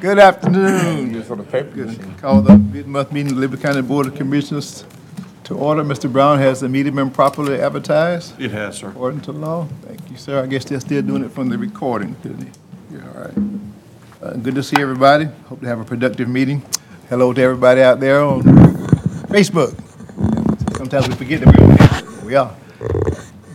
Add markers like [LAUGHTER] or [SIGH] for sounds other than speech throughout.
Good afternoon. For the paper machine. Call the mid-month meeting of the Liberty County Board of Commissioners to order. Mr. Brown, has the meeting been properly advertised It has, sir. according to law? Thank you, sir. I guess they're still doing it from the recording, didn't they? Yeah, all right. Uh, Good to see everybody. Hope to have a productive meeting. Hello to everybody out there on Facebook. Sometimes we forget that we're on Facebook. We are.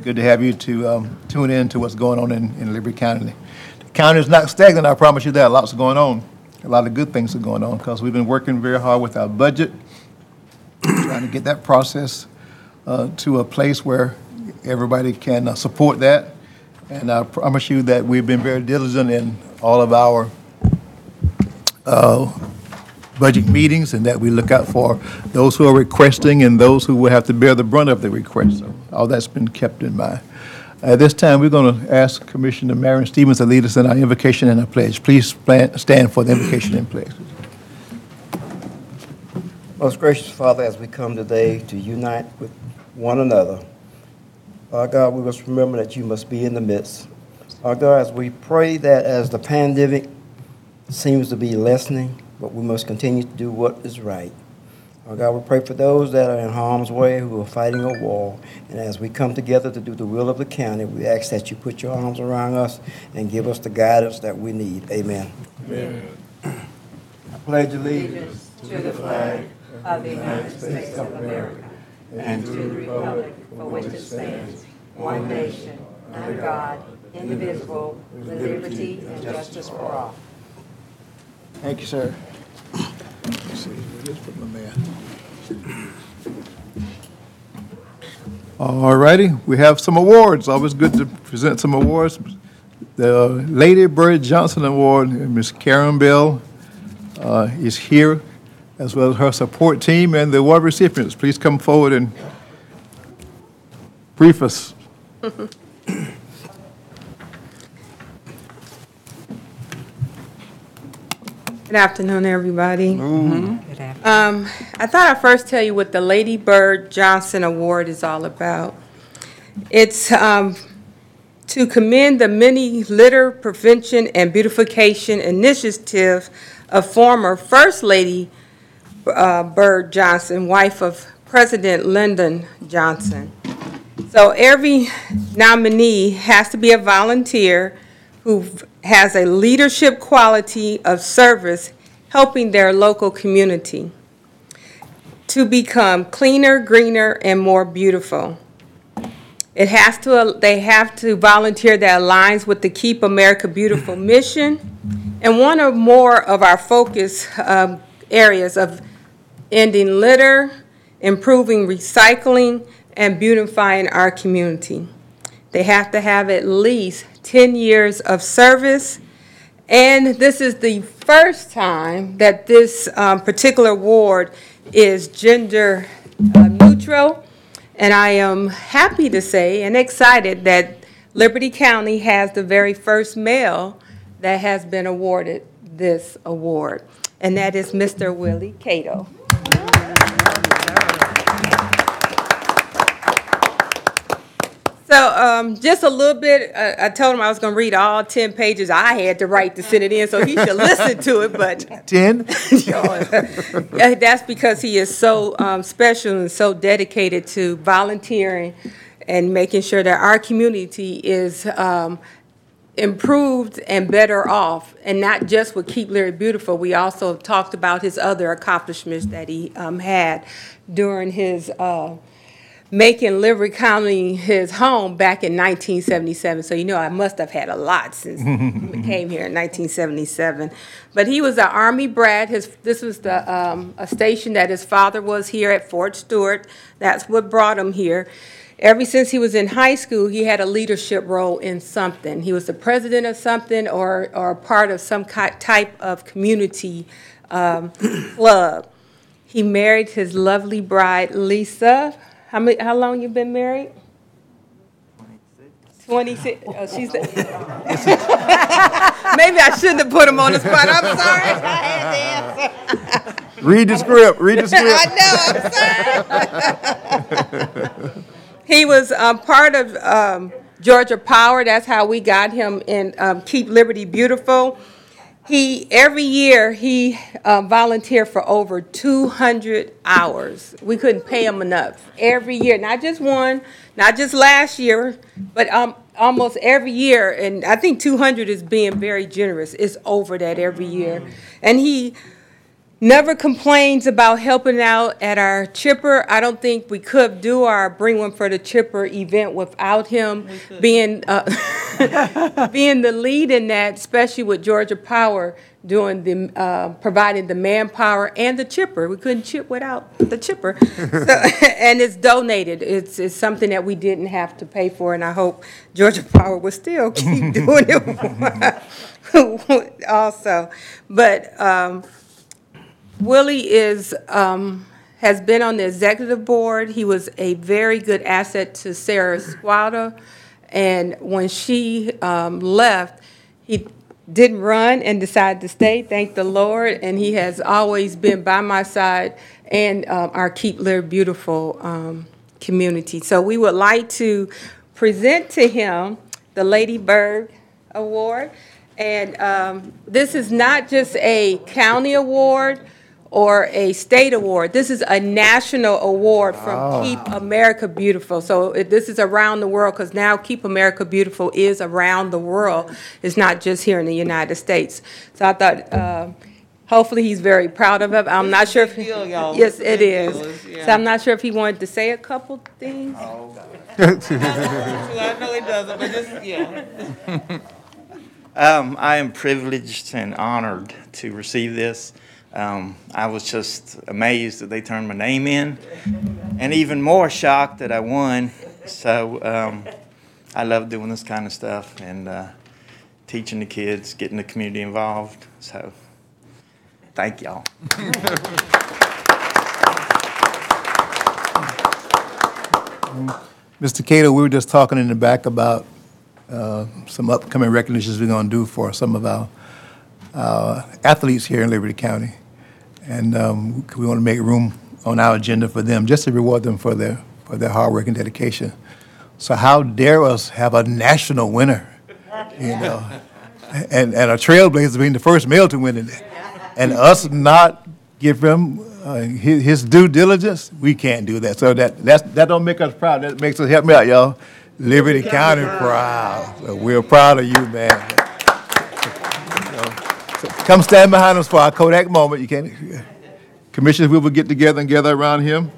Good to have you to um, tune in to what's going on in, in Liberty County. The county is not stagnant, I promise you that. Lots going on. A lot of good things are going on because we've been working very hard with our budget, trying to get that process uh, to a place where everybody can uh, support that. And I promise you that we've been very diligent in all of our uh, budget meetings and that we look out for those who are requesting and those who will have to bear the brunt of the request. So all that's been kept in mind. At this time, we're going to ask Commissioner Marion Stevens to lead us in our invocation and our pledge. Please plan- stand for the invocation and pledge. Most gracious Father, as we come today to unite with one another, our God, we must remember that you must be in the midst. Our God, as we pray that as the pandemic seems to be lessening, but we must continue to do what is right. Our God, we pray for those that are in harm's way who are fighting a war. And as we come together to do the will of the county, we ask that you put your arms around us and give us the guidance that we need. Amen. Amen. I pledge allegiance to the flag of the United States of America and to the republic for which it stands, one nation, under God, indivisible, with liberty and justice for all. Thank you, sir. Man? All righty, we have some awards. Always good to present some awards. The Lady Bird Johnson Award, Ms. Karen Bell uh, is here, as well as her support team and the award recipients. Please come forward and brief us. [LAUGHS] Good afternoon, everybody. Good Um, I thought I'd first tell you what the Lady Bird Johnson Award is all about. It's um, to commend the many litter prevention and beautification initiative of former First Lady uh, Bird Johnson, wife of President Lyndon Johnson. So every nominee has to be a volunteer who has a leadership quality of service helping their local community to become cleaner, greener, and more beautiful. It has to, they have to volunteer that aligns with the Keep America Beautiful [CLEARS THROAT] mission. And one or more of our focus um, areas of ending litter, improving recycling, and beautifying our community. They have to have at least 10 years of service. And this is the first time that this um, particular award is gender uh, neutral. And I am happy to say and excited that Liberty County has the very first male that has been awarded this award, and that is Mr. Willie Cato. So, um, just a little bit, uh, I told him I was gonna read all ten pages I had to write to send it in, so he should listen to it, but [LAUGHS] ten. [LAUGHS] that's because he is so um, special and so dedicated to volunteering and making sure that our community is um, improved and better off, and not just with Keep Liberty Beautiful. We also talked about his other accomplishments that he um, had during his uh, making Liberty County his home back in 1977. So you know I must have had a lot since [LAUGHS] we came here in 1977. But he was an Army brat. His this was the um, a station that his father was here at Fort Stewart. That's what brought him here. Ever since he was in high school, he had a leadership role in something. He was the president of something or or part of some type of community um, [CLEARS THROAT] club. He married his lovely bride, Lisa. How many, how long you been married? Twenty-six. Oh, she's the. [LAUGHS] Maybe I shouldn't have put him on the spot. I'm sorry. [LAUGHS] I had to answer. Read the script, read the script. [LAUGHS] I know, I'm sorry. He was um, part of um, Georgia Power. That's how we got him in um, Keep Liberty Beautiful. He, every year, he uh, volunteered for over 200 hours. We couldn't pay him enough. Every year, not just one, not just last year, but um, almost every year. And I think 200 is being very generous. It's over that every year. And he never complains about helping out at our chipper. I don't think we could do our Bring One for the Chipper event without him being, uh, [LAUGHS] being the lead in that, especially with Georgia Power doing the, uh, providing the manpower and the chipper. We couldn't chip without the chipper. [LAUGHS] So, [LAUGHS] and it's donated. It's, it's something that we didn't have to pay for, and I hope Georgia Power will still keep doing it also. But, um, Willie is, um, has been on the executive board. He was a very good asset to Sarah Squatter. And when she, um, left, he didn't run and decided to stay, thank the Lord. And he has always been by my side and, um, our Keep Beautiful, um, community. So we would like to present to him the Lady Bird Award. And um, this is not just a county award or a state award. This is a national award from Keep America Beautiful. So it- this is around the world, because now Keep America Beautiful is around the world. It's not just here in the United States. So I thought, uh, hopefully he's very proud of it. I'm not sure if. big deal, y'all. [LAUGHS] Yes, Big it deal, is. yeah. So I'm not sure if he wanted to say a couple things. [LAUGHS] Well, I know he doesn't, but just, yeah. [LAUGHS] Um, I am privileged and honored to receive this. Um, I was just amazed that they turned my name in, and even more shocked that I won. So um, I love doing this kind of stuff and uh, teaching the kids, getting the community involved. So thank y'all. [LAUGHS] Mr. Cato, we were just talking in the back about uh, some upcoming recognitions we're going to do for some of our uh, athletes here in Liberty County. And um, we want to make room on our agenda for them, just to reward them for their, for their hard work and dedication. So how dare us have a national winner, you know? And, and a trailblazer being the first male to win it. And us not give him uh, his, his due diligence, we can't do that. So that, that's, that don't make us proud, that makes us, help me out, y'all. Liberty County proud. So we're proud of you, man. Come stand behind us for our Kodak moment. You can't. commissioners, we will get together and gather around him.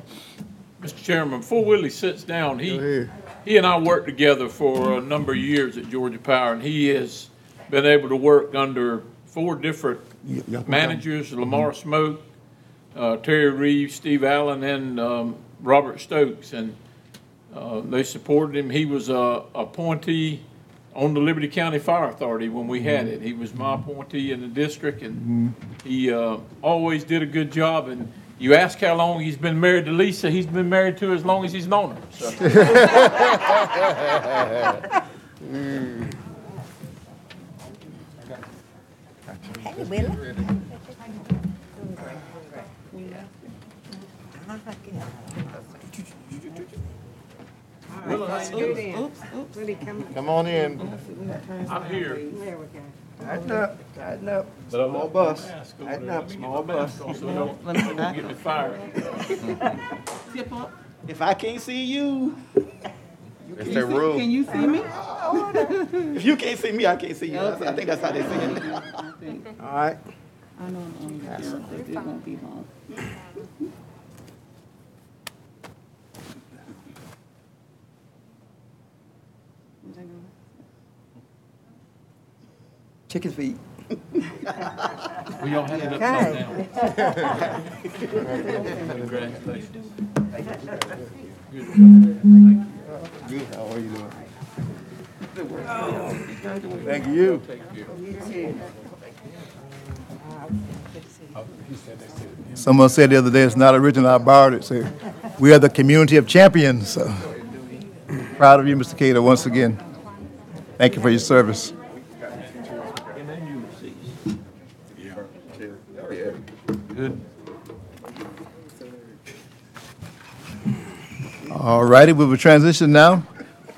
Mr. Chairman, before Willie sits down, he, he and I worked together for a number of years at Georgia Power, and he has been able to work under four different managers, Lamar Smoke, uh, Terry Reeves, Steve Allen, and, um, Robert Stokes, and, uh, they supported him. He was a appointee on the Liberty County Fire Authority when we had it. He was my mm-hmm. appointee in the district, and mm-hmm. he, uh, always did a good job, and you ask how long he's been married to Lisa, he's been married to her as long as he's known her, so. [LAUGHS] Mm. Come on in. I'm here. Tighten up, tighten up. But I Small love bus. mask over Tighten there. up, Let me get small my mask bus. on so don't, don't get me fired. [LAUGHS] Tip up. If I can't see you, Can you see me? [LAUGHS] if you can't see me, I can't see you. I think that's how they see it. [LAUGHS] All right. I know I'm on camera, but it won't be long. Chicken feet. Well, y'all had it upside down. Congratulations. Good, how are you doing? Thank you. Someone said the other day, it's not original, I borrowed it, say, we are the community of champions, so. Proud of you, Mr. Cato, once again. Thank you for your service. Good. All righty, we will transition now.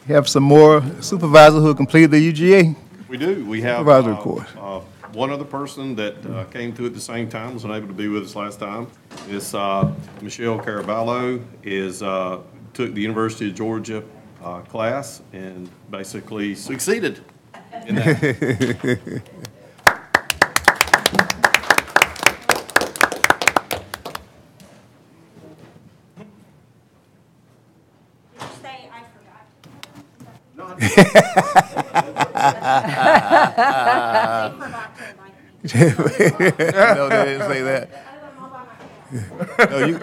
We have some more supervisors who have completed the UGA. We do. We have. Supervisor uh, report. uh, one other person that uh, came through at the same time, was unable to be with us last time. Is uh, Michelle Caraballo is, uh, took the University of Georgia uh, class and basically succeeded in that. [LAUGHS] say I forgot. They forgot to invite me. No, they didn't say that. No, you,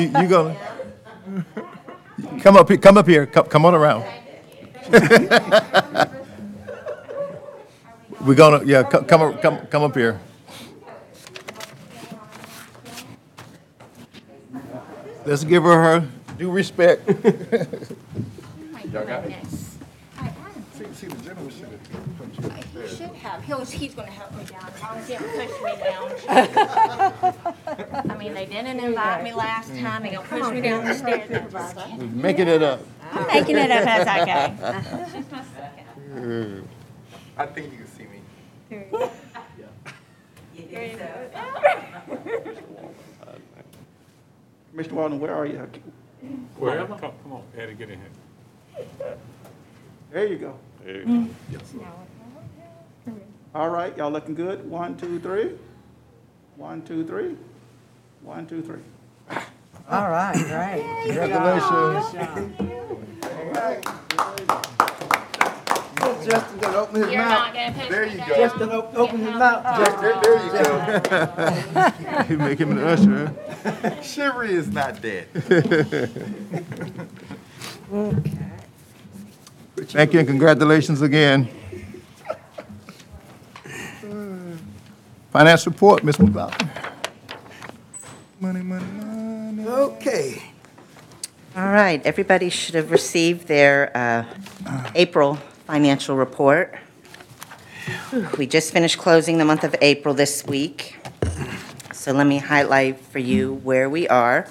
you, you gonna, come up, here. come up here, come, come on around. [LAUGHS] We're gonna, yeah, co- come, up- come, come up here. Let's give her her due respect. My goodness. I am. See, the gentleman should have. He should have. He was, he's gonna help me down. As long as he don't push me down. [LAUGHS] I mean, they didn't invite me last mm. time. They gonna push me down the stairs. I'm. Making it up. I'm making it up as I go. Just my second. I think you can see me. Yeah. Mr. Walden, where are you? Well, come, come on, Eddie, get in here. There you go. All right, y'all looking good? One, two, three. One, two, three. One, two, three. All right, great. Congratulations. Justin gonna open his You're mouth. gonna push There me you down. go. Justin, op- open his mouth. There, there you go. You make him an usher, huh? Shivery is not dead. Thank you and congratulations again. Finance report, Ms. McLaughlin. Money, money, money. Okay. All right, everybody should have received their uh, April financial report. We just finished closing the month of April this week. So let me highlight for you where we are.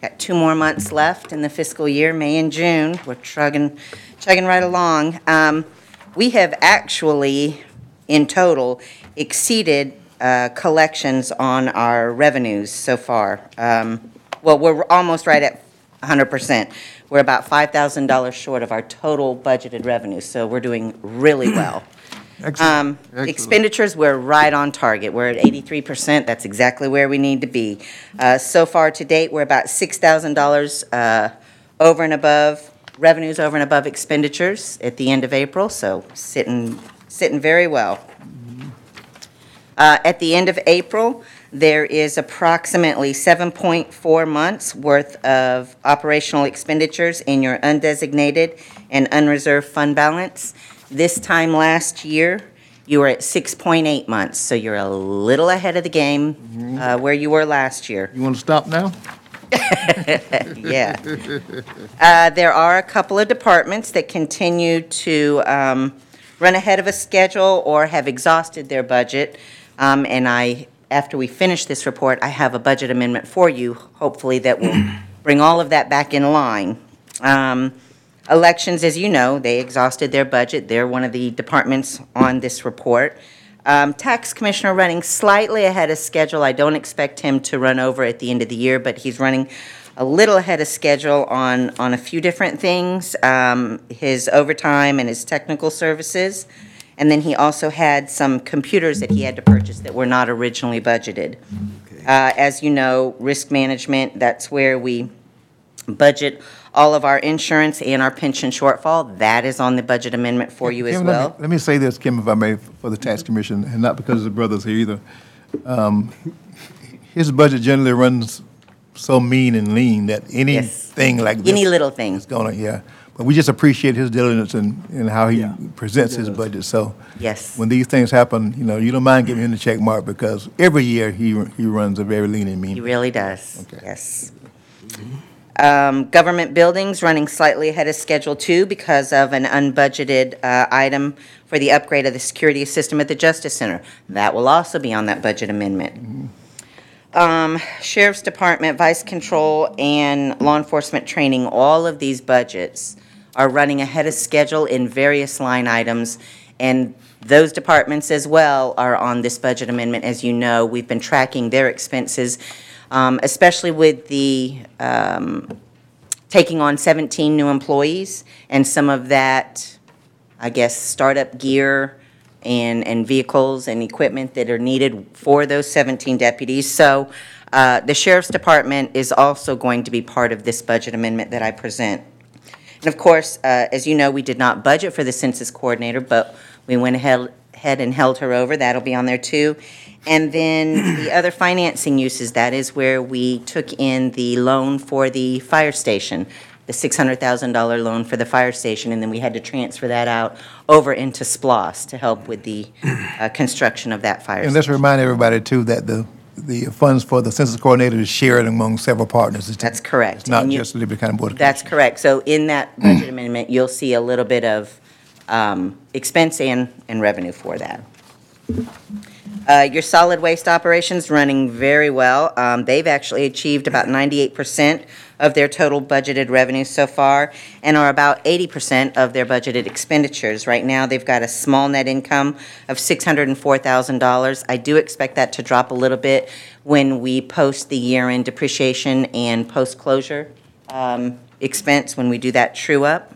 Got two more months left in the fiscal year, May and June. We're chugging, chugging right along. Um, We have actually, in total, exceeded uh, collections on our revenues so far. Um, Well, we're almost right at 100%. We're about $5,000 short of our total budgeted revenue, so we're doing really [CLEARS THROAT] well. Um. Expenditures, we're right on target. We're at 83%. That's exactly where we need to be. Uh, So far to date, we're about $6,000 uh, over and above, revenues over and above expenditures at the end of April, so sitting, sitting very well. Uh, At the end of April, there is approximately 7.4 months' worth of operational expenditures in your undesignated and unreserved fund balance. This time last year, you were at 6.8 months, so you're a little ahead of the game uh, where you were last year. You want to stop now? [LAUGHS] Yeah. Uh, There are a couple of departments that continue to um, run ahead of a schedule or have exhausted their budget. Um, And I, after we finish this report, I have a budget amendment for you, hopefully that will [CLEARS THROAT] bring all of that back in line. Um, Elections, as you know, they exhausted their budget. They're one of the departments on this report. Um, Tax Commissioner running slightly ahead of schedule. I don't expect him to run over at the end of the year, but he's running a little ahead of schedule on, on a few different things, um, his overtime and his technical services. And then he also had some computers that he had to purchase that were not originally budgeted. Uh, As you know, risk management, that's where we budget all of our insurance and our pension shortfall. That is on the budget amendment for you as Kim, let me- well. Let me say this, Kim, if I may, for the tax commission, and not because the brothers here either. Um, His budget generally runs so mean and lean that anything like this. Any little thing. Is gonna, yeah. But we just appreciate his diligence and, and how he presents his budget, so. Yes. When these things happen, you know, you don't mind giving him the check mark, because every year he, he runs a very lean and mean. He really does, Okay. yes. Um, Government buildings running slightly ahead of schedule too because of an unbudgeted uh, item for the upgrade of the security system at the Justice Center. That will also be on that budget amendment. Um, Sheriff's Department, Vice Control, and Law Enforcement Training, all of these budgets are running ahead of schedule in various line items, And those departments as well are on this budget amendment. As you know, we've been tracking their expenses, um, especially with the um, taking on 17 new employees, and some of that, I guess, startup gear and, and vehicles and equipment that are needed for those 17 deputies. So uh, the sheriff's department is also going to be part of this budget amendment that I present. And of course, uh, as you know, we did not budget for the census coordinator, but we went ahead ahead and held her over. That'll be on there too. And then the [CLEARS THROAT] other financing uses, that is where we took in the loan for the fire station, the $600,000 loan for the fire station, and then we had to transfer that out over into SPLOST to help with the [CLEARS THROAT] uh, construction of that fire station. And let's station. remind everybody too that the, the funds for the census coordinator is shared among several partners. It's- That's correct. It's not And you- just the Liberty County Board of That's correct. So in that [CLEARS THROAT] budget amendment, you'll see a little bit of um, expense and, and revenue for that. Uh, Your solid waste operations running very well. Um, They've actually achieved about 98% of their total budgeted revenue so far and are about 80% of their budgeted expenditures. Right now, they've got a small net income of $604,000. I do expect that to drop a little bit when we post the year-end depreciation and post-closure um, expense, when we do that true-up.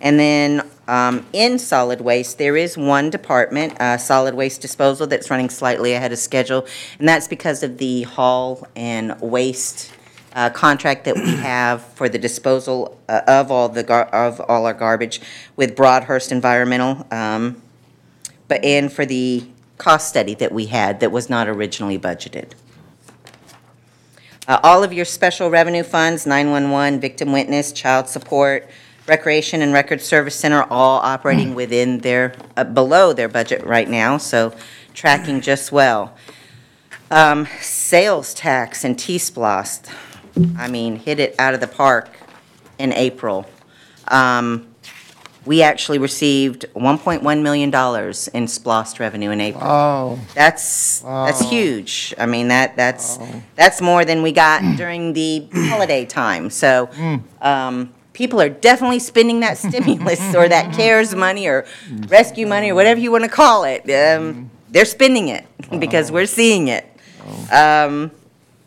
And then um, in solid waste, there is one department, uh, solid waste disposal, that's running slightly ahead of schedule. And that's because of the haul and waste uh, contract that we [CLEARS THROAT] have for the disposal uh, of all the, gar- of all our garbage with Broadhurst Environmental. um, But, and for the cost study that we had that was not originally budgeted. Uh, All of your special revenue funds, 911, victim witness, child support, recreation and record service center, all operating within their, uh, below their budget right now, so tracking just well. Um, Sales tax and T-Splost, I mean, hit it out of the park in April. Um, We actually received $1.1 million in Splost revenue in April. Oh, That's, that's huge. I mean, that, that's, that's more than we got during the holiday time. So, um, people are definitely spending that [LAUGHS] stimulus or that CARES money or rescue money or whatever you want to call it. Um, they're spending it [LAUGHS] because we're seeing it. Um,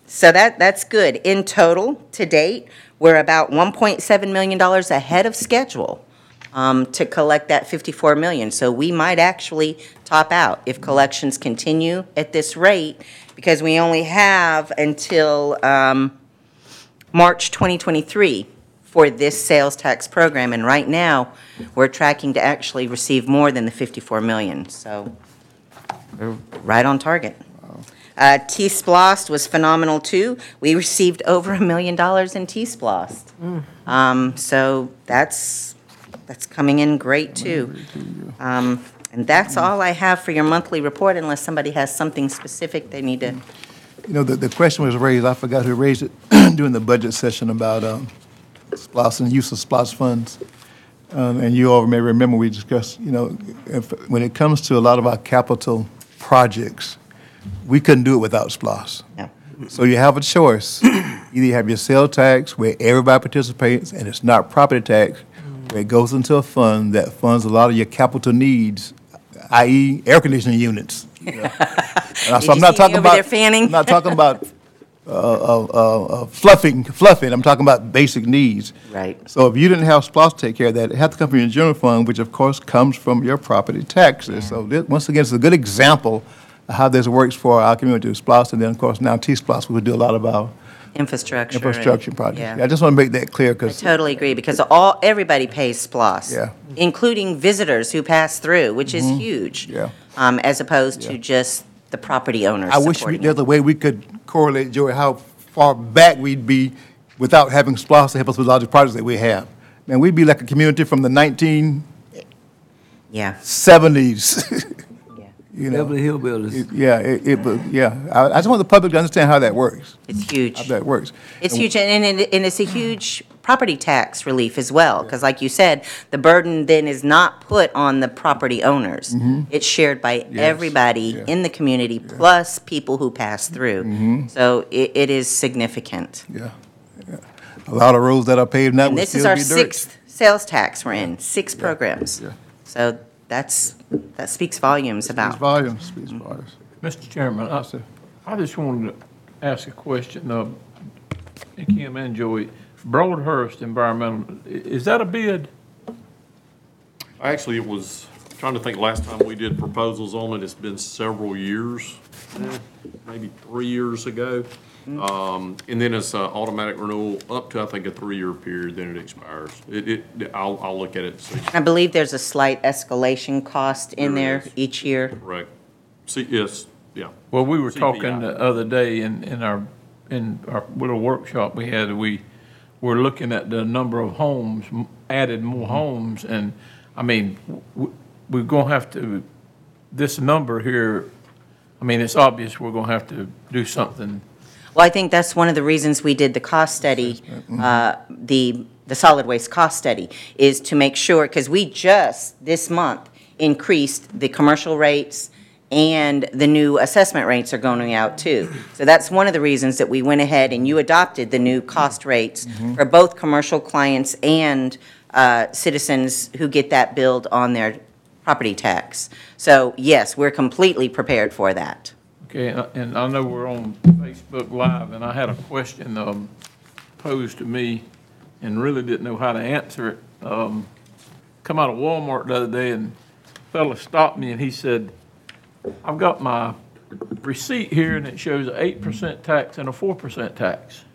so that, that's good. In total, to date, we're about $1.7 million ahead of schedule um, to collect that 54 million. So we might actually top out if collections continue at this rate, because we only have until um, March 2023 for this sales tax program. And right now, we're tracking to actually receive more than the 54 million. So we're right on target. Uh, T-Splost was phenomenal, too. We received over a million dollars in T-Splost. Um, So that's, that's coming in great, too. Um, And that's all I have for your monthly report, unless somebody has something specific they need to, you know, the, the question was raised, I forgot who raised it [CLEARS THROAT] during the budget session about um, SPLOST and use of SPLOST funds. Um, And you all may remember, we discussed, you know, if, when it comes to a lot of our capital projects, we couldn't do it without SPLOST. No. So you have a choice. [CLEARS THROAT] Either you have your sale tax where everybody participates and it's not property tax, where it goes into a fund that funds a lot of your capital needs, i.e. air conditioning units. you know. And so I'm you not see me talking over there about- fanning? I'm not talking about [LAUGHS] uh, uh, uh, uh, fluffing, fluffing, I'm talking about basic needs. Right. So if you didn't have SPLOST take care of that, it had to come from your general fund, which of course comes from your property taxes. So this, once again, it's a good example of how this works for our community, SPLOST, and then of course now T-SPLOST, we would do a lot of our infrastructure. and- infrastructure projects. yeah. I just want to make that clear I because, totally agree, because all, everybody pays SPLOST. Yeah. Including visitors who pass through, which is huge. Mm-hmm. Yeah. Um, as opposed to just the property owners I wish we- supporting there's it. a way we could correlate, Joey, how far back we'd be without having SPLOST to help us with all the projects that we have. Man, we'd be like a community from the 1970s. Yeah, Yeah. [LAUGHS] You know, Beverly Hillbillies. It- yeah, it, it, but, yeah, I, I just want the public to understand how that works, it's how huge. that works. It's And- huge, and, and and it's a huge property tax relief as well, because like you said, the burden then is not put on the property owners. It's shared by Mm-hmm. Yes, everybody yeah. Mm-hmm. in the community, plus people who pass through. So it, it is significant. Yeah, yeah. A lot of roads that are paved now And would this is still our be dirt. sixth sales tax we're in, six programs. yeah. So that's, that speaks volumes Speaks about. volumes, speaks volumes. Mr. Chairman, I, I just wanted to ask a question of Kim and Joey. Broadhurst Environmental, i- is that a bid? Actually, it was, trying to think last time we did proposals on it, it's been several years, eh, maybe three years ago. Um, and then it's uh automatic renewal up to, I think, a three-year period, then it expires. It, it, I'll, I'll look at it, and see, I believe there's a slight escalation cost in There there is. each year. correct. See, yes, yeah. Well, we were CPI. talking the other day in, in our, in our little workshop we had, we were looking at the number of homes, m- added more homes, and, I mean, w- we're gonna have to, this number here, I mean, it's obvious we're gonna have to do something. Well, I think that's one of the reasons we did the cost study, uh, the, the solid waste cost study, is to make sure, because we just, this month, increased the commercial rates and the new assessment rates are going out too. So that's one of the reasons that we went ahead and you adopted the new cost rates for both commercial clients and uh, citizens who get that billed on their property tax. So yes, we're completely prepared for that. Okay, and I- and I know we're on Facebook Live, and I had a question um, posed to me and really didn't know how to answer it. Um, Come out of Walmart the other day, and a fella stopped me, and he said, I've got my receipt here, and it shows an eight percent tax and a four percent tax.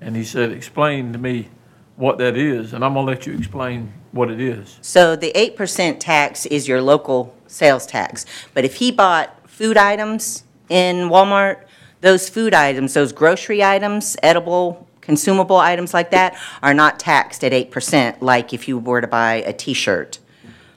And he said, explain to me what that is, and I'm gonna let you explain what it is. So the eight percent tax is your local sales tax. But if he bought food items in Walmart, those food items, those grocery items, edible, consumable items like that, are not taxed at eight percent, like if you were to buy a T-shirt.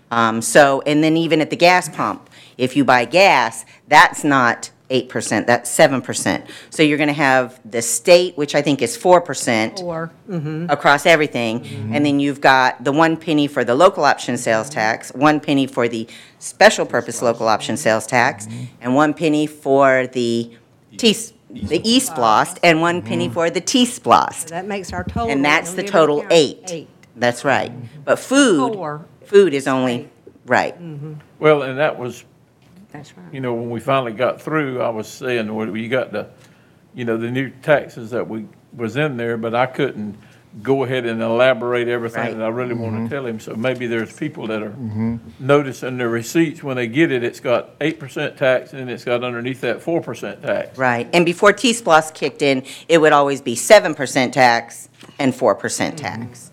Um, so, and then even at the gas pump, if you buy gas, that's not eight percent, that's seven percent. So you're gonna have the state, which I think is four percent Or, mm-hmm. across everything. Mm-hmm. And then you've got the one penny for the local option sales tax, one penny for the special purpose local option sales tax, mm-hmm. and one penny for the T, the E-Splost, and one penny for the T-Splost. that makes our total. And that's in the Liberty total County eight. Eight. That's right. But food, Four. food is only, right. Well, and that was That's right. you know, when we finally got through, I was saying, well, you got the, you know, the new taxes that we, was in there, but I couldn't go ahead and elaborate everything Right. that I really want to mm-hmm. tell him. So maybe there's people that are mm-hmm. noticing their receipts, when they get it, it's got eight percent tax, and it's got underneath that four percent tax. Right, and before T-Splost kicked in, it would always be seven percent tax and four percent mm-hmm. tax.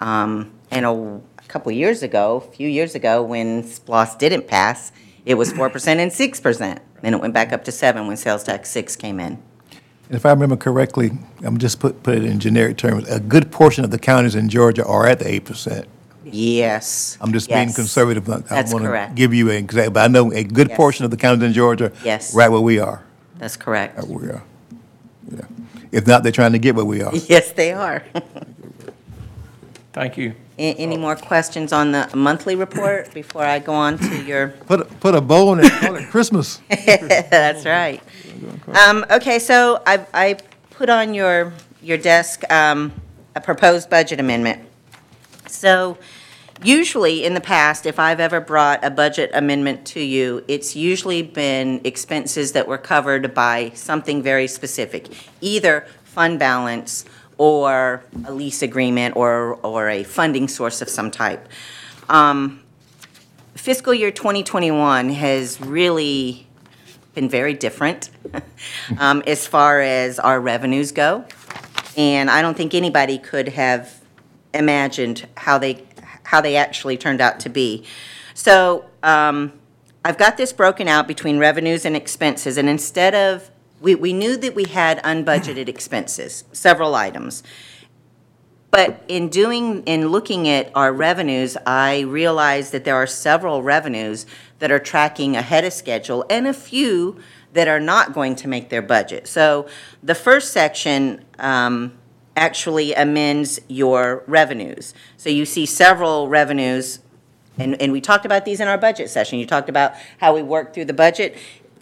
Um, and a, a couple years ago, a few years ago, when SPLOST didn't pass, it was four percent and six percent. Then it went back up to seven when sales tax six came in. If I remember correctly, I'm just put, put it in generic terms, a good portion of the counties in Georgia are at the eight percent. Yes. I'm just being yes. conservative. I- That's I want correct. to give you an example, but I know a good Yes. portion of the counties in Georgia. Yes. Right where we are, That's correct. right where we are. Yeah. If not, they're trying to get where we are. [LAUGHS] Yes, they are. [LAUGHS] Thank you. A- Any more questions on the monthly report [COUGHS] before I go on to your Put, a- put a bow on it, call it Christmas. [LAUGHS] That's right. Um, okay, so I, I put on your, your desk, um, a proposed budget amendment. So usually in the past, if I've ever brought a budget amendment to you, it's usually been expenses that were covered by something very specific, either fund balance or a lease agreement or, or a funding source of some type. Um, fiscal year 2021 has really been very different [LAUGHS] um, as far as our revenues go. And I don't think anybody could have imagined how they, how they actually turned out to be. So um, I've got this broken out between revenues and expenses, and instead of, we, we knew that we had unbudgeted expenses, several items. But in doing, in looking at our revenues, I realized that there are several revenues that are tracking ahead of schedule and a few that are not going to make their budget. So the first section um, actually amends your revenues. So you see several revenues, and, and we talked about these in our budget session. You talked about how we work through the budget.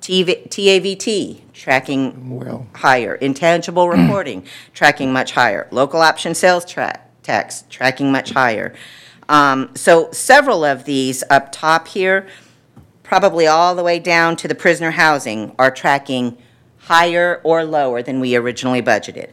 TV TAVT, tracking Well. higher. Intangible [CLEARS THROAT] reporting, tracking much higher. Local option sales tra- tax, tracking much higher. Um, So several of these up top here, probably all the way down to the prisoner housing, are tracking higher or lower than we originally budgeted.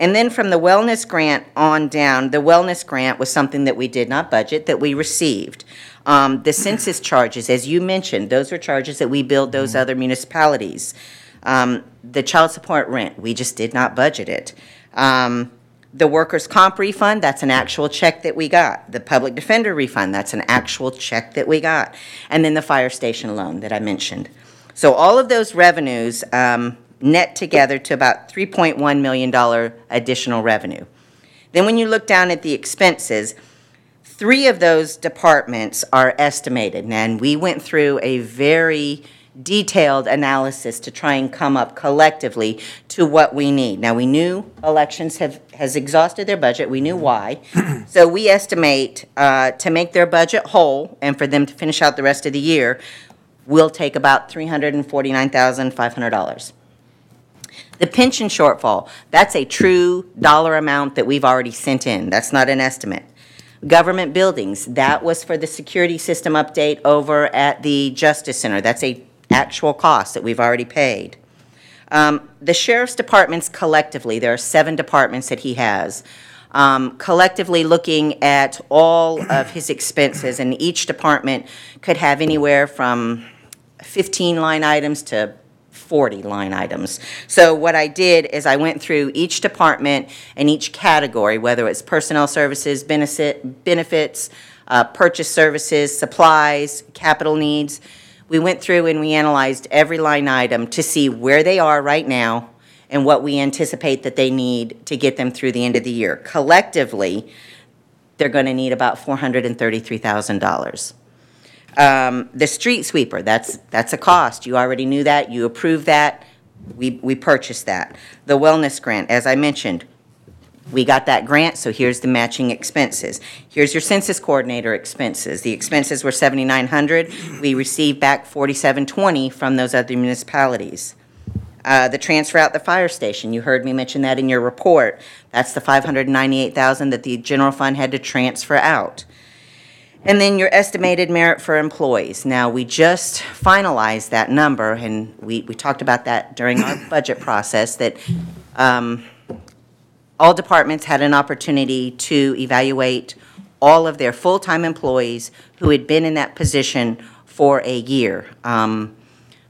And then from the wellness grant on down, the wellness grant was something that we did not budget, that we received. Um, The census [CLEARS THROAT] charges, as you mentioned, those are charges that we billed those other municipalities. Um, The child support rent, we just did not budget it. Um, The workers' comp refund, that's an actual check that we got. The public defender refund, that's an actual check that we got. And then the fire station loan that I mentioned. So all of those revenues um, net together to about $3.1 million additional revenue. Then when you look down at the expenses, three of those departments are estimated. And we went through a very detailed analysis to try and come up collectively to what we need. Now, we knew elections have, has exhausted their budget, we knew why. [CLEARS THROAT] So we estimate uh, to make their budget whole and for them to finish out the rest of the year, will take about $349,500. The pension shortfall, that's a true dollar amount that we've already sent in. That's not an estimate. Government buildings, that was for the security system update over at the Justice Center. That's a actual cost that we've already paid. Um, The sheriff's departments collectively, there are seven departments that he has. Um, Collectively, looking at all of his expenses, and each department could have anywhere from 15 line items to 40 line items. So what I did is I went through each department and each category, whether it's personnel services, benefit, benefits, uh, purchase services, supplies, capital needs. We went through and we analyzed every line item to see where they are right now and what we anticipate that they need to get them through the end of the year. Collectively, they're going to need about $433,000. Um, The street sweeper, that's, that's a cost. You already knew that, you approved that, we, we purchased that. The wellness grant, as I mentioned, we got that grant, so here's the matching expenses. Here's your census coordinator expenses. The expenses were 7,900. We received back 4,720 from those other municipalities. Uh, The transfer out the fire station, you heard me mention that in your report. That's the 598,000 that the general fund had to transfer out. And then your estimated merit for employees. Now, we just finalized that number, and we, we talked about that during our [COUGHS] budget process, that um, all departments had an opportunity to evaluate all of their full-time employees who had been in that position for a year. Um,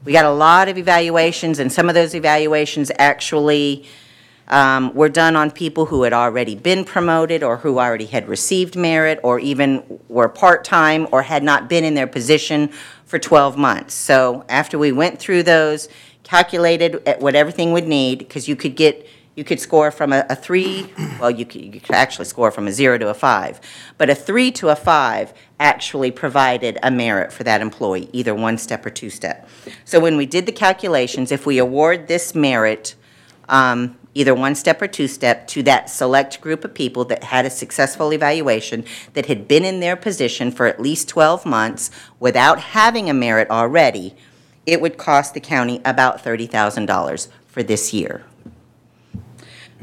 We got a lot of evaluations, and some of those evaluations actually um, were done on people who had already been promoted, or who already had received merit, or even were part-time, or had not been in their position for 12 months. So after we went through those, calculated at what everything would need, because you could get, you could score from a, a three, well, you could, you could actually score from a zero to a five, but a three to a five actually provided a merit for that employee, either one step or two step. So when we did the calculations, if we award this merit, um, either one step or two step, to that select group of people that had a successful evaluation, that had been in their position for at least 12 months without having a merit already, it would cost the county about $30,000 for this year.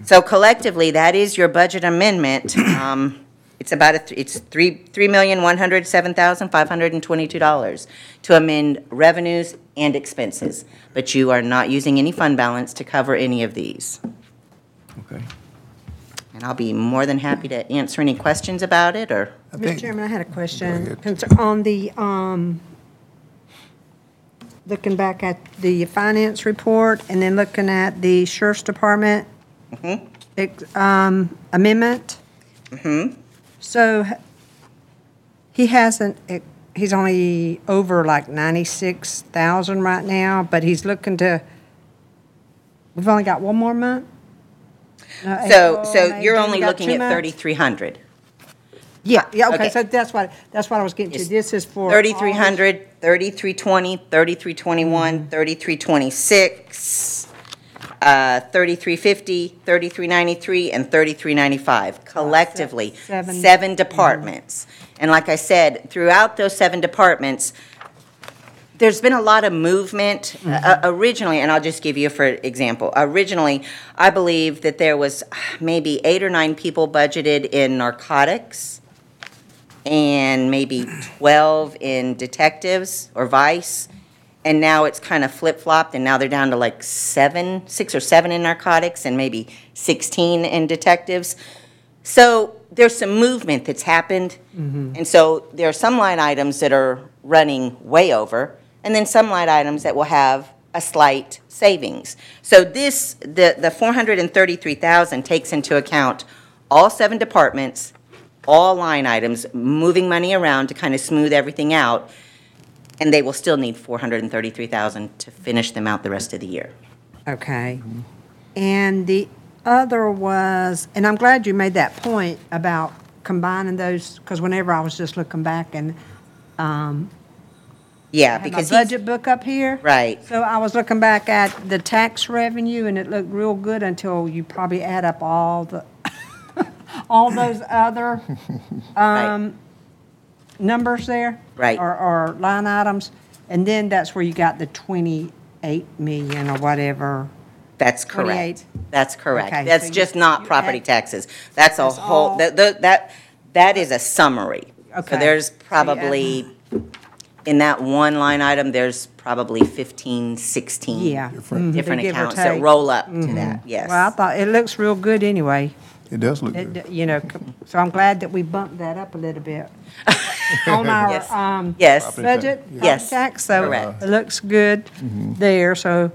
So collectively, that is your budget amendment. [CLEARS THROAT] Um, It's about a, th- it's three, three million, one hundred seven thousand, five hundred and twenty-two dollars to amend revenues and expenses. But you are not using any fund balance to cover any of these. Okay. And I'll be more than happy to answer any questions about it, or, I Mr. think- Chairman, I had a question. ahead. Concer- On the, um, looking back at the finance report and then looking at the sheriff's department ex- um, amendment. So h- he hasn't, he's only over like 96,000 right now, but he's looking to, we've only got one more month? No, so, April, so May, you're June, only got looking two at months? thirty-three hundred. Yeah, yeah, Okay. okay, so that's what, that's what I was getting to. Yes. This is for. all- 3,300, 3,320, 3,321, mm-hmm. 3,326, uh, 3,350, 3,393, and 3,395, collectively, Seven. seven mm-hmm. departments. And like I said, throughout those seven departments, there's been a lot of movement. Uh, Originally, and I'll just give you for example, originally, I believe that there was maybe eight or nine people budgeted in narcotics and maybe 12 in detectives or vice. And now it's kind of flip-flopped, and now they're down to like seven, six or seven in narcotics, and maybe 16 in detectives. So there's some movement that's happened. Mm-hmm. And so there are some line items that are running way over, and then some line items that will have a slight savings. So this, the, the 433,000 takes into account all seven departments, all line items, moving money around to kind of smooth everything out, and they will still need 433,000 to finish them out the rest of the year. Okay. And the other was, and I'm glad you made that point about combining those, because whenever I was just looking back and um, Yeah, had my because he's, budget book up here. right, So I was looking back at the tax revenue, and it looked real good until you probably add up all the, [LAUGHS] all those other [LAUGHS] um, numbers there. Right. Or, or line items, and then that's where you got the 28 million or whatever. That's 28. correct. That's correct. Okay, That's you- just not property taxes. That's a That's whole, all- that, that- that, that is a summary. So Okay. there's So you probably, in that one line item, there's probably 15, 16 Yeah. Mhm. different Give or accounts that take. roll up to that, yes. Well, I thought, it looks real good anyway. It does look good. You know, c- so I'm glad that we bumped that up a little bit. [LAUGHS] On our, Yes. um, Yes. budget, Yes, tax, so correct. it looks good there, so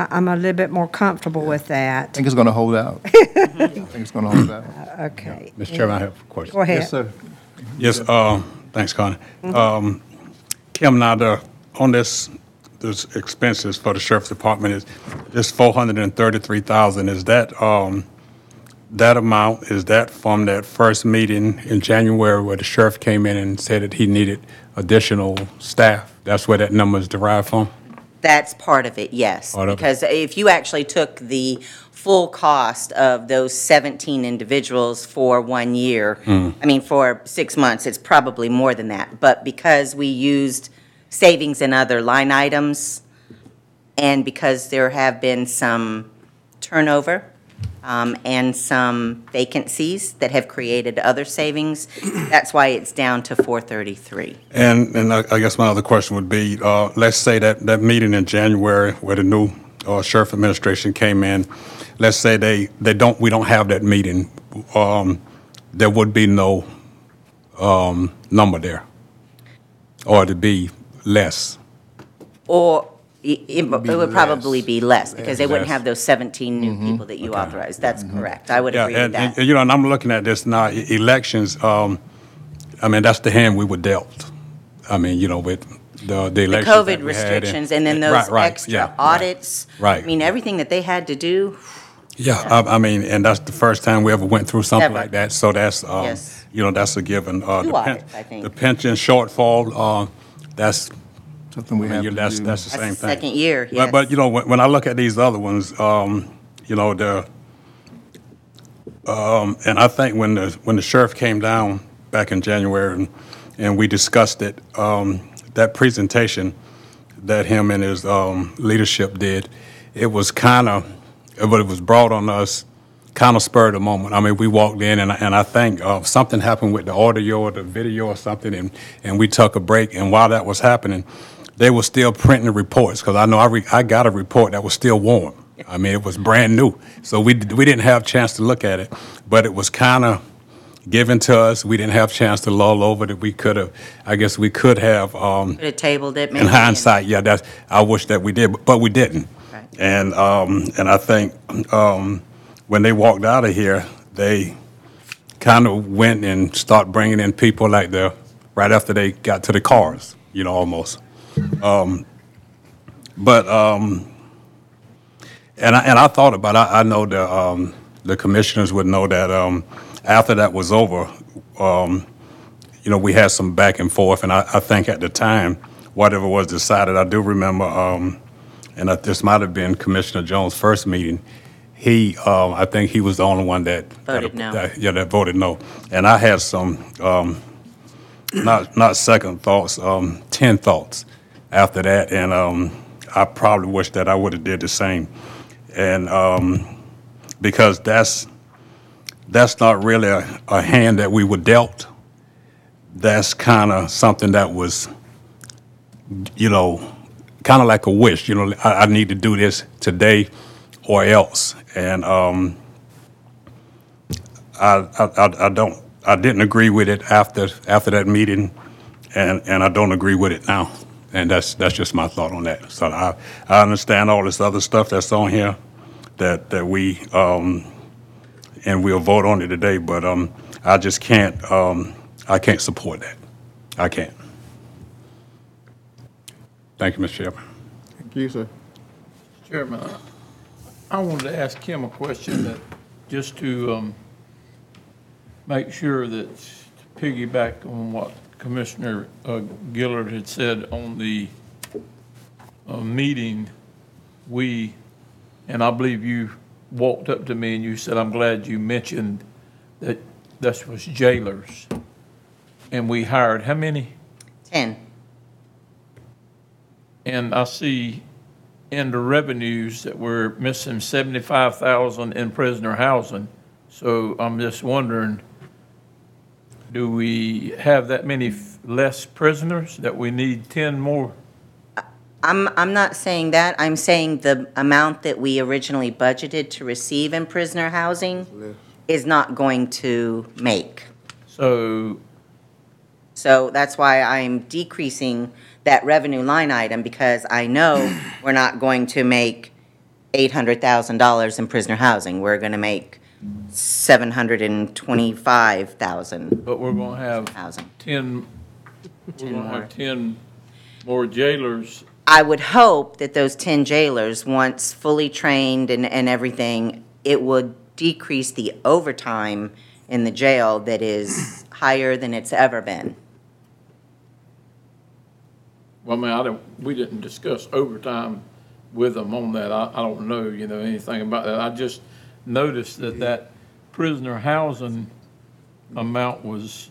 I, I'm a little bit more comfortable with I that. think it's going to hold out. I think it's going to hold out. [LAUGHS] Okay. Mr. Chairman, I have a question. Go ahead. Yes, sir. Yes, uh, thanks, Connie. Um, Kim, now, the, on this, this expenses for the sheriff's department is, this four hundred and thirty-three thousand, is that, um, that amount, is that from that first meeting in January where the sheriff came in and said that he needed additional staff? That's where that number is derived from? That's part of it, yes. Part of it. Because if you actually took the full cost of those 17 individuals for one year, Hmm. I mean, for six months, it's probably more than that. But because we used savings in other line items, and because there have been some turnover um, and some vacancies that have created other savings, that's why it's down to 433. And, and I I guess my other question would be, uh, let's say that, that meeting in January where the new uh, sheriff administration came in, let's say they, they don't, we don't have that meeting, um, there would be no, um, number there. Or it'd be less. Or it, it it be would probably less. be less, because they wouldn't Less. have those 17 new people that you authorized. That's correct. I would Yeah, agree with and, and, you know, and I'm looking at this now, e- elections, um, I mean, that's the hand we were dealt. I mean, you know, with the, the The elections that COVID we had restrictions and then Right, those right, extra yeah, right. audits. Right. I mean, everything that they had to do, Yeah, I, I mean, and that's the first time we ever went through something Ever. like that, so that's, um, Yes. you know, that's a given. Uh, Two the pen- audits, I think. The pension shortfall, uh, that's, Something we I mean, have you- to that's, do. that's the That's same the thing. second year, But, but, you know, when, when I look at these other ones, um, you know, the, um, and I think when the, when the sheriff came down back in January and, and we discussed it, um, that presentation that him and his, um, leadership did, it was kind of, but it was brought on us kind of spur of the moment. I mean, we walked in and, I- and I think, uh, something happened with the audio or the video or something and, and we took a break and while that was happening, they were still printing the reports, because I know I, re- I got a report that was still warm. I mean, it was brand new. So we, d- we didn't have a chance to look at it, but it was kind of given to us. We didn't have a chance to lull over that we could have, I guess we could have, um, could have tabled it maybe. in hindsight, yeah, that's, I wish that we did, but- but we didn't. Right. And, um, and I think, um, when they walked out of here, they kind of went and start bringing in people like the, right after they got to the cars, you know, almost. Um, But, um, and I, and I thought about, I, I know the, um, the commissioners would know that, um, after that was over, um, you know, we had some back and forth, and I, I think at the time, whatever was decided, I do remember, um, and that this might have been Commissioner Jones' first meeting, he, um, I think he was the only one that. Voted no. that- Yeah, that voted no. And I had some, um, not, not second thoughts, um, ten thoughts after that, and, um, I probably wish that I would have did the same. And, um, because that's, that's not really a, a hand that we were dealt. that's kind of something that was, you know, kind of like a wish, you know, I, I need to do this today or else. And um, I, I, I- don't, I didn't agree with it after, after that meeting, and, and I don't agree with it now. And that's, that's just my thought on that. So I, I understand all this other stuff that's on here that, that we, um, and we'll vote on it today, but, um, I just can't, um, I can't support that. I can't. Thank you, Mr. Chairman. Thank you, sir. Chairman, I- I wanted to ask him a question that, just to um, make sure that, to piggyback on what Commissioner uh, Gilliard had said on the uh, meeting, we, and I believe you walked up to me and you said, I'm glad you mentioned that this was jailers. And we hired how many? 10. And I see in the revenues that we're missing seventy-five thousand in prisoner housing. So I'm just wondering, do we have that many f- less prisoners that we need ten more? I'm, I'm not saying that. I'm saying the amount that we originally budgeted to receive in prisoner housing is not going to make. So, So that's why I'm decreasing that revenue line item, because I know we're not going to make $800,000 in prisoner housing. We're going to make 725,000 but we're gonna have ten, we're gonna more. have ten more jailers. I would hope that those 10 jailers, once fully trained and, and everything, it would decrease the overtime in the jail that is higher than it's ever been. Well, I mean, I don't, we didn't discuss overtime with them on that. I, I don't know, you know, anything about that. I just noticed that that prisoner housing amount was,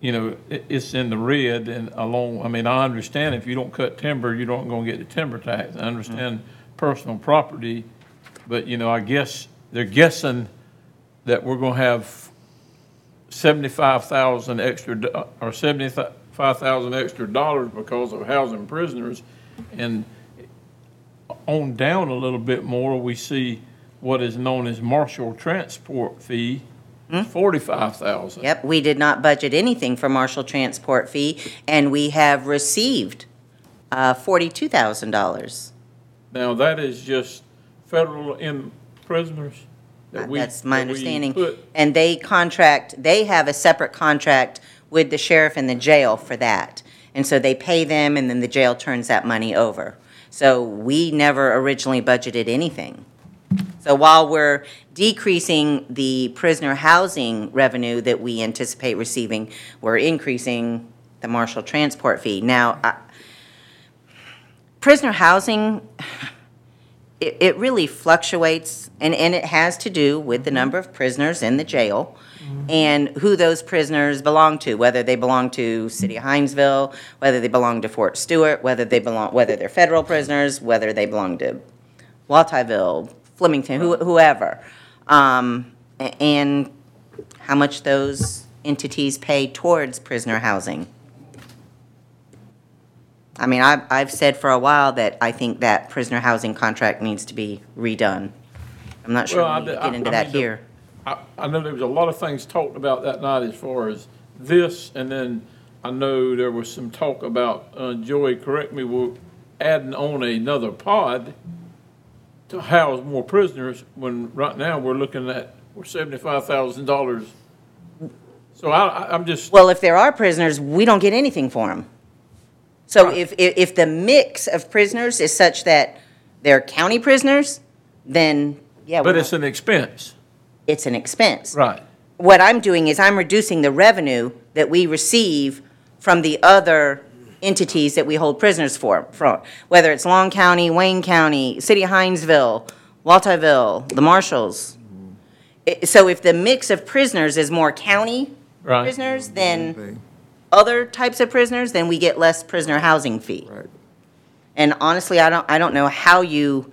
you know, it, it's in the red and along, I mean, I understand if you don't cut timber, you don't gonna get the timber tax. I understand mm-hmm. personal property, but, you know, I guess they're guessing that we're gonna have seventy-five thousand extra, do- or seventy-five thousand extra dollars because of housing prisoners. And on down a little bit more, we see what is known as marshal transport fee, forty-five thousand. Yep, we did not budget anything for marshal transport fee, and we have received uh, $42,000. Now, that is just federal in prisoners that we. That's my that we understanding. put- And they contract, they have a separate contract with the sheriff and the jail for that. And so they pay them, and then the jail turns that money over. So we never originally budgeted anything. So while we're decreasing the prisoner housing revenue that we anticipate receiving, we're increasing the marshal transport fee. Now, I- prisoner housing, it, it really fluctuates, and, and it has to do with the number of prisoners in the jail and who those prisoners belong to, whether they belong to City of Hinesville, whether they belong to Fort Stewart, whether they belong, whether they're federal prisoners, whether they belong to Walthourville, Flemington, who- whoever. Um, a- and how much those entities pay towards prisoner housing. I mean, I've, I've said for a while that I think that prisoner housing contract needs to be redone. I'm not sure Well, I we need to d- get into I that mean, the- here. I, I know there was a lot of things talked about that night as far as this, and then I know there was some talk about, uh, Joey, correct me, we're adding on another pod to house more prisoners, when right now we're looking at, we're seventy-five thousand dollars. So I, I- I'm just, Well, if there are prisoners, we don't get anything for them. So if, if, if the mix of prisoners is such that they're county prisoners, then, yeah, but we're it's not- an expense, it's an expense. right? What I'm doing is I'm reducing the revenue that we receive from the other entities that we hold prisoners for, from, whether it's Long County, Wayne County, City of Hinesville, Walthourville, the Marshals. I- So if the mix of prisoners is more county Right. prisoners than mm-hmm. other types of prisoners, then we get less prisoner housing fee. Right. And honestly, I don't, I don't know how you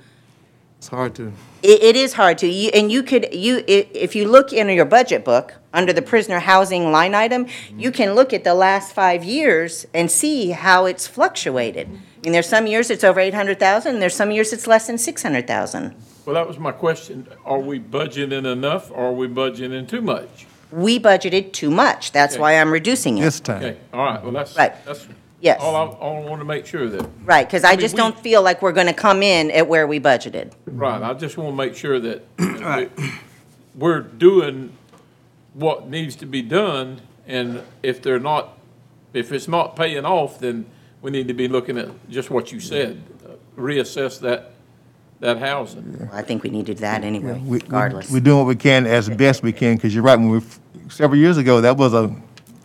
It's hard to. It, it is hard to, you, and you could, you, i- if you look in your budget book, under the prisoner housing line item, you can look at the last five years and see how it's fluctuated. I mean, there's some years it's over eight hundred thousand, and there's some years it's less than six hundred thousand. Well, that was my question. Are we budgeting enough or are we budgeting too much? We budgeted too much, that's Okay. why I'm reducing it. This time. Okay, all right, well, that's, Right. that's Yes. all I, all I want to make sure that, Right, because I I mean, just we- don't feel like we're gonna come in at where we budgeted. right, I just want to make sure that [CLEARS THROAT] we- we're doing what needs to be done, and if they're not, if it's not paying off, then we need to be looking at just what you said, uh, reassess that, that housing. I think we needed that anyway, We- we- regardless. We're doing what we can as best we can, because you're right, when we, several years ago, that was a,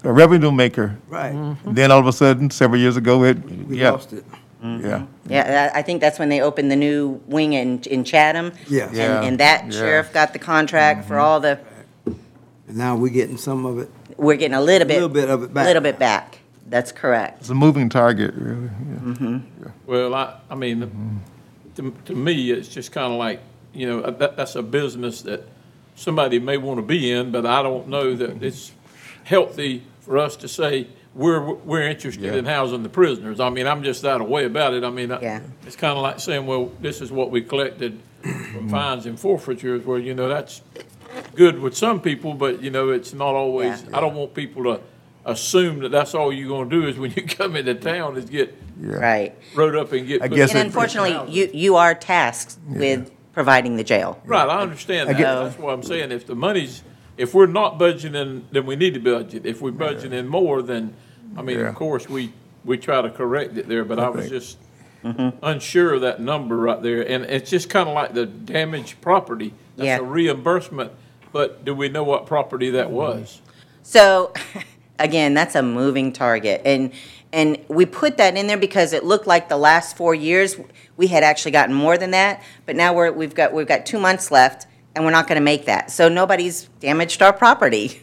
a revenue maker. Right. Then all of a sudden, several years ago, it, We yeah, lost it. Mm-hmm. yeah. Yeah, I I think that's when they opened the new wing in, in Chatham. Yeah. And, Yeah, and that yeah. Mm-hmm. sheriff got the contract for mm-hmm. all the, And now we're getting some of it, we're getting a little a bit. little bit of it back. Little bit back. That's correct. It's a moving target, really, yeah. Mm-hmm. Well, I, I mean, to, to me, it's just kind of like, you know, uh, that, that's a business that somebody may want to be in, but I don't know that it's healthy for us to say, we're, we're interested in housing the prisoners. I mean, I'm just that way about it. I mean, I- it's kind of like saying, well, this is what we collected from mm-hmm. fines and forfeitures, where, you know, that's good with some people, but, you know, it's not always, Yeah. I don't want people to assume that that's all you're going to do is when you [LAUGHS] come into town is get Right. wrote up and get I guess And unfortunately, you, you are tasked with providing the jail. Right, I understand I that. That's what I'm saying. If the money's, if we're not budgeting, then we need to budget. If we're budgeting more, then, I mean, Yeah. of course, we, we try to correct it there, but I was think- just mm-hmm. unsure of that number right there. And it's just kind of like the damaged property. Yeah. That's a reimbursement, but do we know what property that mm-hmm. was? So, [LAUGHS] again, that's a moving target. And, and we put that in there because it looked like the last four years, we had actually gotten more than that. But now we're, we've got, we've got two months left and we're not gonna make that. So nobody's damaged our property,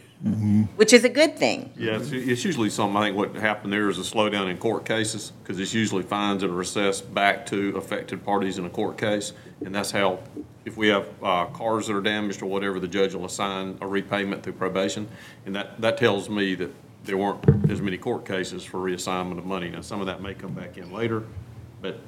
which is a good thing. Yeah, it's, it's usually something, I think what happened there is a slowdown in court cases, because it's usually fines that are assessed back to affected parties in a court case. And that's how, if we have, uh, cars that are damaged or whatever, the judge will assign a repayment through probation. And that, that tells me that there weren't as many court cases for reassignment of money. Now, some of that may come back in later, but,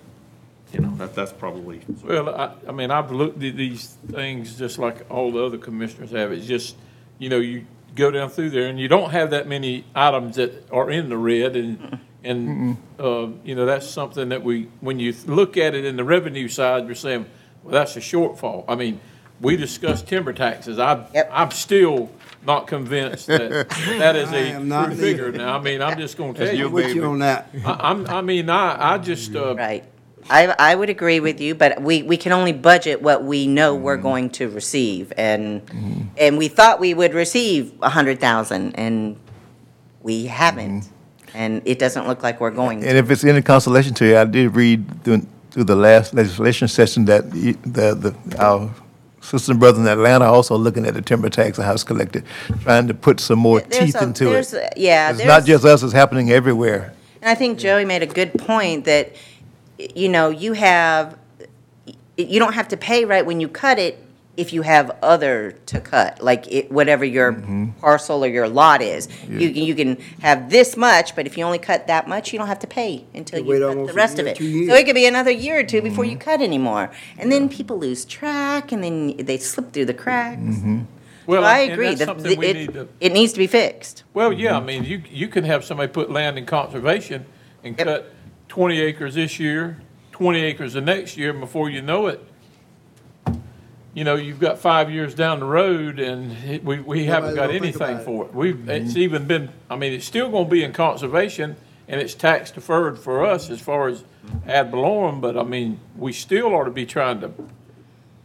you know, that, that's probably. Well, I, I mean, I've looked at these things just like all the other commissioners have. It's just, you know, you go down through there and you don't have that many items that are in the red and, and, uh, you know, that's something that we, when you look at it in the revenue side, you're saying, well, that's a shortfall. I mean, we discussed timber taxes. I, Yep. I'm still not convinced that [LAUGHS] that is I a am not true figure. Now, I mean, I'm just gonna tell That's you. your With you on that. I, I'm, I mean, I, I just, uh, Right. I, I would agree with you, but we, we can only budget what we know we're mm-hmm. going to receive. And, mm-hmm. and we thought we would receive a hundred thousand and we haven't. Mm-hmm. And it doesn't look like we're going to. And if it's any consolation to you, I did read through, through the last legislation session that you- the, the, our sisters and brothers in Atlanta are also looking at the timber tax and House collected, trying to put some more There's teeth a- into there's it. a- Yeah. It's not there's- just us, it's happening everywhere. And I think Joey made a good point that, you know, you have, you don't have to pay right when you cut it if you have other to cut, like it, whatever your mm-hmm. parcel or your lot is. You, can- you can have this much, but if you only cut that much, you don't have to pay until You you cut the a rest of it. So it could be another year or two before you mm-hmm. cut anymore. And then people lose track and then they slip through the cracks. Mm-hmm. well, So I agree, that's that something we it, need to. it needs to be fixed. Well, yeah, I mean, you, you can have somebody put land in conservation and Yep. cut twenty acres this year, twenty acres the next year, and before you know it, you know, you've got five years down the road and it- we, we haven't got Nobody's gonna think anything about it. for it. We've, it's even been, I mean, it's still gonna be in conservation and it's tax deferred for us as far as ad valorem, but I mean, we still ought to be trying to,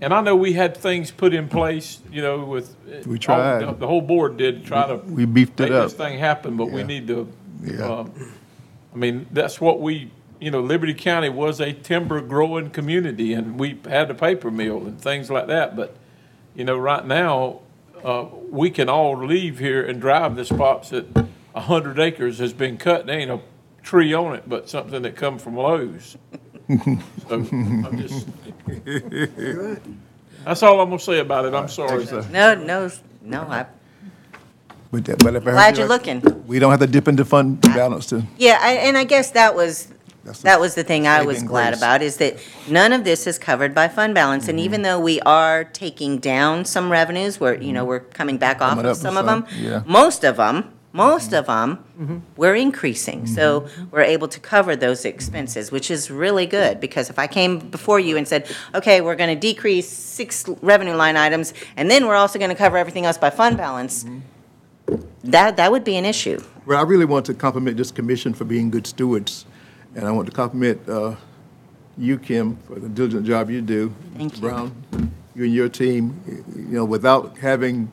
and I know we had things put in place, you know, with. We tried. all- The whole board did try to We beefed make it up. this thing happen, but we Yeah. need to, Yeah. um, I mean, that's what we, you know, Liberty County was a timber growing community and we had a paper mill and things like that, but, you know, right now, uh, we can all leave here and drive the spots that a hundred acres has been cut, there ain't a tree on it, but something that come from Lowe's. [LAUGHS] So I'm just, that's all I'm gonna say about it. I'm sorry. No, no, no, I'm But but if I heard glad you you're right, looking. We don't have to dip into fund balance to, Yeah, I- and I guess that was, That's that was the thing I was saving glad grace. about, is that none of this is covered by fund balance. And Mm-hmm. even though we are taking down some revenues, we're, you know, we're coming back off Coming of with some of them. yeah. Most of them, most of them, we're increasing. So Mm-hmm. we're able to cover those expenses, which is really good. Because if I came before you and said, okay, we're going to decrease six revenue line items, and then we're also going to cover everything else by fund balance, Mm-hmm. That, that would be an issue. well, I really want to compliment this commission for being good stewards. And I want to compliment uh, you, Kim, for the diligent job you do. Thank you. Brown, you and your team, you know, without having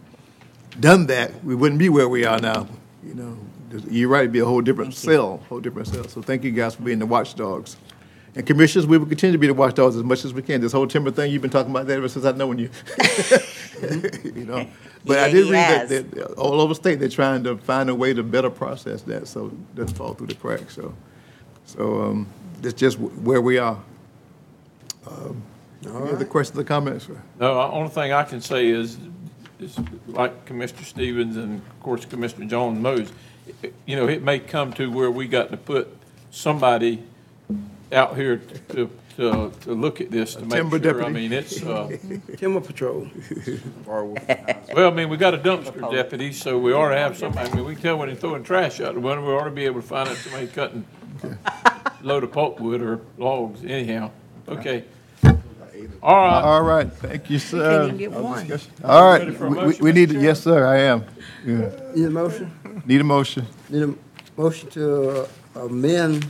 done that, we wouldn't be where we are now, you know. You're right, it'd be a whole different cell, whole different cell. So thank you guys for being the watchdogs. And commissioners, we will continue to be the watchdogs as much as we can. This whole timber thing, you've been talking about that ever since I've known you. [LAUGHS] [LAUGHS] You know, but I did read that, has. that uh, all over state, they're trying to find a way to better process that, so it doesn't fall through the cracks, so. So, um, that's just wh- where we are. Um, Any other questions or comments? sir? No, the only thing I can say is, is like Commissioner Stevens and of course Commissioner Jones knows, you know, it may come to where we got to put somebody out here to, to, to look at this to make timber sure. I deputy. mean, it's, uh, [LAUGHS] Timber Patrol. well, I mean, we got a dumpster deputy, so we ought to have somebody, I mean, we can tell when they're throwing trash out the window, we ought to be able to find out somebody cutting [LAUGHS] load of pulpwood or logs anyhow. Okay. All right. All right, thank you, sir. even get one. All right, Ready for a we- we, motion, we Mr. need, Chairman? yes, sir, I am. Yeah. Need a motion? Need a motion. Need a motion to uh, amend,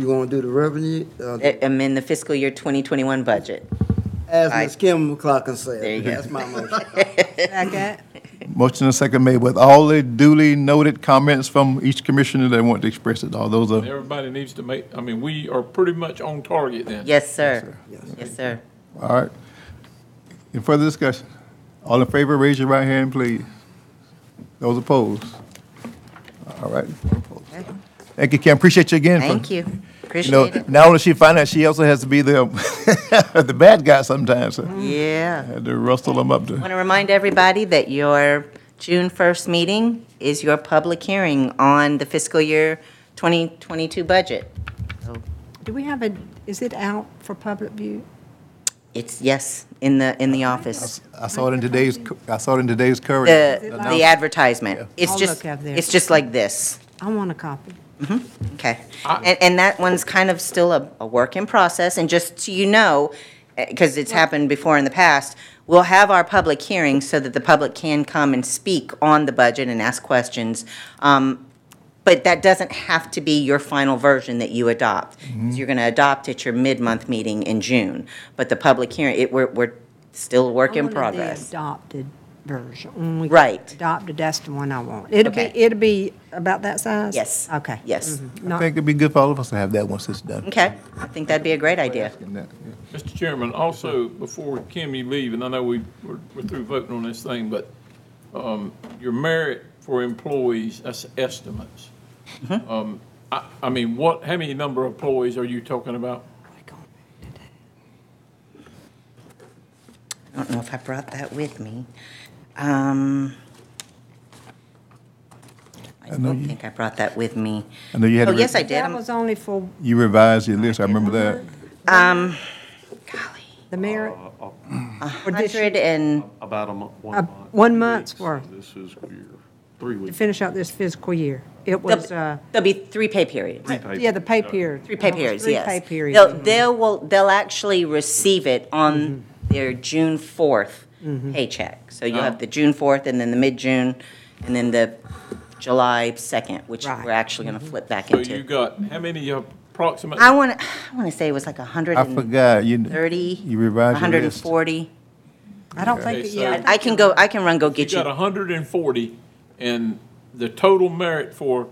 you want to do the revenue, uh, amend the fiscal year 2021 budget. as Ms. Kim McGlothlin said. There you go. That's my motion. Second. Motion and second made with all the duly noted comments from each commissioner that want to express it. All those are, Everybody needs to make, I mean, we are pretty much on target then. Yes, sir. Yes, sir. all right. Any further discussion? All in favor, raise your right hand, please. Those opposed? All right. Thank you, Kim. Appreciate you again. for- Thank you. You know, Appreciate it. not only she finance, she also has to be the, [LAUGHS] the bad guy sometimes. so Yeah. Had to rustle them up to. Want to remind everybody that your June 1st meeting is your public hearing on the fiscal year 2022 budget. So Do we have a, is it out for public view? It's, yes, in the, in the office. I saw it in today's, co- I saw it in today's current. The, the announcement. advertisement. It's I'll just, look up there. it's just like this. I want a copy. Mm-hmm. Okay. And, and that one's kind of still a, a work in process, and just so you know, eh, because it's happened before in the past, we'll have our public hearing so that the public can come and speak on the budget and ask questions. Um, But that doesn't have to be your final version that you adopt. Mm-hmm. You're going to adopt at your mid-month meeting in June. But the public hearing, it, we're, we're still a work I in wanted the progress. adopted version. When we Right. Adopted, that's the one I want. It'll be, Okay. it'll be about that size? Yes. Okay. Yes. Mhm. I Not- think it'd be good for all of us to have that once it's done. Okay, I think that'd be a great idea. Mr. Chairman, also, before Kim, you leave, and I know we, we're, we're through voting on this thing, but, um, your merit for employees, that's estimates. Um, I, I mean, what, how many number of employees are you talking about? I don't know if I brought that with me. Um, I know don't you- think I brought that with me. I know you had Oh, to yes, I did. That I'm- was only for You revised your list, I remember that. Um, the merit? Uh, For this year? hundred and, About a month, one Uh, month. one month's worth. This is year, three To weeks. finish out this fiscal year. It was, uh, there'll be three pay periods. Pay- yeah, the pay period. Three pay It was periods, Three yes. pay periods. They'll, they'll, will- they'll actually receive it on their June fourth Mm-hmm. paycheck. So you'll Oh. have the June fourth, and then the mid-June, and then the July second, which Right. we're actually gonna mm-hmm. flip back into. So you into. got, how many approximately? I wanna, I wanna say it was like a hundred I and forgot, you, thirty, you revised your hundred list. forty. I don't think, Okay, that- yeah. so- I can go, I can run, go You get you. You got hundred and forty, and the total merit for,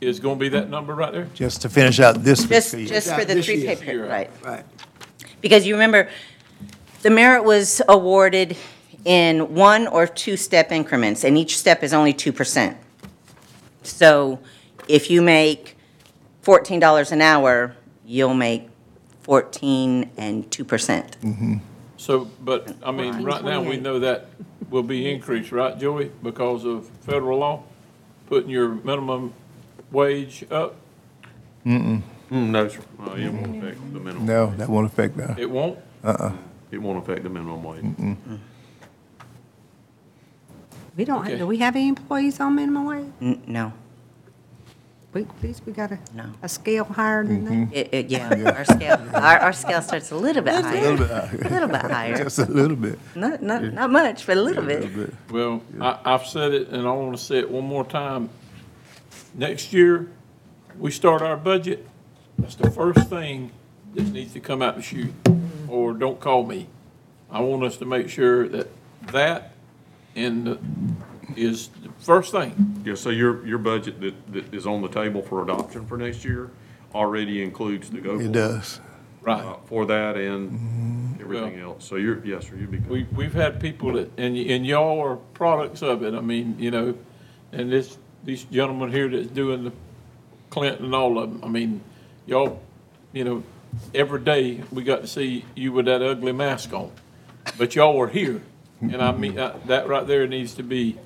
is gonna be that number right there? Just to finish out this Just, fiscal year. just for the This three year. pay, per- Year. right. Right. Because you remember, the merit was awarded in one or two-step increments, and each step is only two percent. So if you make fourteen dollars an hour, you'll make 14 and 2%. So, but, I mean, right now, we know that will be increased, right, Joey, because of federal law? Putting your minimum wage up? Mm, no, sir. Uh, It won't affect the minimum. No, that won't affect that. It won't? Uh-uh. It won't affect the minimum wage. We don't, Okay. do we have any employees on minimum wage? N- No. We, at least we got a, No. a scale higher than that. Mm-hmm. It, it, yeah, our scale, our, our scale starts a little bit A little bit higher. higher. A little bit higher. Just a little bit. Not, not, not much, but a little bit. little bit. Well, I, I've said it, and I want to say it one more time. Next year, we start our budget, that's the first thing that needs to come out the chute, or don't call me. I want us to make sure that that and the- is the first thing. Yeah, so your, your budget that, that is on the table for adoption for next year already includes the go. It does. Right. uh, For that and everything Well- else. So you're, yes, sir, you'd be good. We, we've had people that, and, y- and y'all are products of it, I mean, you know, and this, these gentlemen here that's doing the Clinton and all of them, I mean, y'all, you know, every day, we got to see you with that ugly mask on. But y'all were here, and I mean, that, that right there needs to be,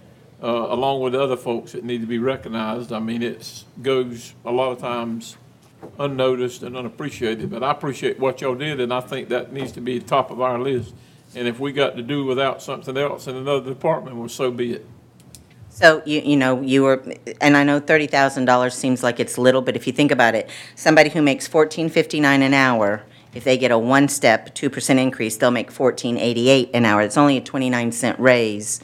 uh, along with other folks that need to be recognized. I mean, it's, goes a lot of times unnoticed and unappreciated, but I appreciate what y'all did, and I think that needs to be top of our list. And if we got to do without something else in another department, well, so be it. So, you, you know, you were, and I know thirty thousand dollars seems like it's little, but if you think about it, somebody who makes fourteen fifty-nine an hour, if they get a one-step, two percent increase, they'll make fourteen eighty-eight an hour. It's only a twenty-nine cent raise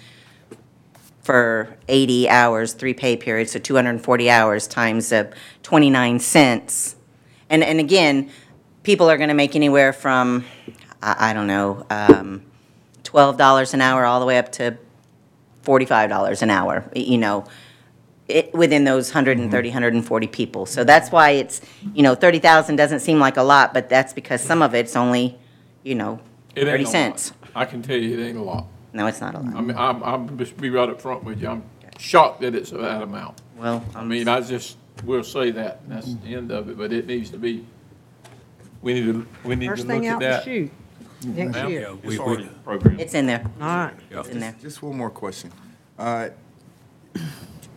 for eighty hours, three pay periods, so two hundred and forty hours times uh, twenty-nine cents. And, and again, people are gonna make anywhere from, I, I don't know, um, twelve dollars an hour all the way up to forty-five dollars an hour, you know, it, within those 130, 140 mm-hmm. people. So that's why it's, you know, 30,000 doesn't seem like a lot, but that's because some of it's only, you know, It ain't 30 a lot. cents. I can tell you it ain't a lot. No, it's not a lot. mean, I'm, I'm just be right up front with you. I'm shocked that it's that amount. Well, I mean, I just, will say that, and that's the end of it, but it needs to be, we need to, we need to First look thing at out the that. chute, next Ma'am? year. It's already programmed. it's in there. All right. It's in there. Just one more question. Uh,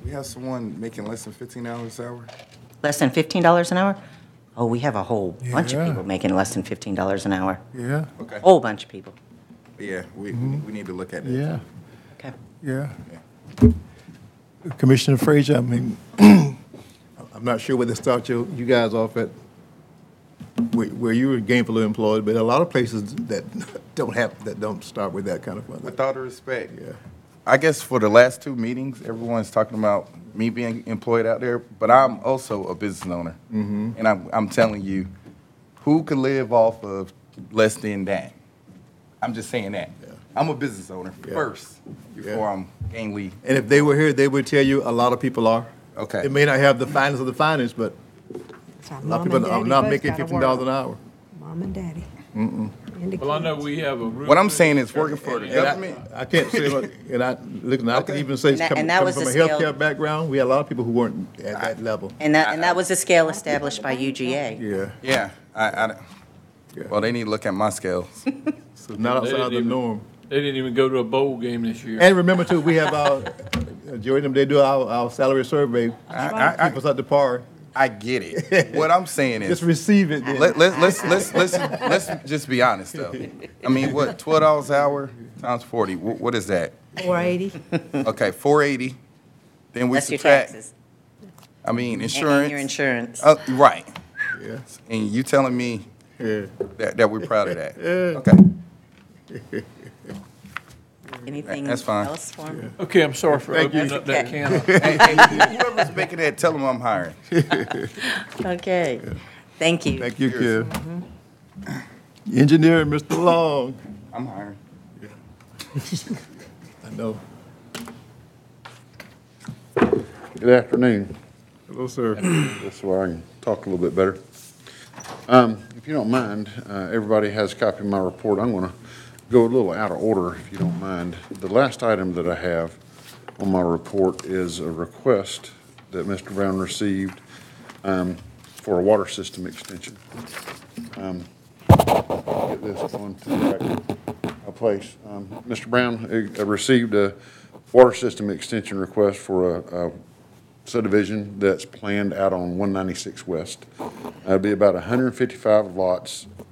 we have someone making less than fifteen dollars an hour? Less than $15 an hour? Oh, we have a whole bunch of Yeah. people making less than $15 an hour. Yeah, Okay. Whole bunch of people. Yeah, we, we need to look at that. yeah, Okay. yeah. Commissioner Frazier, I mean, [CLEARS THROAT] I'm not sure where to start you, you guys off at, where, where you were gainfully employed, but a lot of places that [LAUGHS] don't have, that don't start with that kind of funding. With all due respect, Yeah. I guess for the last two meetings, everyone's talking about me being employed out there, but I'm also a business owner. Mm-hmm. And I'm, I'm telling you, who could live off of less than that? I'm just saying that. I'm a business owner Yeah. first, before I'm gainly, And if they were here, they would tell you a lot of people are. okay. It may not have the finest of the finest, but So a lot mom of people and are daddy not both making gotta fifteen dollars an hour. Mom and daddy. And the Well, I know kids. we have a. real What I'm saying is working for the And government, I can't say, what- and I, listen, I can even say, And that- coming and that coming was from a the scale- healthcare background, we had a lot of people who weren't at that level. And that, and that was a scale established by UGA. Yeah, yeah, I, I, Yeah. well, they need to look at my scales. [LAUGHS] so not They outside didn't the even- norm. They didn't even go to a bowl game this year. And remember too, we have our, Joey, them, they do our, our salary survey, I, I, keep us at the par. I get it. [LAUGHS] What I'm saying is. Just receive it then. Let, let, let's, let's, let's, let's just be honest though. I mean, what, twelve dollars an hour times forty, wh- what is that? Four eighty. Okay, four eighty, then we That's your subtract, taxes. I mean, And- and insurance. your insurance. Uh, right, Yeah, and you telling me yeah. that, that we're proud of that? Yeah. Okay, [LAUGHS] Anything that's fine. else for me? Okay, I'm sorry for Thank you. opening up that can of. [LAUGHS] Hey, hey, whoever's making that, tell them I'm hiring. [LAUGHS] Okay. Thank you. Thank you, Kim. Engineer, Mr. Long. I'm hiring. [LAUGHS] I know. Good afternoon. Hello, sir. Just so I can talk a little bit better. Um, If you don't mind, uh, everybody has a copy of my report. I'm going to go a little out of order, if you don't mind. The last item that I have on my report is a request that Mr. Brown received um, for a water system extension. Um, Get this going to the right uh, place. Um, Mr. Brown uh, received a water system extension request for a a subdivision that's planned out on 196 West. That'll be about 155 lots, [CLEARS THROAT]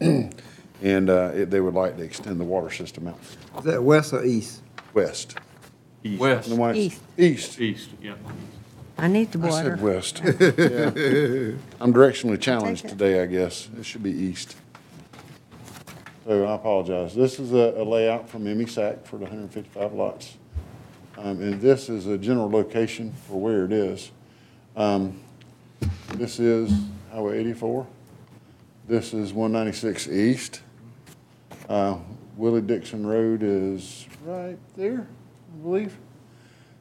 and uh, it- they would like to extend the water system out Is that west or east? west. East West. The one East. East. East, yeah. I need the I water. said west. [LAUGHS] Yeah. I'm directionally challenged today, I guess. It should be east. So I apologize. This is a a layout from ME-SAC for the 155 lots. Um, And this is a general location for where it is. Um, This is Highway 84. This is 196 East. Uh, Willie Dixon Road is right there, I believe.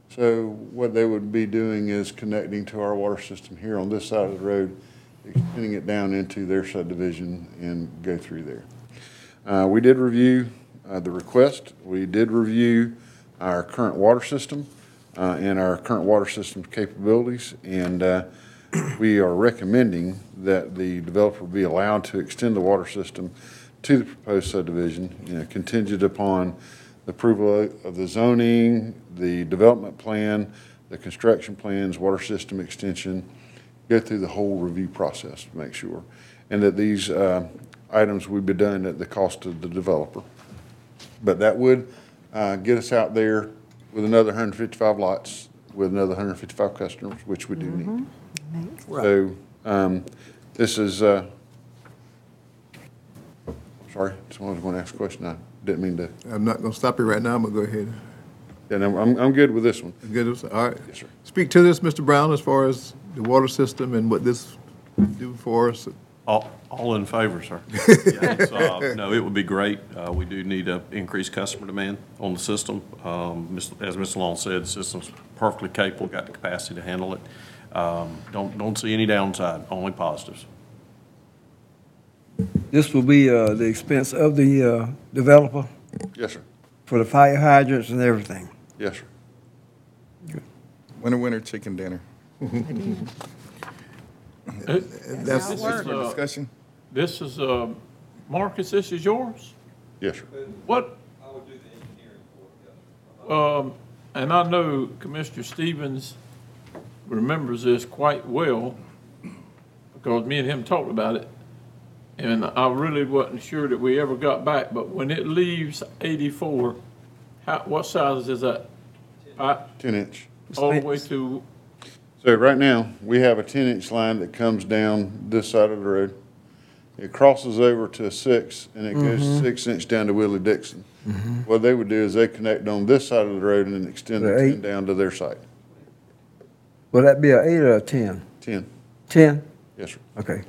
So what they would be doing is connecting to our water system here on this side of the road, extending it down into their subdivision and go through there. Uh, we did review, uh, the request. We did review our current water system, uh, and our current water system's capabilities. And, uh, we are recommending that the developer be allowed to extend the water system to the proposed subdivision, you know, contingent upon the approval of the zoning, the development plan, the construction plans, water system extension, go through the whole review process to make sure. And that these uh, items would be done at the cost of the developer. But that would uh, get us out there with another 155 lots, with another 155 customers, which we do need. So um, this is, uh, sorry, someone was going to ask a question. I didn't mean to. I'm not gonna stop you right now, I'm gonna go ahead. And I'm, I'm I'm good with this one. Good, all right. Yes, sir. Speak to this, Mr. Brown, as far as the water system and what this do for us. All, all in favor, sir. [LAUGHS] Yeah, it's, uh, No, it would be great. Uh, We do need to increase customer demand on the system. Um, Ms- As Mr. Long said, the system's perfectly capable, got the capacity to handle it. Um, Don't, don't see any downside, only positives. This will be uh, the expense of the uh, developer Yes, sir. for the fire hydrants and everything. Yes, sir. Winter, winter, chicken dinner. That's This is, For uh, discussion? This is, uh, Marcus, this is yours? Yes, sir. What? I would do the engineering for it, Um, and I know Commissioner Stevens remembers this quite well, because me and him talked about it. And I really wasn't sure that we ever got back, but when it leaves eighty-four, how, what size is that? Pipe, 10 inch. all the way to, So right now, we have a 10-inch line that comes down this side of the road. It crosses over to a six, and it goes mm-hmm. six inch down to Willie Dixon. Mm-hmm. What they would do is they connect on this side of the road and then extend the The 10 down to their site. Will that be a eight or a 10? 10, 10? yes, sir. Okay.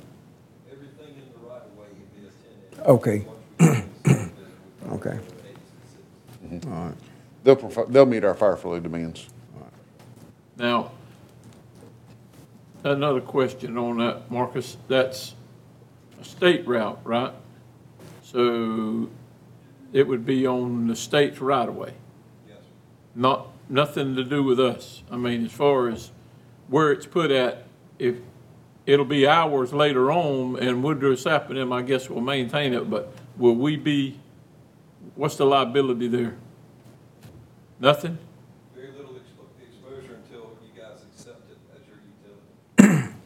Okay. [CLEARS THROAT] Okay. Mm-hmm. All right. They'll, provi- they'll meet our fire flow demands. now, another question on that, Marcus, that's a state route, right? So it would be on the state's right of way? Yes. Not, nothing to do with us. I mean, as far as where it's put at, if, it'll be hours later on and Woodruff Sappanem, I guess, will maintain it, but will we be, what's the liability there? Nothing? Very little expo- exposure until you guys accept it as your utility. [CLEARS THROAT]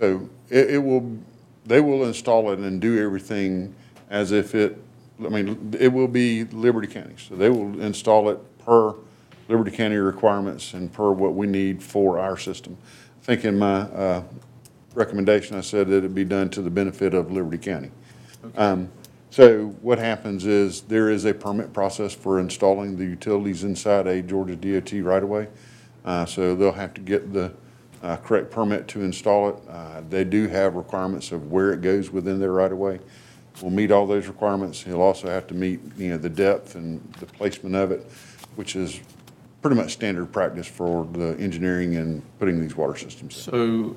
So it, it will, they will install it and do everything as if it, I mean, it will be Liberty County. So they will install it per Liberty County requirements and per what we need for our system. I think in my, uh, recommendation, I said that it'd be done to the benefit of Liberty County. Um, so what happens is there is a permit process for installing the utilities inside a Georgia DOT right-of-way. Uh, so they'll have to get the, uh, correct permit to install it. Uh, they do have requirements of where it goes within their right-of-way. We'll meet all those requirements. He'll also have to meet, you know, the depth and the placement of it, which is pretty much standard practice for the engineering and putting these water systems. in. So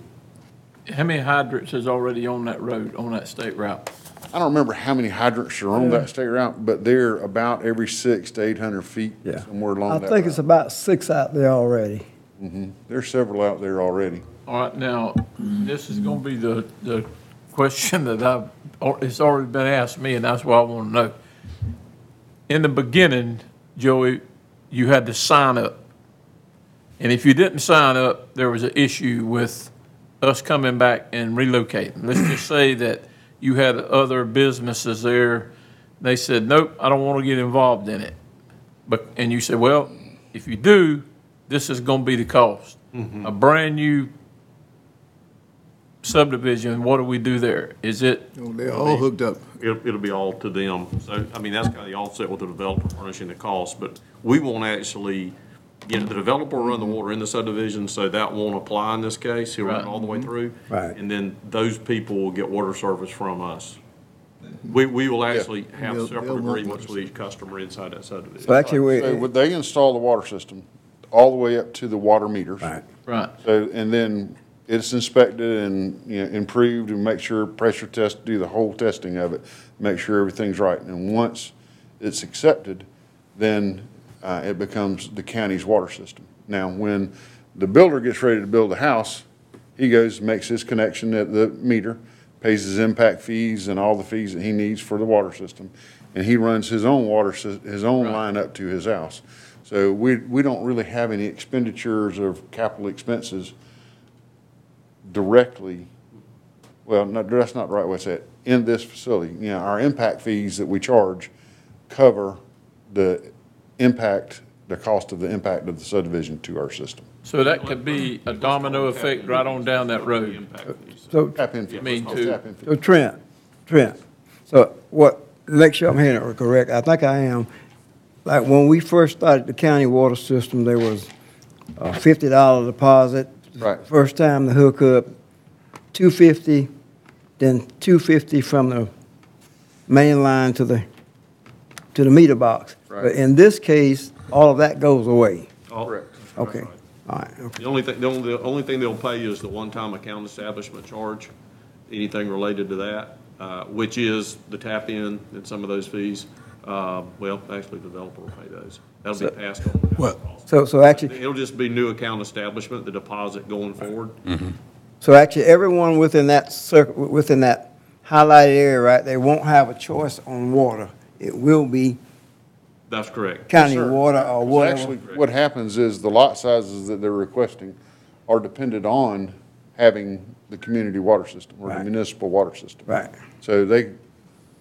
how many hydrants is already on that road, on that state route? I don't remember how many hydrants are on that state route, but they're about every six to eight hundred feet, Yeah. somewhere along I that think it's route. about six out there already. Mhm. There's several out there already. All right, now, this is gonna be the, the question [LAUGHS] that I've, or it's already been asked me, and that's why I wanna know. In the beginning, Joey, you had to sign up. And if you didn't sign up, there was an issue with us coming back and relocating. Let's just say that you had other businesses there, they said, nope, I don't wanna get involved in it. But, and you said, well, if you do, this is gonna be the cost. Mm-hmm. A brand-new subdivision, what do we do there? Is it, oh, They're all hooked up. It'll, it'll be all to them. So, I mean, that's kind of the offset with the developer furnishing the cost, but we won't actually, you know, the developer will run the water in the subdivision, so that won't apply in this case. He'll run it all the way through. Right. And then those people will get water service from us. We, we will actually have They'll- separate they'll want agreements with each customer inside that subdivision. So actually, So we, would they install the water system all the way up to the water meters. right. right? So, and then it's inspected and, you know, improved and make sure pressure test, do the whole testing of it, make sure everything's right. And once it's accepted, then uh, it becomes the county's water system. Now, when the builder gets ready to build a house, he goes, makes his connection at the meter, pays his impact fees and all the fees that he needs for the water system, and he runs his own water, sys- his own line up to his house. So we, we don't really have any expenditures of capital expenses directly, well, no, that's not the right way to say it, in this facility. You know, our impact fees that we charge cover the impact, the cost of the impact of the subdivision to our system. So that could be a domino effect right on down that road. So, Tap in fee. I mean, to- tap in so Trent, Trent, so what, make sure I'm hearing it correct, I think I am. Like, when we first started the county water system, there was a fifty dollar deposit. Right. First time the hook up, two fifty, then two fifty from the main line to the, to the meter box. Right. But in this case, all of that goes away. Correct. Okay, all right, okay. The only thing, the only, the only thing they'll pay you is the one-time account establishment charge, anything related to that, uh, which is the tap-in and some of those fees. Uh, well, actually, the developer will pay those. That'll be passed on. Well- So, so actually, It'll just be new account establishment, the deposit going forward. So actually, everyone within that circle, within that highlighted area, right, they won't have a choice on water. It will be that's correct. county water or whatever. Actually, what happens is the lot sizes that they're requesting are dependent on having the community water system or the municipal water system. Right. So they,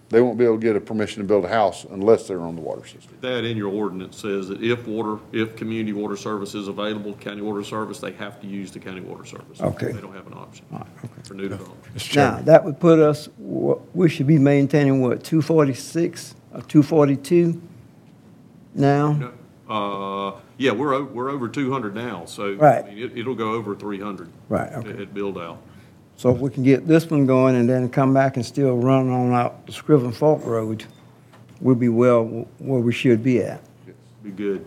they won't be able to get a permission to build a house unless they're on the water system. That in your ordinance says that if water, if community water service is available, county water service, they have to use the county water service. Okay. They don't have an option for new development. Now, that would put us, we should be maintaining what, 246 or 242? now? Uh, yeah, we're, we're over 200 now, so. Right. I mean, It, it'll go over 300. Right, okay. At at build out. So if we can get this one going and then come back and still run on out the Screven Fort Road, we'll be well where we should be at. Be good,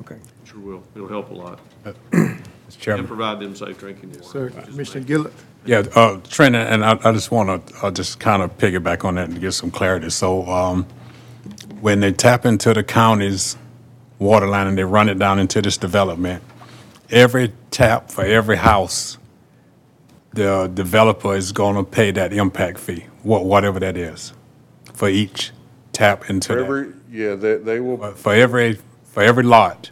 Okay. sure will. It'll help a lot. Uh, [CLEARS THROAT] Mr. And Chairman. provide them safe drinking water. Sir, Mr. Gilliard, Yeah, uh, Trent, and I, I just want to, just kind of piggyback on that and get some clarity. So, um, when they tap into the county's water line and they run it down into this development, every tap for every house, the developer is going to pay that impact fee, wha- whatever that is, for each tap into For that. every, yeah, they, they will, For every, for every lot.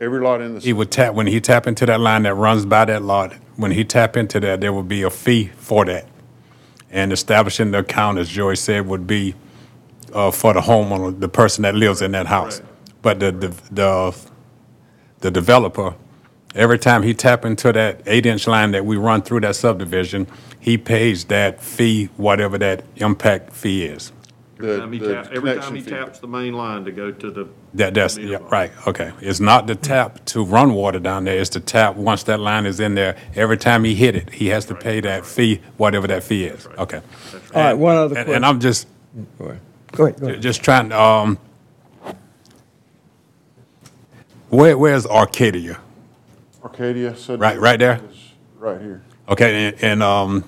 every lot in the. He would tap, when he tap into that line that runs by that lot, when he tap into that, there would be a fee for that. And establishing the account, as Joey said, would be uh, for the homeowner, the person that lives in that house. But the, the, the, the developer, every time he tap into that eight-inch line that we run through that subdivision, he pays that fee, whatever that impact fee is. Every time he the taps, every time connection he fee. taps the main line to go to the. That, that's, meter yeah, right, okay. It's not the tap to run water down there, it's the tap, once that line is in there, every time he hit it, he has to pay that fee, whatever that fee is, okay. All right, one other And- question. And I'm just, Go ahead, go ahead. just trying, to, um, where, where's Arcadia? Arcadia subdivision. Right- right there? is Right here. Okay, and, and, um,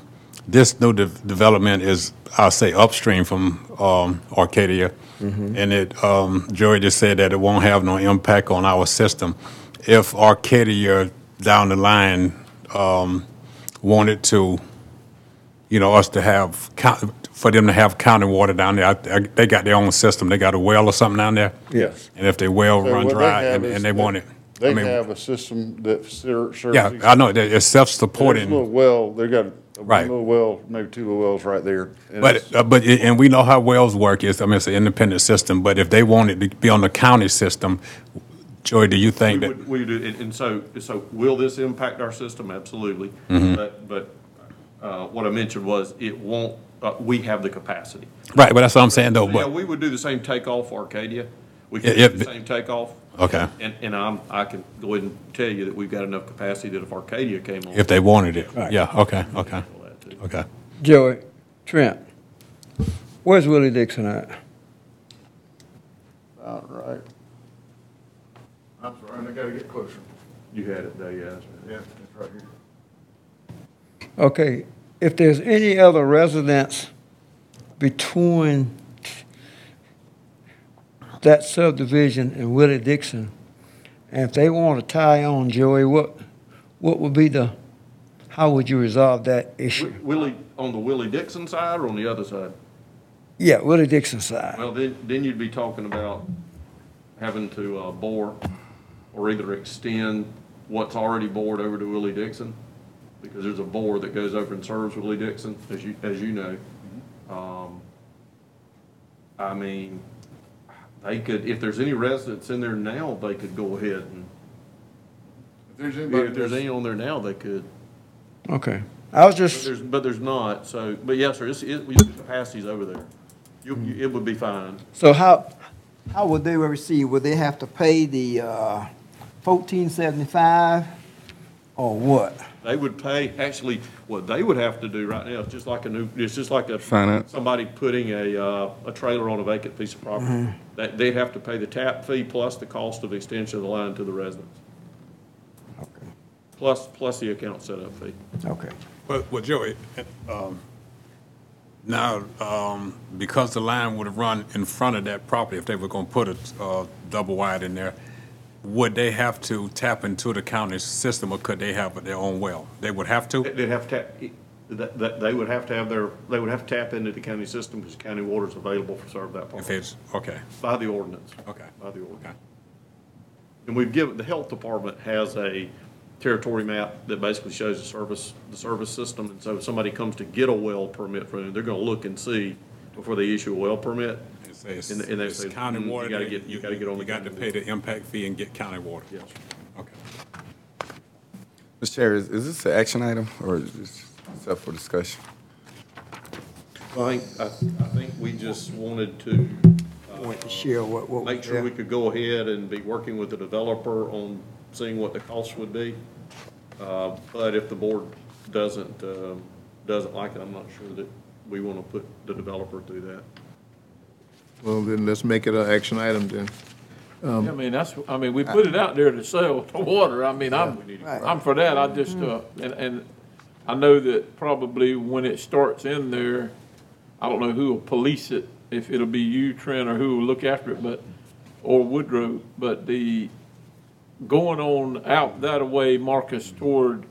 this new de- development is, I'll say upstream from, um, Arcadia. And it, um, Joey just said that it won't have no impact on our system. If Arcadia down the line, um, wanted to, you know, us to have, coun- for them to have county water down there. I- I- They got their own system. They got a well or something down there. Yes. And if their well So run what they dry have and is and they that want it, I They mean, have a system that ser- serves. yeah, these- I know, that it's There's a self-supporting. little well, they've got a Right. little well, maybe two little wells right there. and But, uh, but, it- and we know how wells work, is, I mean, it's an independent system, but if they wanted to be on the county system, Joey, do you We think that? would, we do, and, and so, so will this impact our system? Absolutely. Mhm. But, but, uh, what I mentioned was it won't, uh, we have the capacity. Right, but that's what I'm saying though, Yeah, but, we would do the same takeoff for Arcadia. We could Yeah, do yeah, the but- same takeoff. Okay. And, and I'm, I can go ahead and tell you that we've got enough capacity that if Arcadia came on. if they wanted it, Right. yeah, okay, okay, okay. Joey, Trent, where's Willie Dixon at? All right. I'm sorry, I gotta get closer. You had it, Dave, yes. Yeah, it's right here. Okay, if there's any other residents between that subdivision and Willie Dixon, and if they want to tie on, Joey, what, what would be the, how would you resolve that issue? Willie, on the Willie Dixon side or on the other side? Yeah, Willie Dixon side. Well, then, then you'd be talking about having to, uh, bore or either extend what's already bored over to Willie Dixon. Because there's a bore that goes over and serves Willie Dixon, as you, as you know. Um, I mean, they could, if there's any residents in there now, they could go ahead and, If there's anybody. if there's any on there now, they could. Okay, I was But just, there's, but there's not, so, but yes, sir, it's, it, we, capacity's over there. You, you, it would be fine. so how, how would they receive? Would they have to pay the, uh, fourteen seventy-five, or what? They would pay, actually, what they would have to do right now, it's just like a new, it's just like a. Finance. Somebody putting a, uh, a trailer on a vacant piece of property. That, they'd have to pay the tap fee plus the cost of extension of the line to the residents. Okay. Plus, plus the account setup fee. Okay. Well, well, Joey, um, now, um, because the line would have run in front of that property, if they were gonna put a, uh, double wide in there, would they have to tap into the county system, or could they have their own well? They would have to? They'd have to that, that, they would have to have their, they would have to tap into the county system because county water's available for serve that If it's, okay, by the ordinance. okay, By the ordinance. okay. And we've given, the health department has a territory map that basically shows the service, the service system. And so if somebody comes to get a well permit from them, they're gonna look and see before they issue a well permit. It says, And- and they it's say, county mm, you water. gotta get- you gotta get on the You got to county pay the impact fee and get county water. Yes. Okay. Mr. Chair, is, is this an action item or is this is up for discussion? I think, I, I think we just wanted to. uh, Want to share what, what. Make sure we could go ahead and be working with the developer on seeing what the cost would be. Uh, But if the board doesn't, um, doesn't like it, I'm not sure that we want to put the developer through that. Well, then let's make it an action item then. I mean, that's, I mean, we put it out there to sell [LAUGHS] the water. I mean, I'm, I'm for that. I just, uh, and, and I know that probably when it starts in there, I don't know who will police it, if it'll be you, Trent, or who will look after it, but, or Woodrow, but the, going on out that way, Marcus, toward,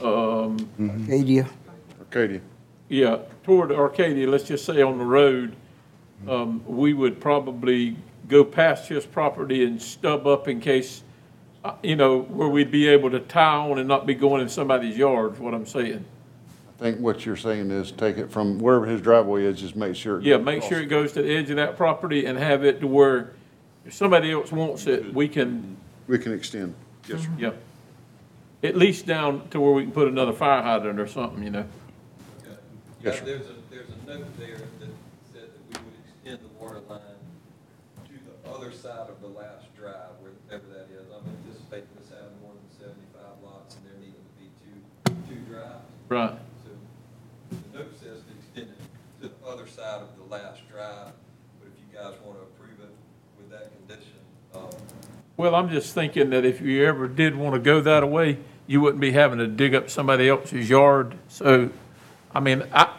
um, Adia. Arcadia. yeah, toward Arcadia, let's just say on the road, um, we would probably go past his property and stub up in case, uh, you know, where we'd be able to tie on and not be going in somebody's yard, is what I'm saying. I think what you're saying is take it from wherever his driveway is, just make sure. it Yeah, goes make sure it goes to the edge of that property and have it to where if somebody else wants it, we can, We can extend. Yes, sir. yeah. At least down to where we can put another fire hydrant or something, you know? Yes, Yeah, sir. there's a, there's a note there that said that we would extend the water line to the other side of the last drive, wherever that is. I'm anticipating this having more than seventy-five lots and there needing to be two, two drives. Right. So the note says to extend it to the other side of the last drive, but if you guys want to approve it with that condition, um, Well, I'm just thinking that if you ever did want to go that way, you wouldn't be having to dig up somebody else's yard. So, I mean, I,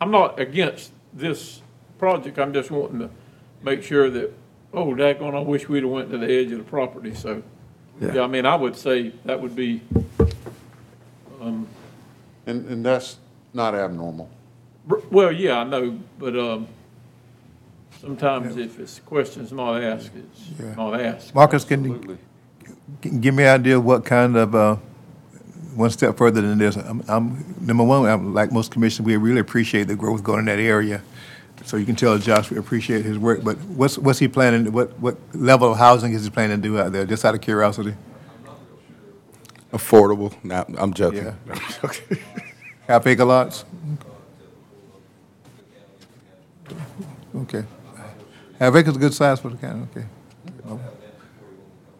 I'm not against this project, I'm just wanting to make sure that, oh, daggone, I wish we'd have went to the edge of the property, so. Yeah. Yeah, I mean, I would say that would be And, and that's not abnormal. R- Well, yeah, I know, but, um, sometimes if it's questions not asked, Yeah. it's not asked. Marcus, can you, can you give me an idea of what kind of, uh, one step further than this? I'm, I'm, number one, I'm, like most commissioners, we really appreciate the growth going in that area. So you can tell Josh we appreciate his work, but what's, what's he planning, what, what level of housing is he planning to do out there, just out of curiosity? Affordable, nah, I'm joking. Yeah. [LAUGHS] Half acre lots? Okay. Half acre's a good size for the county, okay.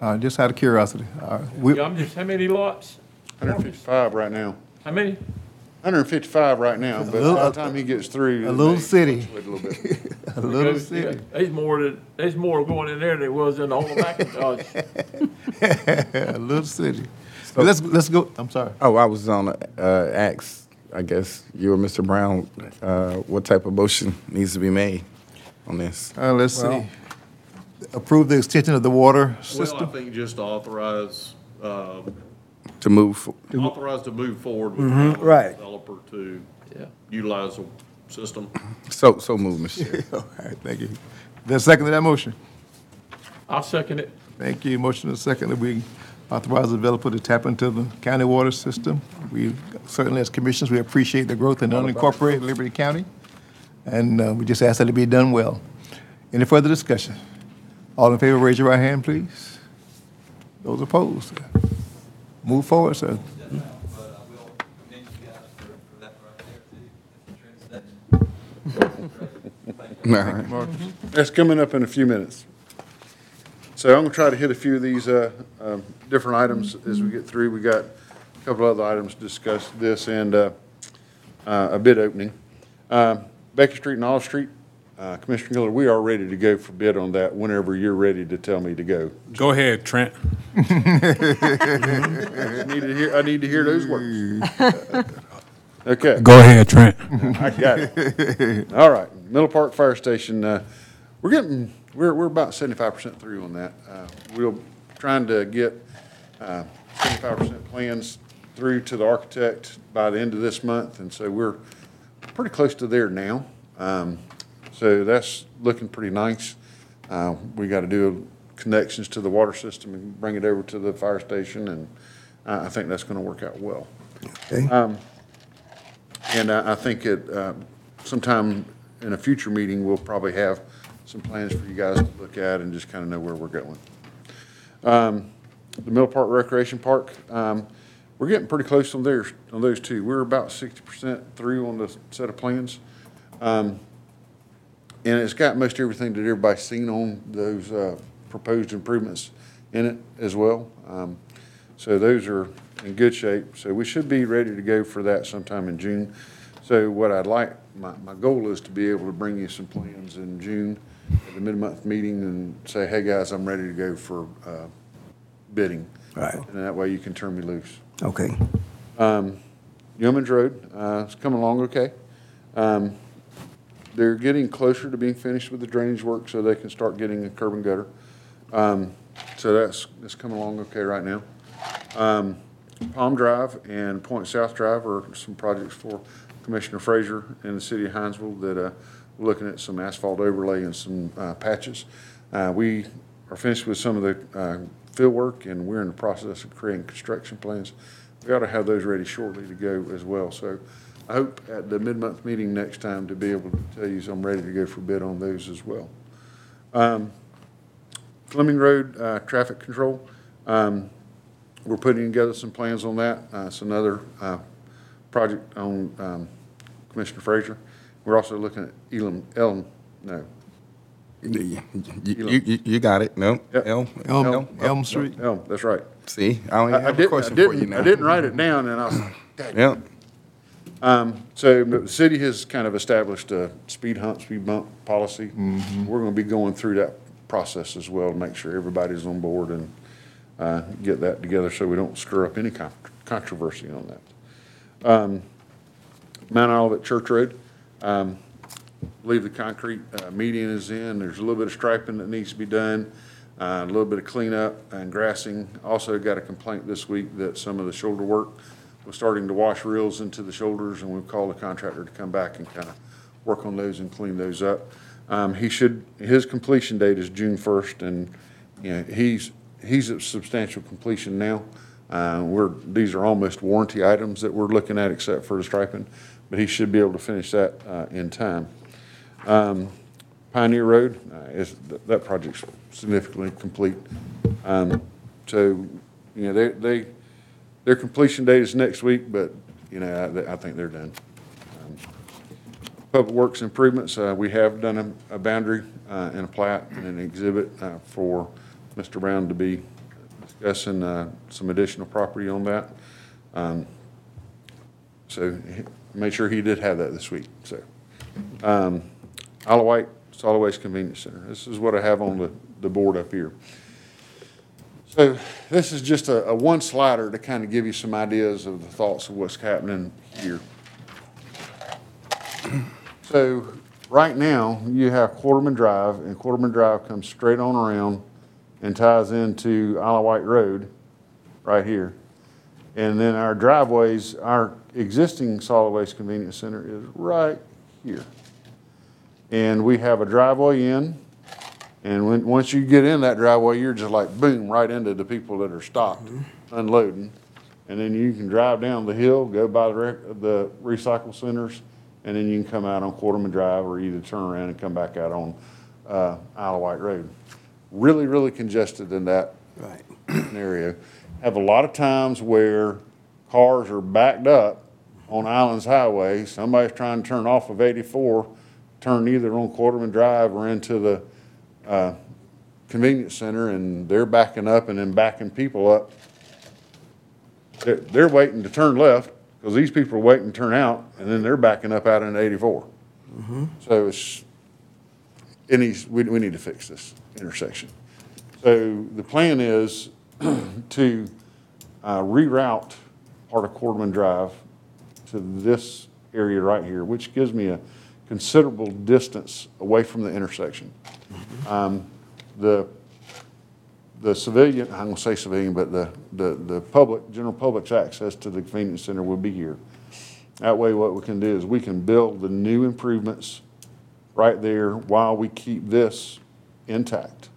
Uh, just out of curiosity. All right. We- Yeah, I'm just, how many lots? Hundred and fifty-five right now. How many? Hundred and fifty-five right now, but by little- the time he gets through. A little may city. fluctuate A little bit. [LAUGHS] A little Because, yeah, city. There's more, that- there's more going in there than there was in all of McIntosh. A little city. But let's, let's go, I'm sorry. Oh, I was on, uh, ask, I guess, you or Mr. Brown, uh, what type of motion needs to be made on this? Uh, let's Well- see. Approve the extension of the water Well, I system? think just authorize, uh, To move, fo- authorize to move forward with Mhm, the right. developer to Yeah. utilize the system. so, so move, Mr. Chair. [LAUGHS] All right, thank you. Then second to that motion? I'll second it. Thank you. Motion is second that we authorize the developer to tap into the county water system. We certainly, as commissioners, we appreciate the growth in unincorporated Liberty County, and uh, we just ask that it be done well. Any further discussion? All in favor, raise your right hand, please. Those opposed? Move forward, sir. All right. That's coming up in a few minutes. So I'm gonna try to hit a few of these, uh, um, different items as we get through. We got a couple other items to discuss, this and, uh, uh, a bid opening. Uh, Becky Street and Olive Street, uh, Commissioner Miller, we are ready to go for bid on that whenever you're ready to tell me to go. Go ahead, Trent. I need to hear, I need to hear those words. [LAUGHS] Okay. Go ahead, Trent. I got it. All right, Middle Park Fire Station, uh, we're getting, we're, we're about seventy-five percent through on that. Uh, We're trying to get uh, seventy-five percent plans through to the architect by the end of this month, and so we're pretty close to there now. Um, So that's looking pretty nice. Uh, We got to do connections to the water system and bring it over to the fire station, and I, I think that's going to work out well. Okay. Um, and I, I think it, uh, sometime in a future meeting, we'll probably have some plans for you guys to look at and just kind of know where we're going. Um, The Mill Park Recreation Park, um, we're getting pretty close on theirs, on those two. We're about sixty percent through on the set of plans. Um, And it's got most everything that everybody's seen on those uh, proposed improvements in it as well. Um, So those are in good shape. So we should be ready to go for that sometime in June. So what I'd like, my, my goal is to be able to bring you some plans in June at the mid-month meeting and say, hey, guys, I'm ready to go for uh, bidding. Right. And that way you can turn me loose. Okay. Um, Yeoman's Road, uh, it's coming along okay. Um, they're getting closer to being finished with the drainage work so they can start getting a curb and gutter. Um, so that's, that's coming along okay right now. Um, Palm Drive and Point South Drive are some projects for Commissioner Frazier in the city of Hinesville that, uh, we're looking at some asphalt overlay and some, uh, patches. Uh, we are finished with some of the, uh, field work and we're in the process of creating construction plans. We ought to have those ready shortly to go as well. So I hope at the mid-month meeting next time to be able to tell you I'm ready to go for bid on those as well. Um, Fleming Road, uh, traffic control, um, we're putting together some plans on that. Uh, it's another, uh, project on, um, Commissioner Frazier. We're also looking at Elam, Elm, no. You, you, you- you got it, no? Yep. Elm? Elm- Elm? Elm Street? Elm, that's right. See, I don't even I- I have a didn't- I question for you didn't- now. I didn't write it down and I was, [CLEARS THROAT] "Dang." Yep. Um, so the city has kind of established a speed hump, speed bump policy. We're gonna be going through that process as well to make sure everybody's on board and, uh, get that together so we don't stir up any con- controversy on that. Um, Mount Olivet Church Road, um, believe the concrete, uh, median is in. There's a little bit of striping that needs to be done, uh, a little bit of cleanup and grassing. Also got a complaint this week that some of the shoulder work was starting to wash reels into the shoulders, and we've called the contractor to come back and kind of work on those and clean those up. Um, he should, his completion date is June first, and, you know, he's, he's at substantial completion now. Uh, we're, these are almost warranty items that we're looking at, except for the striping, but he should be able to finish that, uh, in time. Um, Pioneer Road, uh, is, that project's significantly complete. Um, so, you know, they, they, their completion date is next week, but, you know, I, I think they're done. Public Works improvements, uh, we have done a, a boundary, uh, and a plat and an exhibit, uh, for Mr. Brown to be discussing, uh, some additional property on that. Um, so, he- made sure he did have that this week, so. Um, Isle of Wight Solid Waste Convenience Center. This is what I have on the, the board up here. So this is just a, a one slider to kind of give you some ideas of the thoughts of what's happening here. So right now, you have Quarterman Drive, and Quarterman Drive comes straight on around and ties into Isle of Wight Road, right here. And then our driveways, our existing solid waste convenience center is right here. And we have a driveway in, and when, once you get in that driveway, you're just like boom, right into the people that are stopped unloading. And then you can drive down the hill, go by the rec, the recycle centers, and then you can come out on Quarterman Drive or either turn around and come back out on, uh, Isle of Wight Road. Really, really congested in that scenario. [CLEARS THROAT] Have a lot of times where cars are backed up on Islands Highway. Somebody's trying to turn off of eighty-four, turn either on Quarterman Drive or into the, uh, convenience center, and they're backing up and then backing people up. They're, they're waiting to turn left, because these people are waiting to turn out, and then they're backing up out into eighty-four. So it's, it needs, we, we need to fix this intersection. So the plan is [CLEARS THROAT] to uh, reroute part of Quarterman Drive to this area right here, which gives me a considerable distance away from the intersection. Um, The, the civilian, I'm gonna say civilian, but the, the, the public, general public's access to the convenience center will be here. That way, what we can do is we can build the new improvements right there while we keep this intact.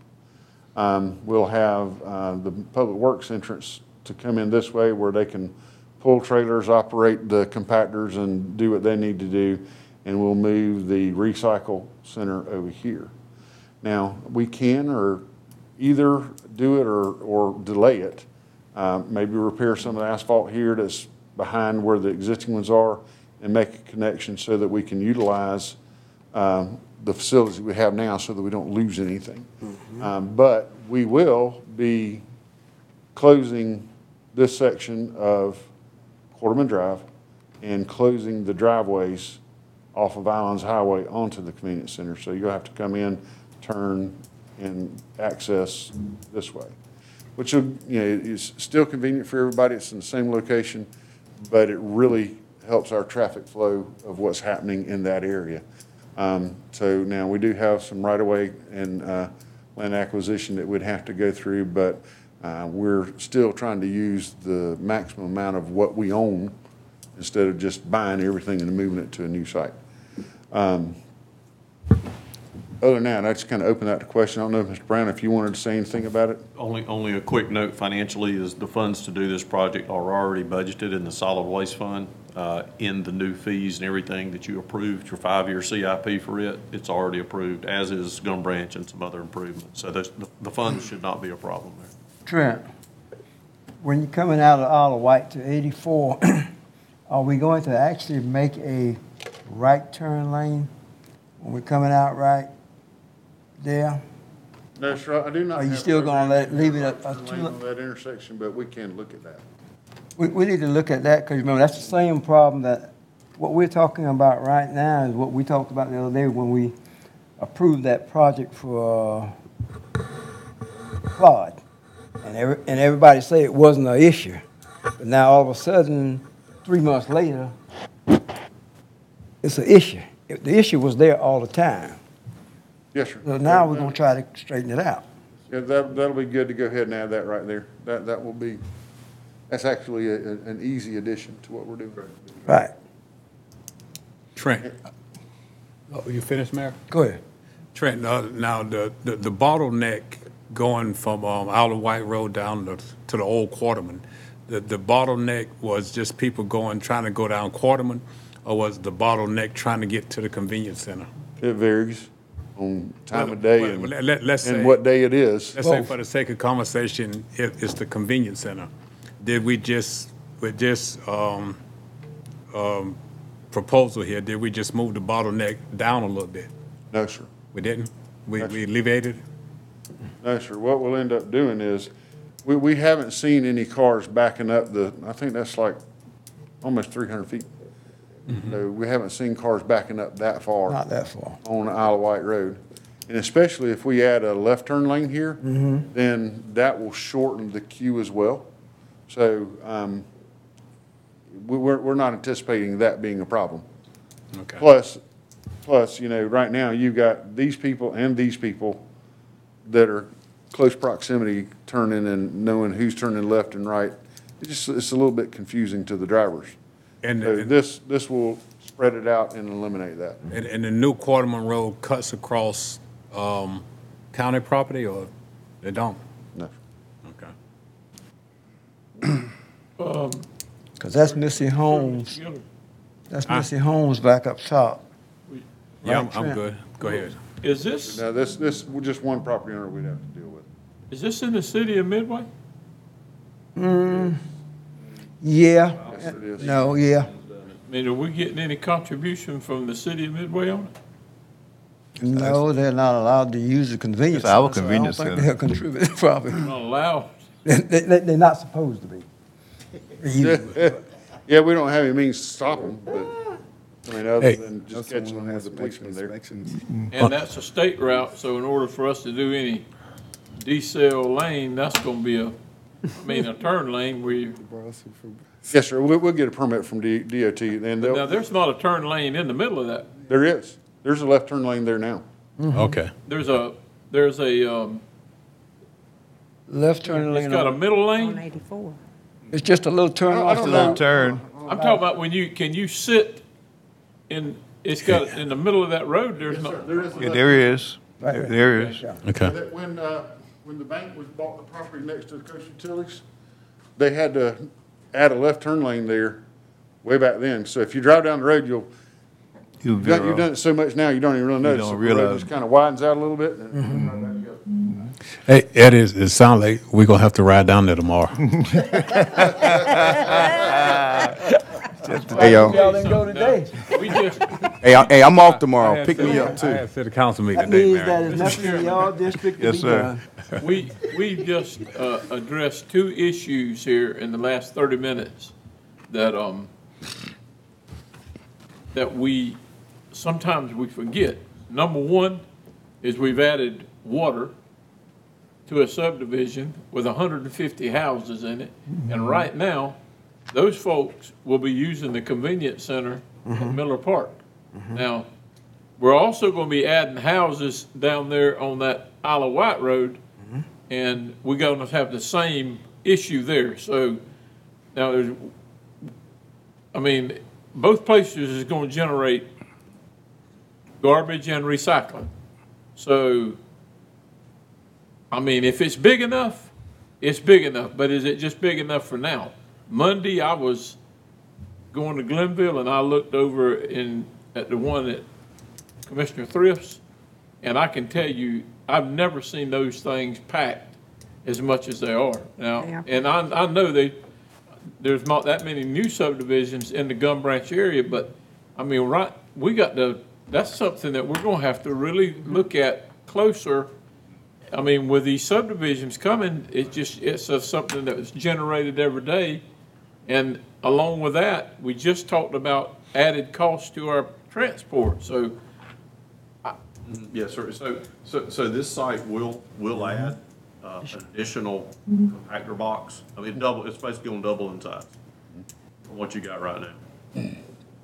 Um, we'll have, uh, the public works entrance to come in this way where they can pull trailers, operate the compactors and do what they need to do. And we'll move the recycle center over here. Now, we can or either do it or, or delay it. Uh, maybe repair some of the asphalt here that's behind where the existing ones are and make a connection so that we can utilize, um, the facilities we have now so that we don't lose anything. Um, but we will be closing this section of Quarterman Drive and closing the driveways off of Islands Highway onto the convenience center. So you'll have to come in, turn, and access this way. Which, will, you know, is still convenient for everybody. It's in the same location, but it really helps our traffic flow of what's happening in that area. Um, so now we do have some right-of-way and, uh, land acquisition that we'd have to go through, but, uh, we're still trying to use the maximum amount of what we own instead of just buying everything and moving it to a new site. Um, Other than that, I just kind of open that to question. I don't know, Mr. Brown, if you wanted to say anything about it? Only, only a quick note financially is the funds to do this project are already budgeted in the solid waste fund, uh, in the new fees and everything that you approved, your five-year CIP for it, it's already approved, as is Gum Branch and some other improvements. So those, the, the funds should not be a problem there. Trent, when you're coming out of Isle of Wight to 84, [CLEARS THROAT] are we going to actually make a right turn lane when we're coming out right there? No, sir, I do not. Are you have still gonna let- leave it a- a two- lane On that intersection, but we can look at that. We, we need to look at that, because remember, that's the same problem that, what we're talking about right now is what we talked about the other day when we approved that project for uh, Claude. And every, and everybody said it wasn't an issue. But now all of a sudden, three months later, it's an issue. It- The issue was there all the time. Yes, sir. So now we're gonna try to straighten it out. Yeah, that, that'll be good to go ahead and add that right there. That, that will be, That's actually a, a- an easy addition to what we're doing. Right. Trent. Oh, you finished, Mayor? Go ahead. Trent, uh, now, the, the the bottleneck going from um, Isle of Wight Road down to, to the old Quarterman, the, the bottleneck was just people going, trying to go down Quarterman, or was the bottleneck trying to get to the convenience center? It varies on time of day Well, and, well, let- let's say- and what day it is. Let's say for the sake of conversation, it, it's the convenience center. Did we just, with this, um, um, proposal here, did we just move the bottleneck down a little bit? No, sir. We didn't? We, we alleviated? it? No, sir. What we'll end up doing is, we, we haven't seen any cars backing up the, I think that's like almost three hundred feet. So we haven't seen cars backing up that far. Not that far. On Isle of Wight Road. And especially if we add a left turn lane here, Mhm. then that will shorten the queue as well. So, um, we, we're, we're not anticipating that being a problem. Okay. Plus, plus, you know, right now, you've got these people and these people that are close proximity turning and knowing who's turning left and right. It's just, it's a little bit confusing to the drivers. And- So this, this will spread it out and eliminate that. And, and the new Quarterman Road cuts across, um, county property, or they don't? No. Okay. Um, Because that's Missy Holmes. That's Missy Holmes back up top. Yeah, I'm, I'm Trent? good. Go ahead. Is this, Now, this, this, we're just one property owner we'd have to deal with. is this in the city of Midway? Yeah. Yes, it is. No, yeah. I mean, are we getting any contribution from the city of Midway on it? No, they're not allowed to use the convenience. It's our center, so convenience I don't center. think they'll contribute, [LAUGHS] probably. Not allowed? They, they, they're not supposed to be. [LAUGHS] Yeah, we don't have any means to stop them, but, I mean, other Hey. than just catching them with the policeman there. And that's a state route, so in order for us to do any decel lane, that's gonna be a, I mean, a turn lane we, Yes, sir, we'll, we'll get a permit from D- DOT, and now, they'll, there's not a turn lane in the middle of that. there is, there's a left turn lane there now. Okay. There's a, there's a, um, Left turn lane. it's lane. got a on- middle lane. Eighty-four. It's just a little turn I off. don't to know. the- Turn. I'm talking about when you, can you sit in, it's got, in the middle of that road, there's no, There is a Yeah, left- there is. Right There- there. There is. Okay. When, uh, when the bank was bought the property next to the Coastal Utilities, they had to add a left turn lane there way back then. So if you drive down the road, you'll, You you've done, you've done it so much now, you don't even really notice. don't it. The road realize. just kind of widens out a little bit and right back. Hey, Ed, it, it sounds like we're gonna have to ride down there tomorrow. [LAUGHS] Hey, yo. Y'all didn't go today. we just, Hey, I, hey, I'm off tomorrow. Pick me city- up I too. had city council meeting That today, means that Mayor. it's nothing in y'all district to Yes, be sir. done. we, we just, uh, addressed two issues here in the last thirty minutes that, um, that we, sometimes we forget. Number one is we've added water to a subdivision with hundred and fifty houses in it. And right now, those folks will be using the convenience center at mm-hmm. Miller Park. Mm-hmm. Now, we're also gonna be adding houses down there on that Isle of Wight Road. Mm-hmm. And we're gonna have the same issue there. So now there's, I mean, both places is gonna generate garbage and recycling. So, I mean, if it's big enough, it's big enough, but is it just big enough for now? Monday, I was going to Glennville and I looked over in, at the one at Commissioner Thrift's, and I can tell you, I've never seen those things packed as much as they are now. Yeah. And I, I know they, there's not that many new subdivisions in the Gum Branch area, but, I mean, right, we got to, that's something that we're gonna have to really look at closer. I mean, with these subdivisions coming, it just, it's a- something that was generated every day. And along with that, we just talked about added cost to our transport, so, Yes, sir. So, so, so this site will, will add uh, an additional compactor box. I mean, double, it's basically gonna double in size from what you got right now.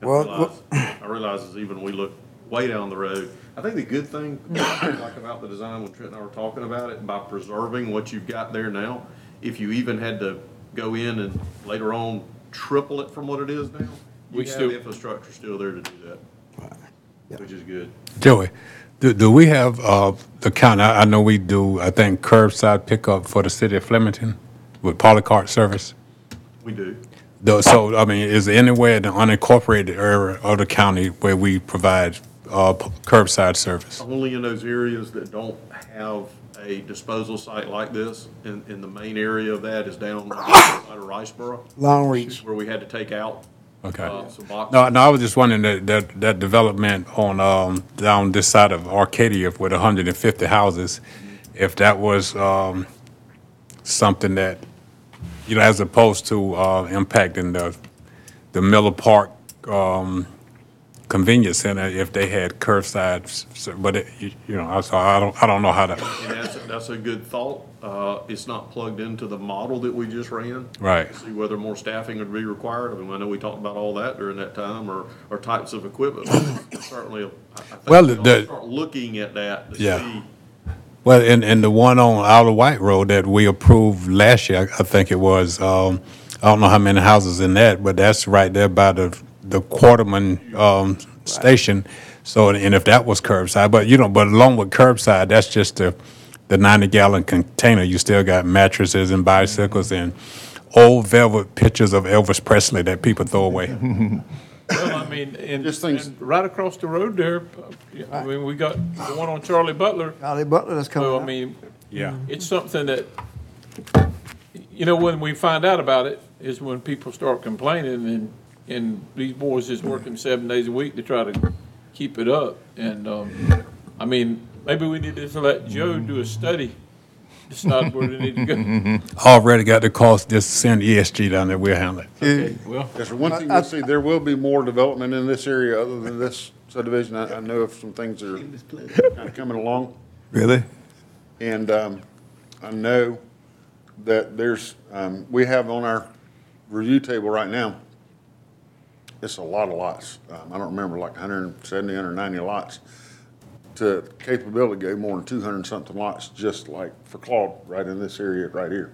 I Well, realize- I realize as even we look way down the road, I think the good thing, [COUGHS] like about the design when Trent and I were talking about it, by preserving what you've got there now, if you even had to go in and later on triple it from what it is now, We you have still- the infrastructure still there to do that, which is good. Joey, do, do we have, uh, the county, I, I know we do, I think curbside pickup for the city of Flemington with polycart service? We do. Though, so, I mean, is there anywhere in the unincorporated area of the county where we provide, uh, p- curbside service? Only in those areas that don't have a disposal site like this, and, and the main area of that is down outside of Riceboro. Long Reach. Where we had to take out, Okay. uh, some boxes. No, no, I was just wondering that, that, that development on, um, down this side of Arcadia with hundred and fifty houses, if that was, um, something that, you know, as opposed to, uh, impacting the, the Miller Park, um, convenience center, if they had curbside, s- s- but it, you you know, I, so I don't, I don't know how to, And that's, that's a good thought. Uh, it's not plugged into the model that we just ran. Right. See whether more staffing would be required. I mean, I know we talked about all that during that time, or, or types of equipment. Certainly, I I think Well, we ought the- start looking at that to Yeah. see. Well, and, and the one on of Wight Road that we approved last year, I think it was, um, I don't know how many houses in that, but that's right there by the, the Quarterman, um, station. So, and if that was curbside, but you know, but along with curbside, that's just the, the ninety gallon container. You still got mattresses and bicycles and old velvet pictures of Elvis Presley that people throw away. [LAUGHS] Well, I mean, and, Just things- and right across the road there, I mean, we got the one on Charlie Butler. Charlie Butler that's coming So, I up. mean, Yeah. it's something that, you know, when we find out about it is when people start complaining and, and these boys is working seven days a week to try to keep it up. And, um, I mean, maybe we need to let Joe do a study, decide where they need to go. [LAUGHS] Already got the cost, just send ESG down there, we'll handle it. Okay, well, Yes, sir. One thing you'll see, there will be more development in this area other than this subdivision. I, I know of some things that are kind of coming along. Really? And um, I know that there's, um, we have on our review table right now, it's a lot of lots. Um, I don't remember, like 170, 190 lots. To capability go more than 200 something lots, just like for Claude, right in this area right here.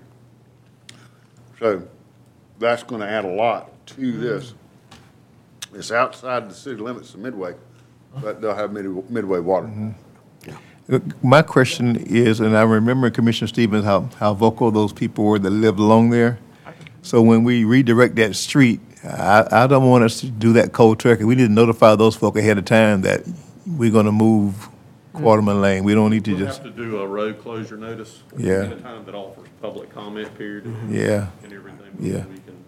So that's going to add a lot to this. It's outside the city limits of Midway, but they'll have Midway Midway water. Uh, My question is, and I remember Commissioner Stevens, how, how vocal those people were that lived along there. So when we redirect that street, I, I don't want us to do that cold turkey. We need to notify those folk ahead of time that we're gonna move Quarterman Lane. We don't need to We'll just, have to do a road closure notice. Yeah. At a time that offers public comment period. and- mm-hmm. Yeah. And everything, Yeah. we can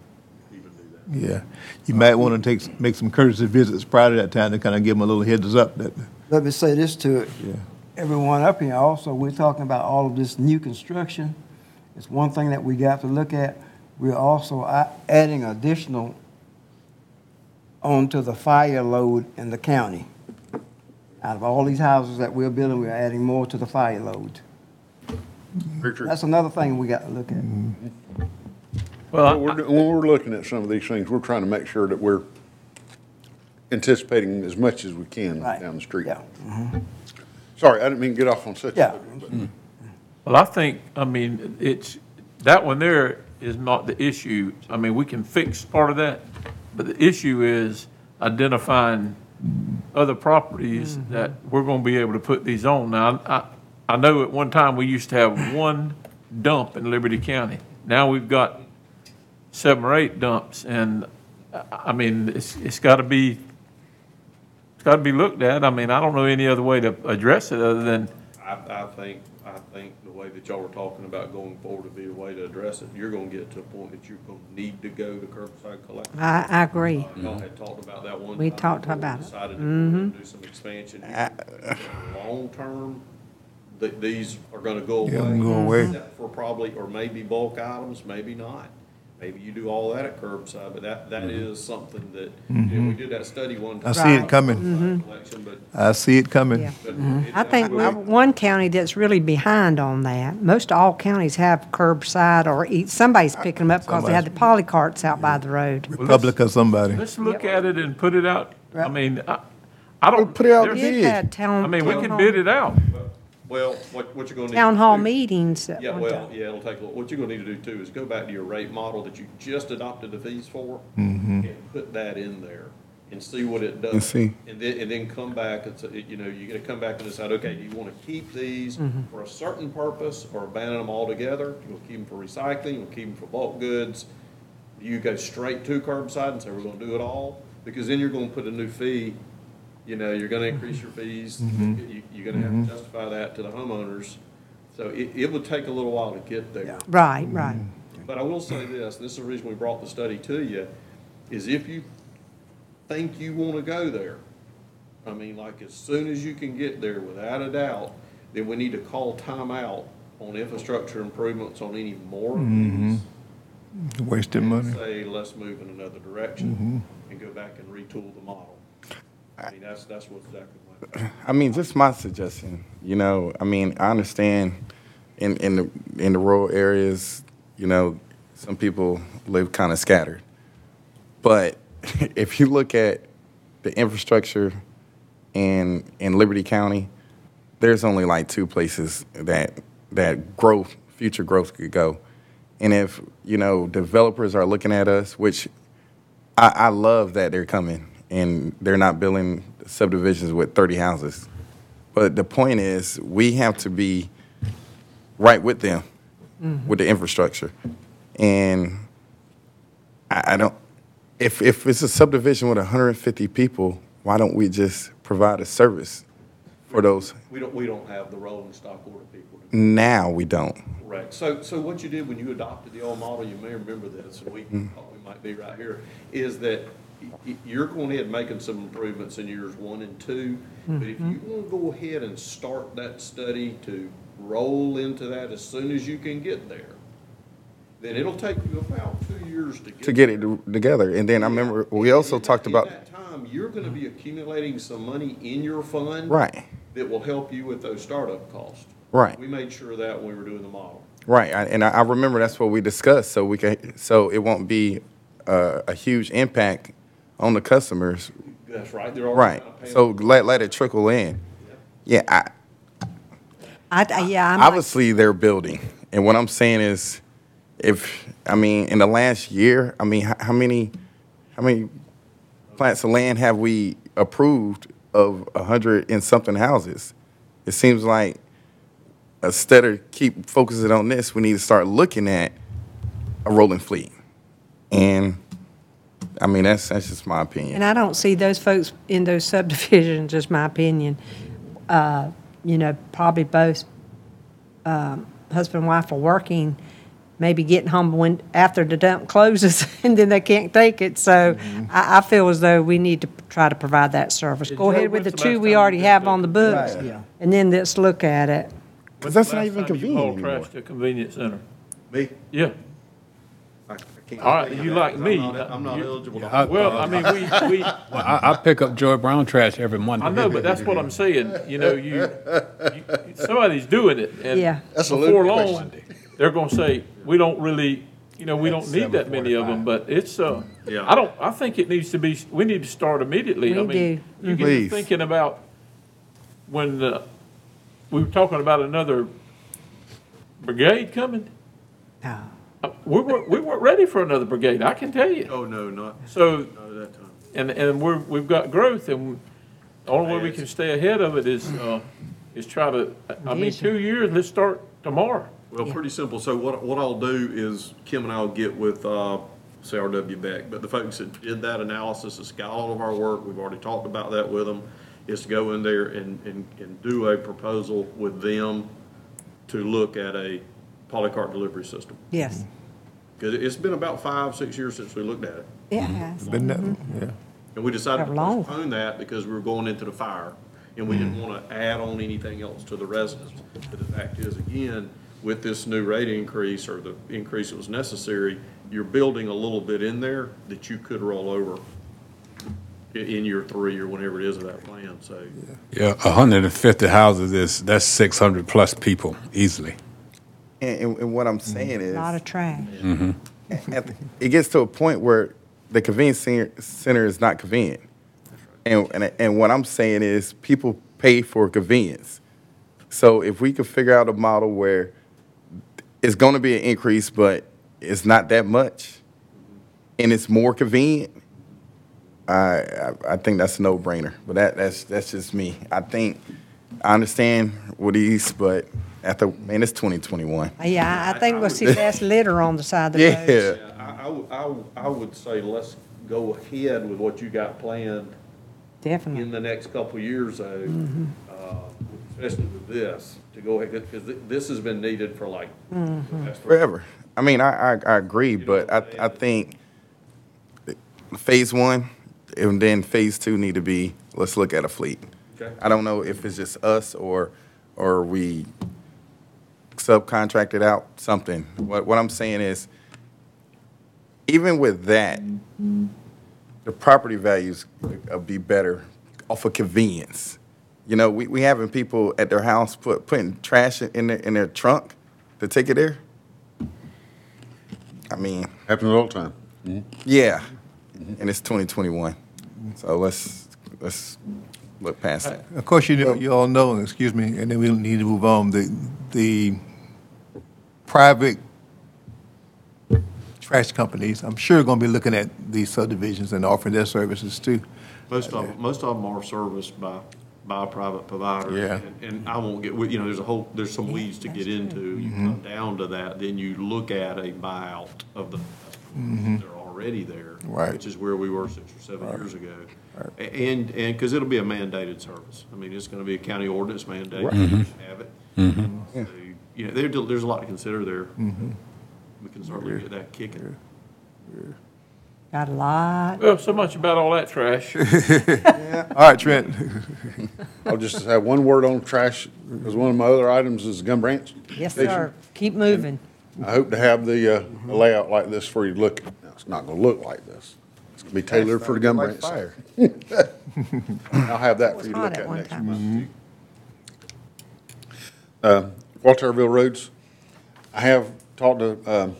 even do that. yeah. You might wanna take, make some courtesy visits prior to that time to kind of give them a little heads up that, Let me say this to it. yeah. Everyone up here also, we're talking about all of this new construction. It's one thing that we got to look at. We're also a- adding additional onto the fire load in the county. Out of all these houses that we're building, we're adding more to the fire load. Very. That's another thing we got to look at. well, When we're, when we're looking at some of these things, we're trying to make sure that we're anticipating as much as we can Right. down the street. Yeah. Mm-hmm. Sorry, I didn't mean to get off on such a Yeah. Mm-hmm. Well, I think, I mean, it's, that one there is not the issue. I mean, we can fix part of that, but the issue is identifying other properties mm-hmm. that we're gonna be able to put these on. Now, I, I know at one time, we used to have one dump in Liberty County. Now we've got seven or eight dumps, and, I, I mean, it's, it's gotta be, it's gotta be looked at. I mean, I don't know any other way to address it other than, I, I think, I think the way that y'all were talking about going forward would be a way to address it. You're gonna get to a point that you're gonna need to go to curbside collection. I, I agree. Uh, y'all had talked about that one. We time talked before we about it. Decided to mm-hmm. do some expansion. Uh, uh, Long term, th- these are gonna go away. Yeah, go away. Except for probably, or maybe bulk items, maybe not. Maybe you do all that at curbside, but that, that is something that, you know, we did that study one Mm-hmm. I see it coming. curbside collection, but- I see it coming. Yeah. but Mm-hmm. it- I think that- uh, one county that's really behind on that, most all counties have curbside or eat, somebody's picking them up because they had the poly carts out by the road. Republic or somebody. Let's look at it and put it out. I mean, I, I don't. Put it out there's- bid. You've had town. I mean, we town can hall- bid it out. Well, what, what you're gonna need. town to hall do- meetings at Yeah, one well, time. yeah, it'll take a little, what you're gonna need to do too is go back to your rate model that you just adopted the fees for Mhm. and put that in there and see what it does. And see. And then, and then come back and say, you know, you're gonna come back and decide, okay, do you wanna keep these Mhm. for a certain purpose or abandon them altogether? You wanna keep them for recycling, you wanna keep them for bulk goods? Do you go straight to curbside and say, we're gonna do it all? Because then you're gonna put a new fee, you know, you're gonna increase your fees. Mhm. You, you're gonna have Mhm. to justify that to the homeowners. So it, it would take a little while to get there. Right, right. But I will say this, this is the reason we brought the study to you, is if you think you want to go there, I mean, like as soon as you can get there, without a doubt, then we need to call timeout on infrastructure improvements on any more of these. Wasting and money. Say, let's move in another direction and go back and retool the model. I mean, that's, that's what's exactly what. [CLEARS THROAT] I mean, just my suggestion, you know, I mean, I understand in, in the, in the rural areas, you know, some people live kind of scattered. But [LAUGHS] if you look at the infrastructure in, in Liberty County, there's only like two places that, that growth, future growth could go. And if, you know, developers are looking at us, which I, I love that they're coming and they're not building subdivisions with 30 houses. But the point is, we have to be right with them, mm-hmm. with the infrastructure. And I, I don't, if, if it's a subdivision with 150 people, why don't we just provide a service for those? We don't, we don't have the rolling stock order people. Now we don't. Correct. So, so what you did when you adopted the old model, you may remember this, and we mm-hmm. thought we might be right here, is that y- y- you're going ahead and making some improvements in years one and two. But if you want to go ahead and start that study to roll into that as soon as you can get there, then it'll take you about two years to get. To get it to- together. And then I remember, we also talked about, In that time, you're going to be accumulating some money in your fund. Right. That will help you with those startup costs. Right. We made sure of that when we were doing the model. right, I- and I, I remember that's what we discussed, so we can, so it won't be uh, a huge impact on the customers. That's right. They're already Right, kinda paying so let, let it trickle in. Yeah, I, I, I- yeah, I'm like, obviously they're building, and what I'm saying is, if, I mean, in the last year, I mean, how, how many, how many plants of land have we approved of a hundred and something houses? It seems like instead of keep focusing on this, we need to start looking at a rolling fleet. And, I mean, that's, that's just my opinion. and I don't see those folks in those [LAUGHS] subdivisions, just my opinion. Uh, You know, probably both um, husband and wife are working, maybe getting home when, after the dump closes, [LAUGHS] and then they can't take it. So I, I feel as though we need to try to provide that service. Did Go ahead with the the two we already have on the books, Right. Yeah. and then let's look at it. Because that's not even time you convenient hauled anymore. trash to a convenience center? Me? Yeah. I- I can't All right, tell you that like 'cause me. I'm not- I'm not You- eligible to. I- Well, I mean, we, we, [LAUGHS] Well, I, I pick up Joy Brown trash every Monday. I know, but that's what I'm saying, you know, you, you- somebody's doing it, and Yeah. That's a before loaded long, they're gonna say, we don't really, you know, we don't need that many of them, but it's, uh, Yeah. I don't, I think it needs to be, we need to start immediately. I We mean, do. You get Please. to thinking about when, uh, we were talking about another brigade coming, No. Uh, we weren't, we weren't ready for another brigade, I can tell you. Oh, no, not, So, not at that time. and, and we're, we've got growth, and the only way we can stay ahead of it is, uh, is try to, I mean, two years, let's start tomorrow. Well, pretty simple. So what, what I'll do is Kim and I will get with, uh, CRW Beck, but the folks that did that analysis, that's got all of our work, we've already talked about that with them, is to go in there and, and, and do a proposal with them to look at a polycart delivery system. Yes. Mm-hmm. Because it's been about five, six years since we looked at it. It mm-hmm. has. Been that, mm-hmm. yeah. And we decided to How long? postpone that because we were going into the fire, and we didn't want to add on anything else to the residents. But the fact is, again, with this new rate increase, or the increase that was necessary, you're building a little bit in there that you could roll over i- in year three, or whenever it is of that plan, so. Yeah, hundred and fifty houses is, that's six hundred plus people easily. And, and, and what I'm mm-hmm. saying A is, lot of trash. Mm-hmm. at the- it gets to a point where the convenience center, center is not convenient. And, and, and what I'm saying is, people pay for convenience. So if we could figure out a model where it's gonna be an increase, but it's not that much, and it's more convenient, I, I, I think that's a no-brainer. But that, that's, that's just me. I think, I understand what he's, but after, man, it's twenty twenty-one. Yeah, I think we'll see less litter on the side of the roads. Yeah. I, I would- I, would- say let's go ahead with what you got planned Definitely. in the next couple of years, though, uh, especially with this, to go ahead, because this has been needed for like. the past three- Forever. I mean, I, I, I agree, but I, I think phase one, and then phase two need to be, let's look at a fleet. Okay. I don't know if it's just us or, or we subcontracted out something. What, what I'm saying is, even with that, the property values will be better off of convenience. You know, we, we having people at their house put, putting trash in their, in their trunk to take it there. I mean, Happens all the time. yeah, and it's 2021, so let's, let's look past that. Of course, you, know- you all know, excuse me, and then we need to move on, the, the private trash companies, I'm sure gonna be looking at these subdivisions and offering their services too. Most of, uh, most of them are serviced by, by a private provider. Yeah. And- And I won't get, you know, there's a whole, there's some weeds to get into. You mm-hmm. come down to that, then you look at a buyout of the, mm-hmm. that are already there. Right. Which is where we were six or seven years ago. A- And, and, because it'll be a mandated service. I mean, it's going to be a county ordinance mandate. Right. You mm-hmm. just have it. Mm-hmm. So, You know, there, there's a lot to consider there. Mm-hmm. We can certainly get that kicking. Got a lot. Well, so much about all that trash. [LAUGHS] All right, Trent. [LAUGHS] I'll just have one word on trash, because one of my other items is Gum Branch. Yes, Station. sir. Keep moving. I hope to have the, uh, layout like this for you to look at. Now, it's not gonna look like this. It's gonna be tailored for the Gum Like Branch. [LAUGHS] fire. I'll have that for was you to hot look at at one next time. month. Uh, Walthourville Roads, I have talked to, um,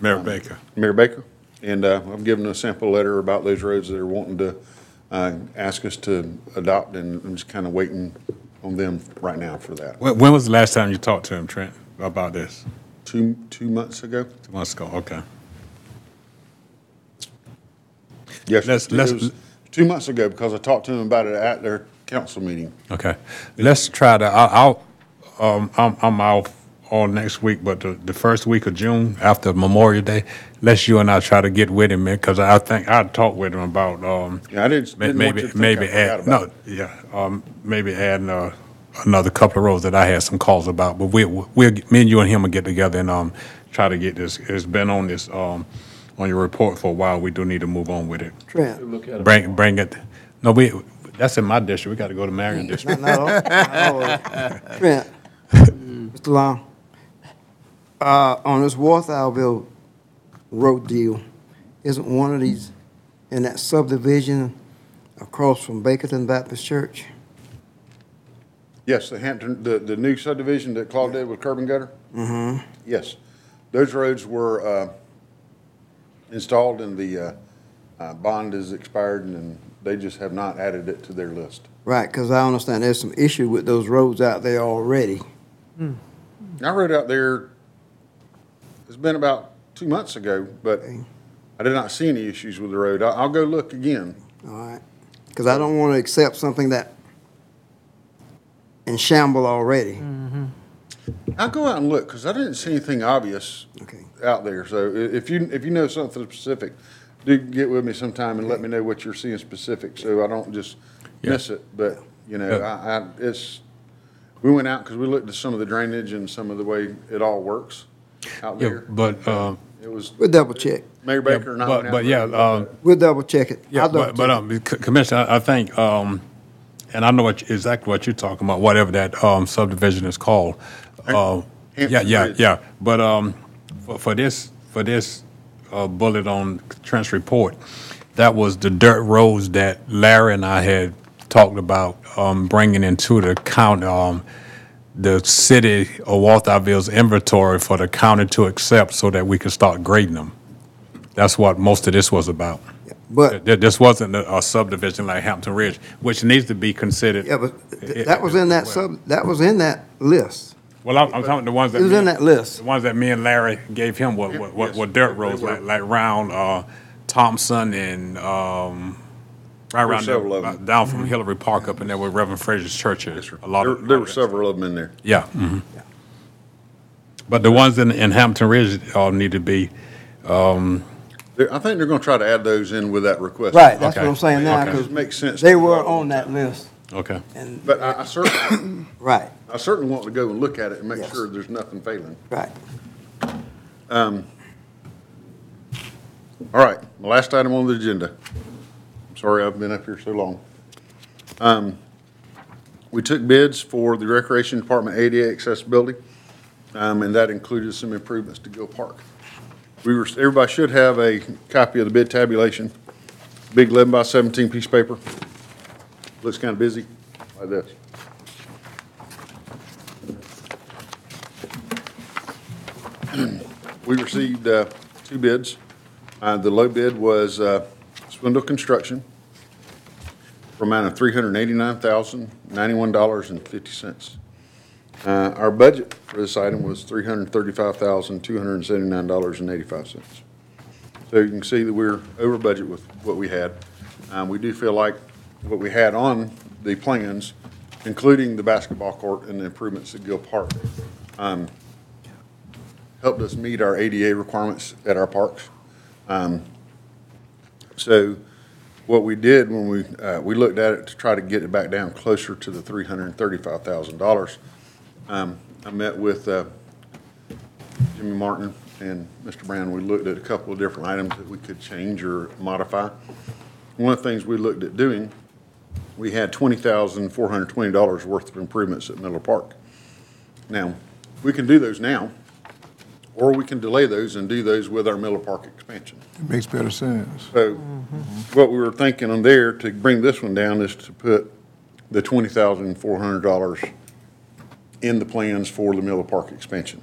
Mayor Baker. Mayor Baker, and uh, I've given a sample letter about those roads that are wanting to uh, ask us to adopt, and I'm just kind of waiting on them right now for that. When, when was the last time you talked to him, Trent, about this? Two, two months ago? Two months ago, okay. Yes, Let's- it let's- was two months ago, because I talked to them about it at their council meeting. Okay, let's try to, I- I'll, um, I'm, I'm off all next week, but the, the first week of June, after Memorial Day, let's you and I try to get with him, man, because I think, I talked with him about, um, Yeah, I didn't, may- didn't want maybe, to think maybe I forgot add, about no, it. yeah, um, maybe adding, uh, another couple of roads that I had some calls about, but we, we'll, me and you and him will get together and, um, try to get this, it's been on this, um, on your report for a while, we do need to move on with it. Trent, Look at it. Bring, bring it, no, we, that's in my district, we gotta go to Marion district. not, not all, not all. Trent, Mr. Long, uh, on this Walthourville road deal, isn't one of these in that subdivision across from Bakerton Baptist Church? Yes, the Hampton, the, the new subdivision that Claude did with curb and gutter? Mm-hmm. Yes. Those roads were uh, installed and the uh, uh, bond is expired and they just have not added it to their list. Right, because I understand there's some issue with those roads out there already. I rode out there, it's been about two months ago, but I did not see any issues with the road. I- I'll go look again. All right, because I don't want to accept something that in shamble already. I'll go out and look, because I didn't see anything obvious Okay. Out there. So i- if you, if you know something specific, do get with me sometime and let me know what you're seeing specific, so I don't just miss it. But, you know, Yeah. I, I, it's, we went out because we looked at some of the drainage and some of the way it all works out Yeah, there. but, uh, It was, We'll double check. Mayor Baker and I but, out. but yeah, there. um, We'll double check it. Yeah, I'll double but, but, check um, C- Commissioner, I I think, um, and I know what, you- exactly what you're talking about, whatever that, um, subdivision is called. Uh, yeah, Hampton yeah, Ridge. yeah, but, um, for, for this, for this, uh, bullet on Trent's report, that was the dirt roads that Larry and I had talked about, um, bringing into the county, um, the city of Walthourville's inventory for the county to accept so that we could start grading them. That's what most of this was about. But, Th- This wasn't a a subdivision like Hampton Ridge, which needs to be considered. yeah, but th- that was in that sub, that was in that list. Well, I'm, I'm talking the ones that. It was me- in that list. The ones that me and Larry gave him were, were- were, were dirt roads, like, like round, uh, Thompson and, um, right around several there, of them. uh, down from Hillary Park up in there where Reverend Frazier's church is. A lot There of. there were several of them in there. Yeah. mhm. But the ones in, in Hampton Ridge all need to be, um, I think they're gonna try to add those in with that request. Right, that's what Okay. I'm saying now, Okay. because Makes sense. they were on that list. okay. And, But I I certainly, [COUGHS] right, I certainly want to go and look at it and make Yes. sure there's nothing failing. right. Um, All right, the last item on the agenda. I'm Sorry I've been up here so long. Um, We took bids for the Recreation Department ADA accessibility, um, and that included some improvements to Gill Park. We were, everybody should have a copy of the bid tabulation, big eleven by seventeen piece of paper. Looks kind of busy, like this. [CLEARS THROAT] We received uh, two bids. Uh, The low bid was uh, Swindle Construction for amount of $389,091.50. Uh, Our budget for this item was $335,279.85. So you can see that we're over budget with what we had. Um, We do feel like what we had on the plans, including the basketball court and the improvements at Gill Park, um, helped us meet our ADA requirements at our parks. Um, So what we did when we, uh, we looked at it to try to get it back down closer to the three hundred and thirty-five thousand dollars. Um, I met with, uh, Jimmy Martin and Mr. Brown. We looked at a couple of different items that we could change or modify. One of the things we looked at doing, we had twenty thousand four hundred twenty dollars worth of improvements at Miller Park. Now, we can do those now, or we can delay those and do those with our Miller Park expansion. It makes better sense. So what we were thinking on there to bring this one down is to put the twenty thousand four hundred dollars in the plans for the Miller Park expansion.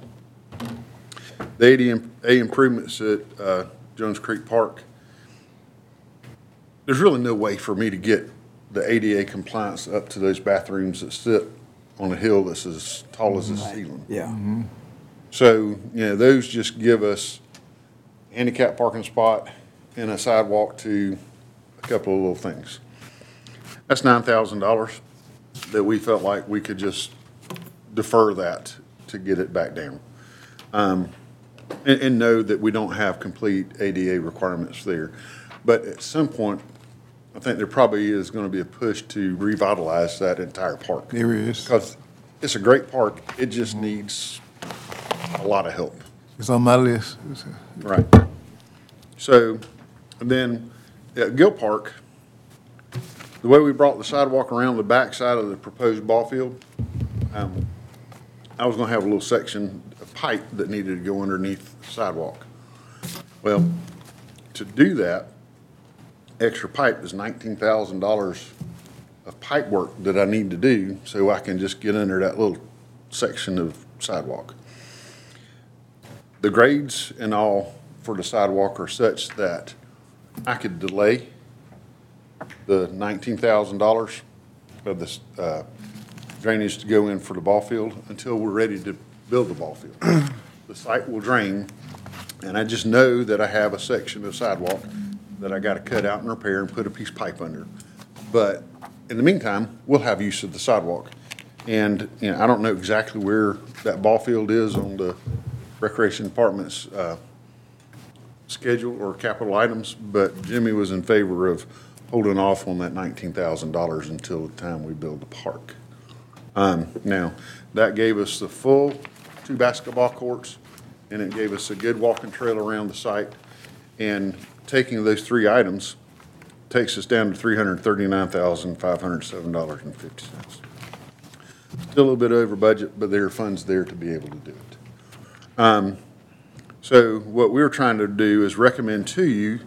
The ADA improvements at uh, Jones Creek Park, there's really no way for me to get the ADA compliance up to those bathrooms that sit on a hill that's as tall as the ceiling. Yeah. So, you know, those just give us handicap parking spot and a sidewalk to a couple of little things. That's nine thousand dollars that we felt like we could just defer that to get it back down. Um, and, and know that we don't have complete ADA requirements there. But at some point, I think there probably is gonna be a push to revitalize that entire park. There is. Because it's a great park, it just needs a lot of help. It's on my list. It's, Right. So, and then at Gill Park, the way we brought the sidewalk around the back side of the proposed ball field, um, I was gonna have a little section of pipe that needed to go underneath the sidewalk. Well, to do that, extra pipe is nineteen thousand dollars of pipe work that I need to do so I can just get under that little section of sidewalk. The grades and all for the sidewalk are such that I could delay the nineteen thousand dollars of this uh, drainage to go in for the ball field until we're ready to build the ball field. [CLEARS THROAT] The site will drain, and I just know that I have a section of sidewalk that I gotta cut out and repair and put a piece of pipe under. But in the meantime, we'll have use of the sidewalk. And, you know, I don't know exactly where that ball field is on the Recreation Department's uh, schedule or capital items, but Jimmy was in favor of holding off on that nineteen thousand dollars until the time we build the park. Um, now, that gave us the full two basketball courts, and it gave us a good walking trail around the site. And taking those three items takes us down to three hundred thirty-nine thousand, five hundred seven dollars and fifty cents. Still a little bit over budget, but there are funds there to be able to do it. Um, so what we're trying to do is recommend to you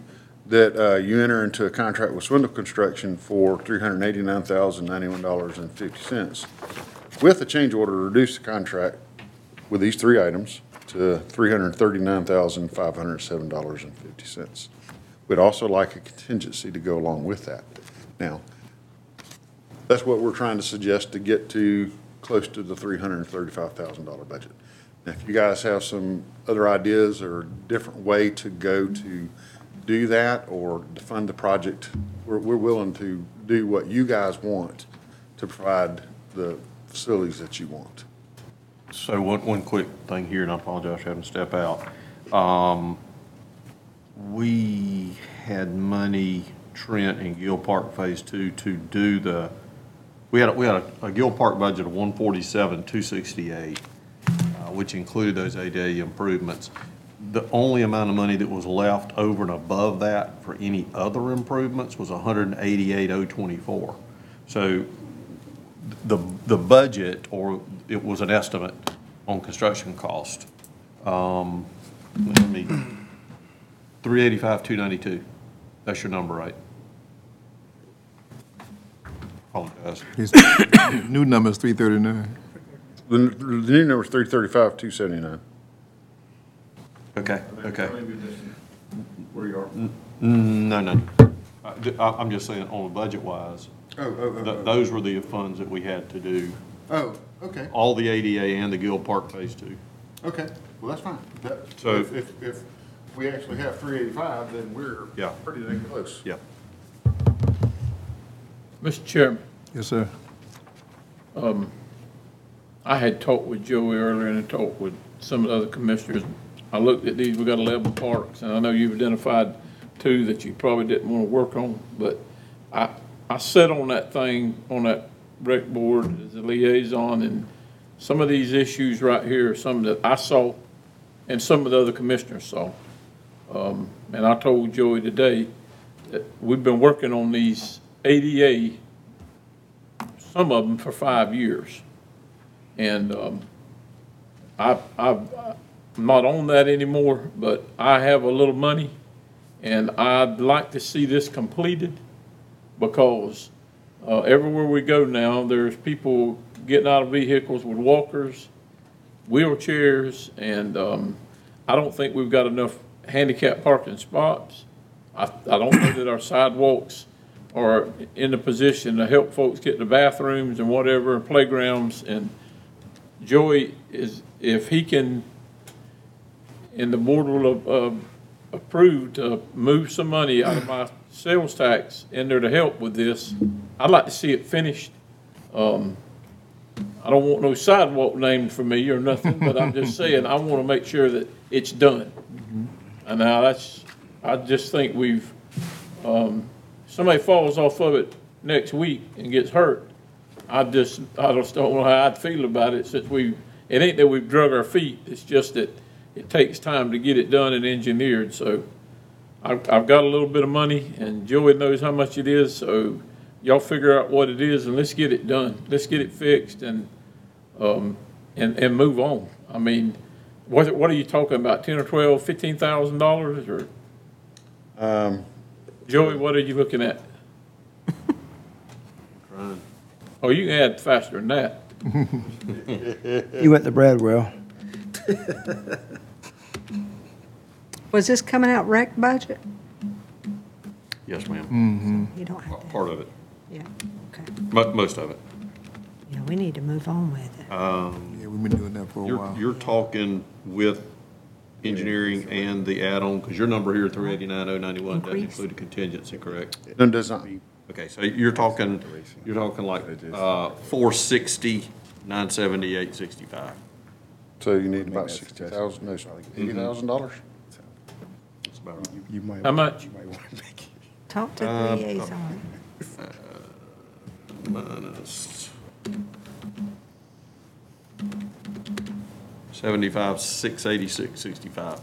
that uh, you enter into a contract with Swindle Construction for three hundred eighty-nine thousand ninety-one dollars and fifty cents with a change order to reduce the contract with these three items to three hundred thirty-nine thousand five hundred seven dollars and fifty cents. We'd also like a contingency to go along with that. Now, that's what we're trying to suggest to get to close to the three hundred and thirty-five thousand dollar budget. If you guys have some other ideas or different way to go to do that or to fund the project, we're, we're willing to do what you guys want to provide the facilities that you want. So one, one quick thing here, and I apologize for having to step out. Um, we had money, Trent and Gill Park Phase Two, to do the, we had, a- we had a, Gill Park budget of one forty-seven, two sixty-eight, which included those ADA improvements. The only amount of money that was left over and above that for any other improvements was 188,024. So the, the budget, or it was an estimate on construction cost. Um, Let me, 385,292. That's your number, right? Apologize. [COUGHS] New number is 339. The, new number is three thirty-five, two seventy-nine. Okay, okay. Where you are. No, no. I'm just saying, on a budget-wise, Oh, oh, oh, oh, those were the funds that we had to do, oh, okay, all the ADA and the Gill Park Phase Two. okay, well, that's fine. So- If, if, we actually have three eighty-five, then we're Yeah. pretty dang close. Yeah. Mr. Chairman, Yes, sir. um, I had talked with Joey earlier and talked with some of the other commissioners. I looked at these, we got eleven parks, and I know you've identified two that you probably didn't want to work on, but I, I sat on that thing, on that rec board as a liaison, and some of these issues right here are some that I saw and some of the other commissioners saw. Um, and I told Joey today that we've been working on these ADA, some of them for five years. And, um, I, I, I'm not on that anymore, but I have a little money and I'd like to see this completed because, uh, everywhere we go now, there's people getting out of vehicles with walkers, wheelchairs, and, um, I don't think we've got enough handicap parking spots. I, I don't know that our sidewalks are in a position to help folks get to bathrooms and whatever, and playgrounds, and Joey is, if he can, and the board will, uh, approve to move some money out of my sales tax in there to help with this, I'd like to see it finished. Um, I don't want no sidewalk named for me or nothing, but I'm just [LAUGHS] saying, I want to make sure that it's done. And now that's, I just think we've, um, somebody falls off of it next week and gets hurt, I just, I just don't know how I'd feel about it since we, it ain't that we've drug our feet, it's just that it takes time to get it done and engineered, so I've, I've got a little bit of money and Joey knows how much it is, so y'all figure out what it is and let's get it done. Let's get it fixed and, um, and, and move on. I mean, what, what are you talking about, ten or twelve, fifteen thousand dollars or? Um, Joey, what are you looking at? Trying. Oh, you can add faster than that. [LAUGHS] You went to Bradwell. [LAUGHS] Was this coming out rec budget? Yes, ma'am. Mm-hmm. You don't have that, Part of it, yeah, okay. mo- most of it. Yeah, we need to move on with it. Um, Yeah, we've been doing that for a You're, while. you're talking with engineering and the add-on, because your number here, three eighty-nine oh ninety-one, doesn't Increase. include a contingency, correct? No, it does not. Okay, so you're talking, you're talking like, uh, four sixty, nine seventy-eight, sixty-five. So you need about sixty thousand, no, eighty thousand dollars? That's about right. You might. How much? Talk to the Um, liaison. Minus seventy-five, six eighty-six, sixty-five.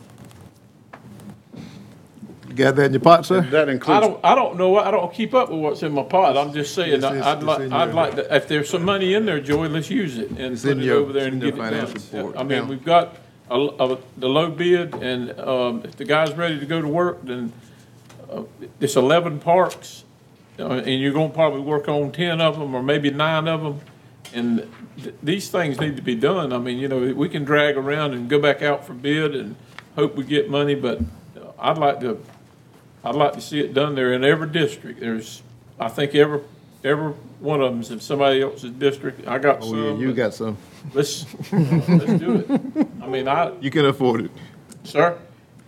You got that in your pot, sir? That I includes, don't, I don't know, I don't keep up with what's in my pot, I'm just saying, It's- it's- I'd it's like, in I'd your- like, to- if there's some money in there, Joey, let's use it and It's put in it your- over there it's and in get it finance done. report. I mean, Now- we've got a, a, the low bid and, um, if the guy's ready to go to work, then, uh, it's eleven parks, uh, and you're gonna probably work on ten of them or maybe nine of them. And th- these things need to be done. I mean, you know, we can drag around and go back out for bid and hope we get money, but uh, I'd like to I'd like to see it done there in every district. There's, I think every, every one of them's in somebody else's district. I got Oh, yeah, some. you but got some. Let's, [LAUGHS] let's do it. I mean, I, You can afford it. sir,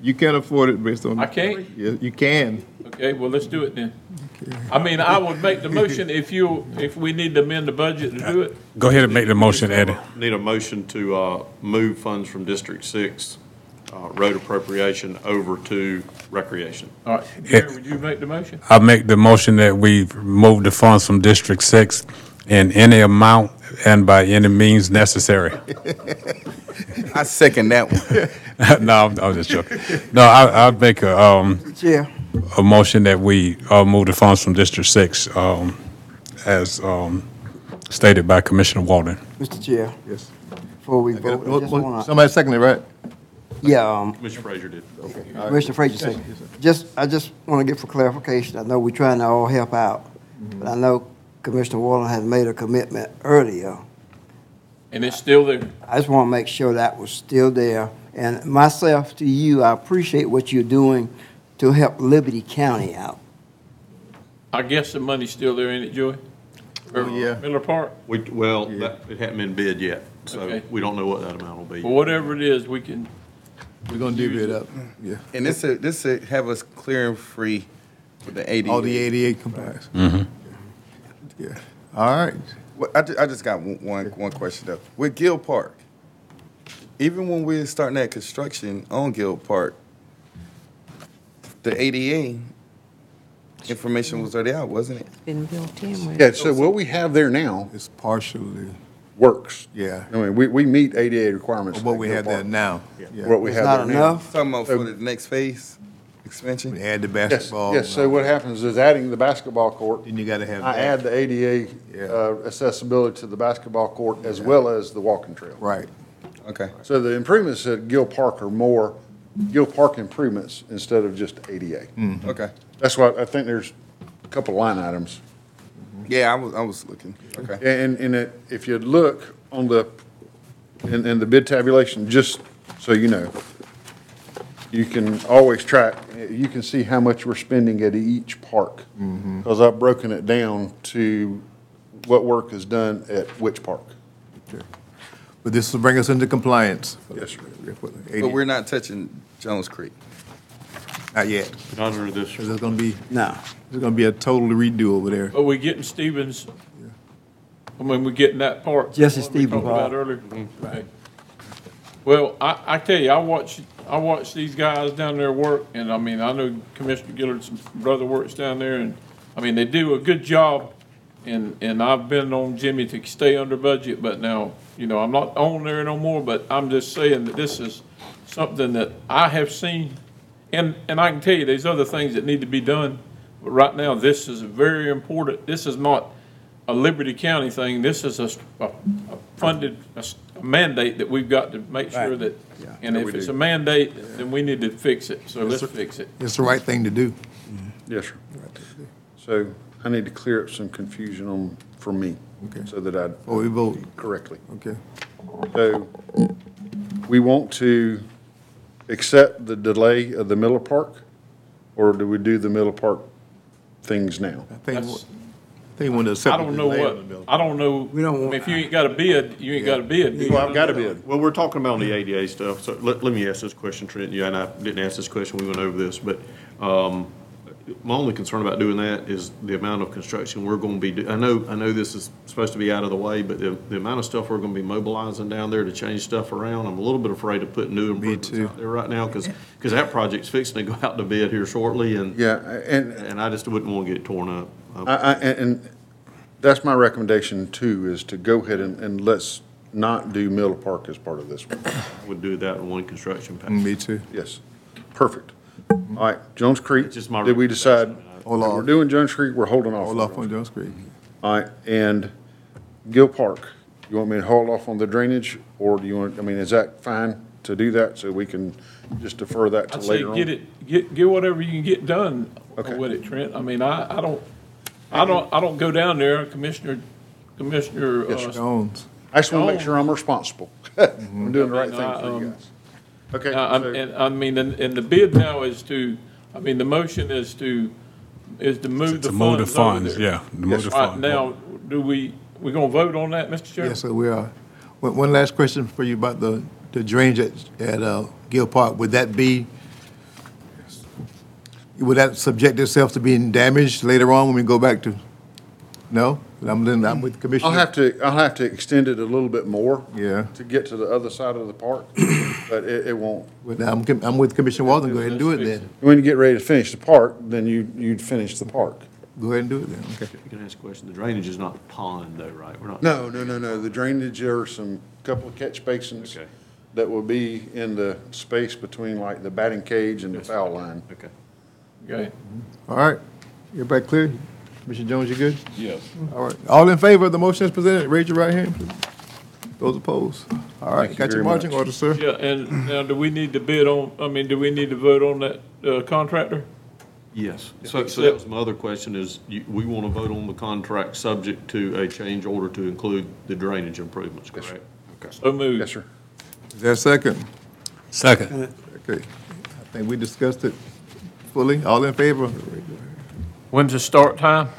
You can afford it based on. I can't? Yeah, you can. okay, well, let's do it then. I mean, I would make the motion if you, if we need to amend the budget to do it. Go ahead and make the motion, Eddie. Need a motion to uh, move funds from District Six uh, road appropriation over to recreation. All right, Jerry, would you make the motion? I make the motion that we move the funds from District Six in any amount and by any means necessary. [LAUGHS] I second that one. [LAUGHS] No, I'm, I'm just joking. No, I, I'd make a, um, Chair, a motion that we, uh, move the funds from District Six, um, as, um, stated by Commissioner Walden. Mr. Chair, Yes. before we vote, I just wanna, Somebody seconded, it, right? Yeah, um, Mr. Frazier did. Okay. Commissioner Frazier said, just, I just want to get for clarification, I know we're trying to all help out, but I know Commissioner Walden has made a commitment earlier. And it's still there. I just want to make sure that was still there. And myself to you, I appreciate what you're doing to help Liberty County out. I guess the money's still there, ain't it, Joey? Or yeah. Miller Park? We, well, that, it hadn't been bid yet, so Okay. we don't know what that amount will be. Well, whatever it is, we can, We're gonna divvy it up. Yeah. And this, will- this will have us clear and free with the ADA. All the eighty-eight compliance. Mm-hmm. Yeah. All right. Well, I, ju- I just got one, one, one question though. With Gill Park, even when we're starting that construction on Gill Park, the ADA information was already out, wasn't it? Been built in with. Yeah, so what we have there now It's partially, works. yeah, I mean, we, we meet ADA requirements. what we have there now. Yeah. What we It's have there now. enough? Talking about for the next phase expansion? We add the Yes, basketball. yes, so what happens is adding the basketball court, Then you gotta have. I that. add the ADA Yeah. uh, accessibility to the basketball court as well as the walking trail. Right. Okay. So the improvements at Gill Park are more Gill Park improvements instead of just ADA. Okay. That's why I think there's a couple line items. Yeah, I was, I was looking. Okay. And, and it- if you look on the, in, in the bid tabulation, just so you know, you can always track, you can see how much we're spending at each park. Mm-hmm. Because I've broken it down to what work is done at which park. But this will bring us into compliance. Yes, sir. But we're not touching Jones Creek. Not yet, Not under this. because there's gonna be, No. there's gonna be a total redo over there. are we getting Stevens? I mean, we're getting that part. Jesse what we Stevens talked about earlier. Okay. Well, I, I tell you, I watch, I watch these guys down there work, and I mean, I know Commissioner Gilliard's brother works down there, and, I mean, they do a good job. And, and I've been on Jimmy to stay under budget, but now, you know, I'm not on there no more, but I'm just saying that this is something that I have seen. And, and I can tell you, there's other things that need to be done, but right now, this is very important. This is not a Liberty County thing. This is a funded a s- a mandate that we've got to make sure Right. that, Yeah. and if it's a mandate, then we need to fix it. So let's fix it. It's the right thing to do. Yes, sir. So I need to clear up some confusion on, for me, Okay. so that I Before we vote, correctly. okay. So we want to accept the delay of the Miller Park, or do we do the Miller Park things now? I think, That's- I think when the. I don't know what, I don't know. We don't I mean, want- If you ain't got a bid, you ain't got a bid. do you? Well, I've got a bid. Well, we're talking about the ADA stuff, so let, let me ask this question, Trent, you and I didn't ask this question, we went over this, but, um, my only concern about doing that is the amount of construction we're gonna be, do- I know, I know this is supposed to be out of the way, but the, the amount of stuff we're gonna be mobilizing down there to change stuff around, I'm a little bit afraid of putting new improvements too. out there right now, cause, cause that project's fixing to go out to bid here shortly, and, Yeah, and and I just wouldn't wanna get it torn up. I, I, and, and that's my recommendation too, is to go ahead and, and let's not do Miller Park as part of this one. I would do that in one construction package. Me too. Yes, perfect. All right, Jones Creek, It's just my did we decide? recommendation. Hold We're on, doing Jones Creek, we're holding off. hold on off on Jones Creek. All right, and Gill Park, you want me to hold off on the drainage, or do you want, I mean, is that fine to do that, so we can just defer that to I'd say later on? get it, get, get whatever you can get done Okay. with it, Trent. I mean, I, I don't, I don't, I don't go down there, Commissioner, Commissioner, Yes, uh, Jones. I just want to make sure I'm responsible. [LAUGHS] I'm doing the right thing for you um, guys. Okay, Uh, I'm- so- And, I mean, and, and the bid now is to I mean, the motion is to, is to move the To move the funds over funds, there. yeah, to move the Right, funds. Now, do we, we gonna vote on that, Mr. Chairman? Yes, sir, we are. One, one last question for you about the, the drainage at, at, uh, Gill Park. Would that be, would that subject itself to being damaged later on when we go back to? No? I'm, then I'm with Commissioner. I'll have to, I'll have to extend it a little bit more. Yeah. To get to the other side of the park, [COUGHS] but it, it won't. But I'm, com- I'm with Commissioner Walden. Go ahead and do it then. When you get ready to finish the park, then you, you'd finish the park. Go ahead and do it then, okay. You can ask a question. The drainage is not pond though, right? We're not. No, no, no, no, the drainage, there are some, couple of catch basins Okay. that will be in the space between like the batting cage and the foul line. Okay. Okay. All right, everybody clear? Commissioner Jones, you good? Yes. All right, all in favor of the motion as presented, raise your right hand. please. Those opposed? All right, got your very marching much. orders, sir. Yeah, and now, do we need to bid on, I mean, do we need to vote on that, uh, contractor? Yes. So, so that was my other question is, you, we want to vote on the contract subject to a change order to include the drainage improvements, correct? Okay. So moved. Yes, sir. Is there a second? Second. Okay, I think we discussed it fully. All in favor? When's the start time?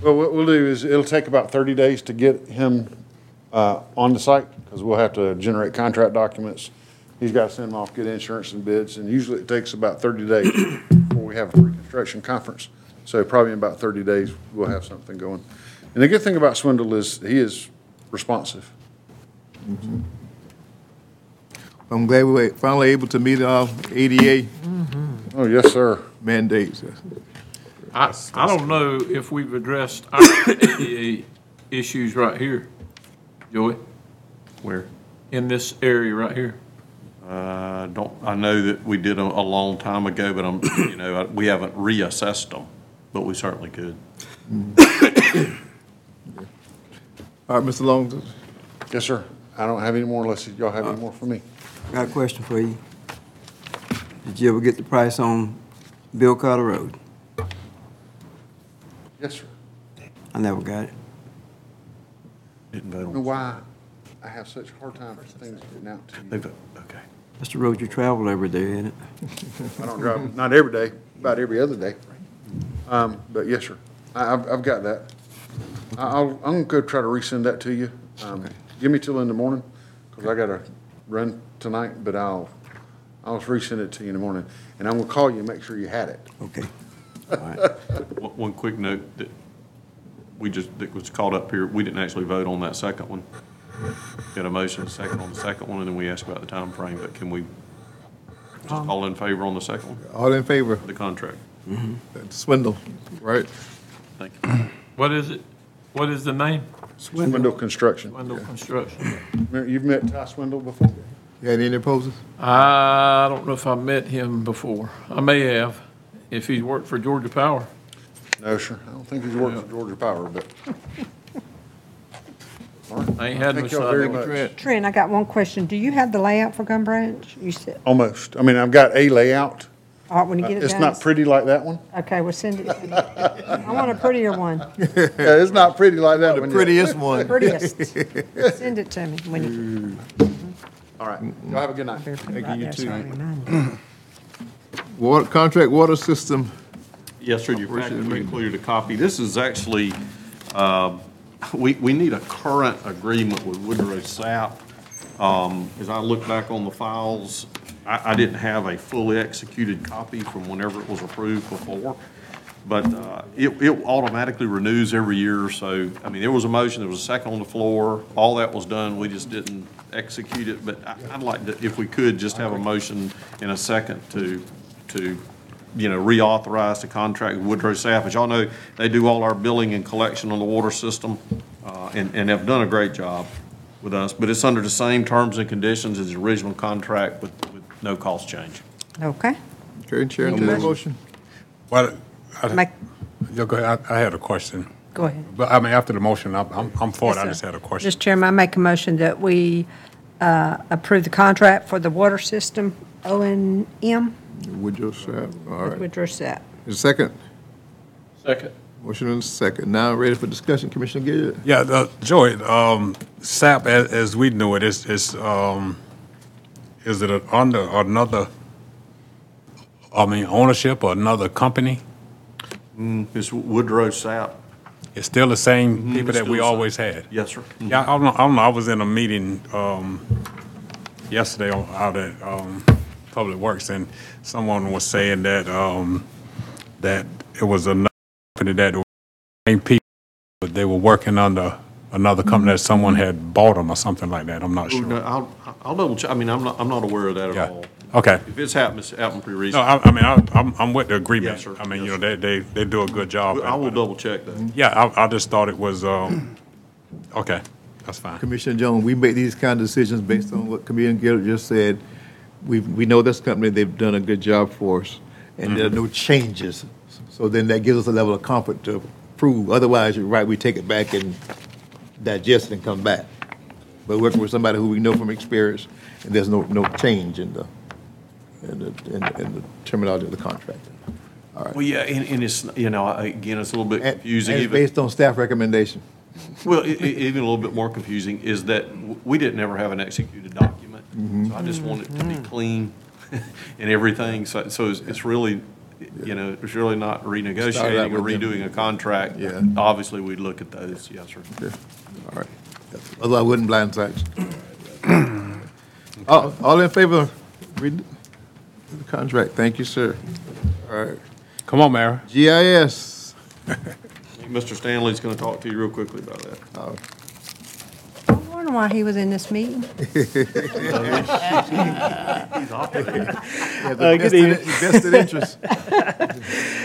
Well, what we'll do is, it'll take about thirty days to get him, uh, on the site, because we'll have to generate contract documents. He's got to send them off, get insurance and bids, and usually it takes about thirty days before we have a reconstruction conference. So probably in about thirty days, we'll have something going. And the good thing about Swindle is, he is responsive. I'm glad we were finally able to meet our ADA Oh, yes, sir. mandates. I, I don't know if we've addressed our ADA issues right here, Joey, Where? in this area right here. Uh, don't, I know that we did a, a long time ago, but I'm, [COUGHS] you know, I- we haven't reassessed them, but we certainly could. [COUGHS] All right, Mr. Long, Yes, sir. I don't have any more unless y'all have any more for me. Got a question for you. Did you ever get the price on Bill Carter Road? Yes, sir. I never got it. Didn't vote don't on. know why I have such a hard time for things getting out to They you. vote, okay. That's the road you travel every day, isn't it? I don't drive, not every day, about every other day. Um, but yes, sir. I, I've, I've got that. I- I'll, I'm gonna go try to resend that to you. Um, give me till in the morning, cause I gotta run tonight, but I'll, I'll resend it to you in the morning. And I'm gonna call you and make sure you had it. Okay. One, one quick note that we just, that was caught up here, we didn't actually vote on that second one. Got a motion, a second on the second one, and then we asked about the time frame. but can we, just um, all in favor on the second one, all in favor? the contract? Mm-hmm. Swindle, right? Thank you. [CLEARS THROAT] What is it? What is the name? Swindle Construction. Wendell Construction. You've met Ty Swindle before? You had any opposers? I don't know if I met him before. I may have, if he's worked for Georgia Power. No, sir. I don't think he's worked for Georgia Power, but. All right. [LAUGHS] I ain't had no Thank y'all very sign. much. Trent, I got one question. Do you have the layout for Gum Branch? You said, Almost. I mean, I've got a layout. all right, when you get it uh, It's done. not pretty like that one. Okay, well, send it to me. I want a prettier one, [LAUGHS] Yeah, it's not pretty like that The one. yet. prettiest one. prettiest. Send it to me when you. All right. Y'all have a good night. Thank you, you too. [CLEARS THROAT] You. Water, contract water system, Yes, sir, your packet we included a copy. This is actually, uh, we, we need a current agreement with Woodrow Sapp. Um, As I look back on the files, I, I didn't have a fully executed copy from whenever it was approved before. But uh, it, it automatically renews every year, so, I mean, there was a motion, there was a second on the floor, all that was done, we just didn't execute it. But I- I'd like to, if we could, just have a motion in a second to, to you know, reauthorize the contract with Woodrow Sapp. As y'all know, they do all our billing and collection on the water system, uh, and, and have done a great job with us. But it's under the same terms and conditions as the original contract with, with no cost change. Okay. okay, Chair, into the motion. Well, I- Make, yeah, go ahead. I I had a question. go ahead. But I mean, after the motion, I'm, I'm I'm for it. Yes, I sir. just had a question. Mr. Chairman, I make a motion that we uh, approve the contract for the water system, O and M, Would you, sir? All right. with Sapp. Is second? Second. Motion and second. Now ready for discussion, Commissioner Gill? Yeah, uh, Joey, um, Sapp, as, as we know it, is, is, um, is it a- under another I mean, ownership or another company? Mm, It's Woodrow Sapp. It's still the same Mhm, people it's that still we the same. always had? Yes, sir. Mhm. Yeah, I don't know, I don't know, I was in a meeting, um, yesterday on- out at, um, Public Works, and someone was saying that, um, that it was another company that, were same people, but they were working under another company that someone had bought them or something like that, I'm not Ooh, sure. no, I'll, I'll double check, I mean, I'm not, I'm not aware of that Yeah. at all. Okay. If it's happened, it's happened pretty No, recently. I, I mean, I, I'm, I'm with the agreement. Yes, sir. I mean, you know, they, they, they do a good job. I will double check that. Yeah, I, I just thought it was, um, okay, that's fine. Commissioner Jones, we make these kind of decisions based on what Commissioner Gilliard just said. We, we know this company, they've done a good job for us, and there are mm-hmm. no changes. So then that gives us a level of comfort to prove. Otherwise, you're right, we take it back and digest it and come back. But working with somebody who we know from experience, and there's no, no change in the, in the, in the- in the terminology of the contract. All right. Well, yeah, and, and it's, you know, I- again, it's a little bit And- confusing. and it's even- based on staff recommendation. Well, e- e- even a little bit more confusing is that w- we didn't ever have an executed document. Mm-hmm. So I just want it to be mm. clean [LAUGHS] and everything. So, so it's, it's really, you know, it's really not Start out renegotiating or with them. redoing a contract. Yeah. Obviously, we'd look at those, yes, sir. All right. Otherwise, I wouldn't blindside you. [CLEARS THROAT] All, all in favor read the contract? Thank you, sir. All right. Come on, Mary. GIS. [LAUGHS] Mr. Stanley's going to talk to you real quickly about that. I wonder why he was in this meeting. [LAUGHS] Yeah, the Uh, good vested- evening. Vested interest. [LAUGHS]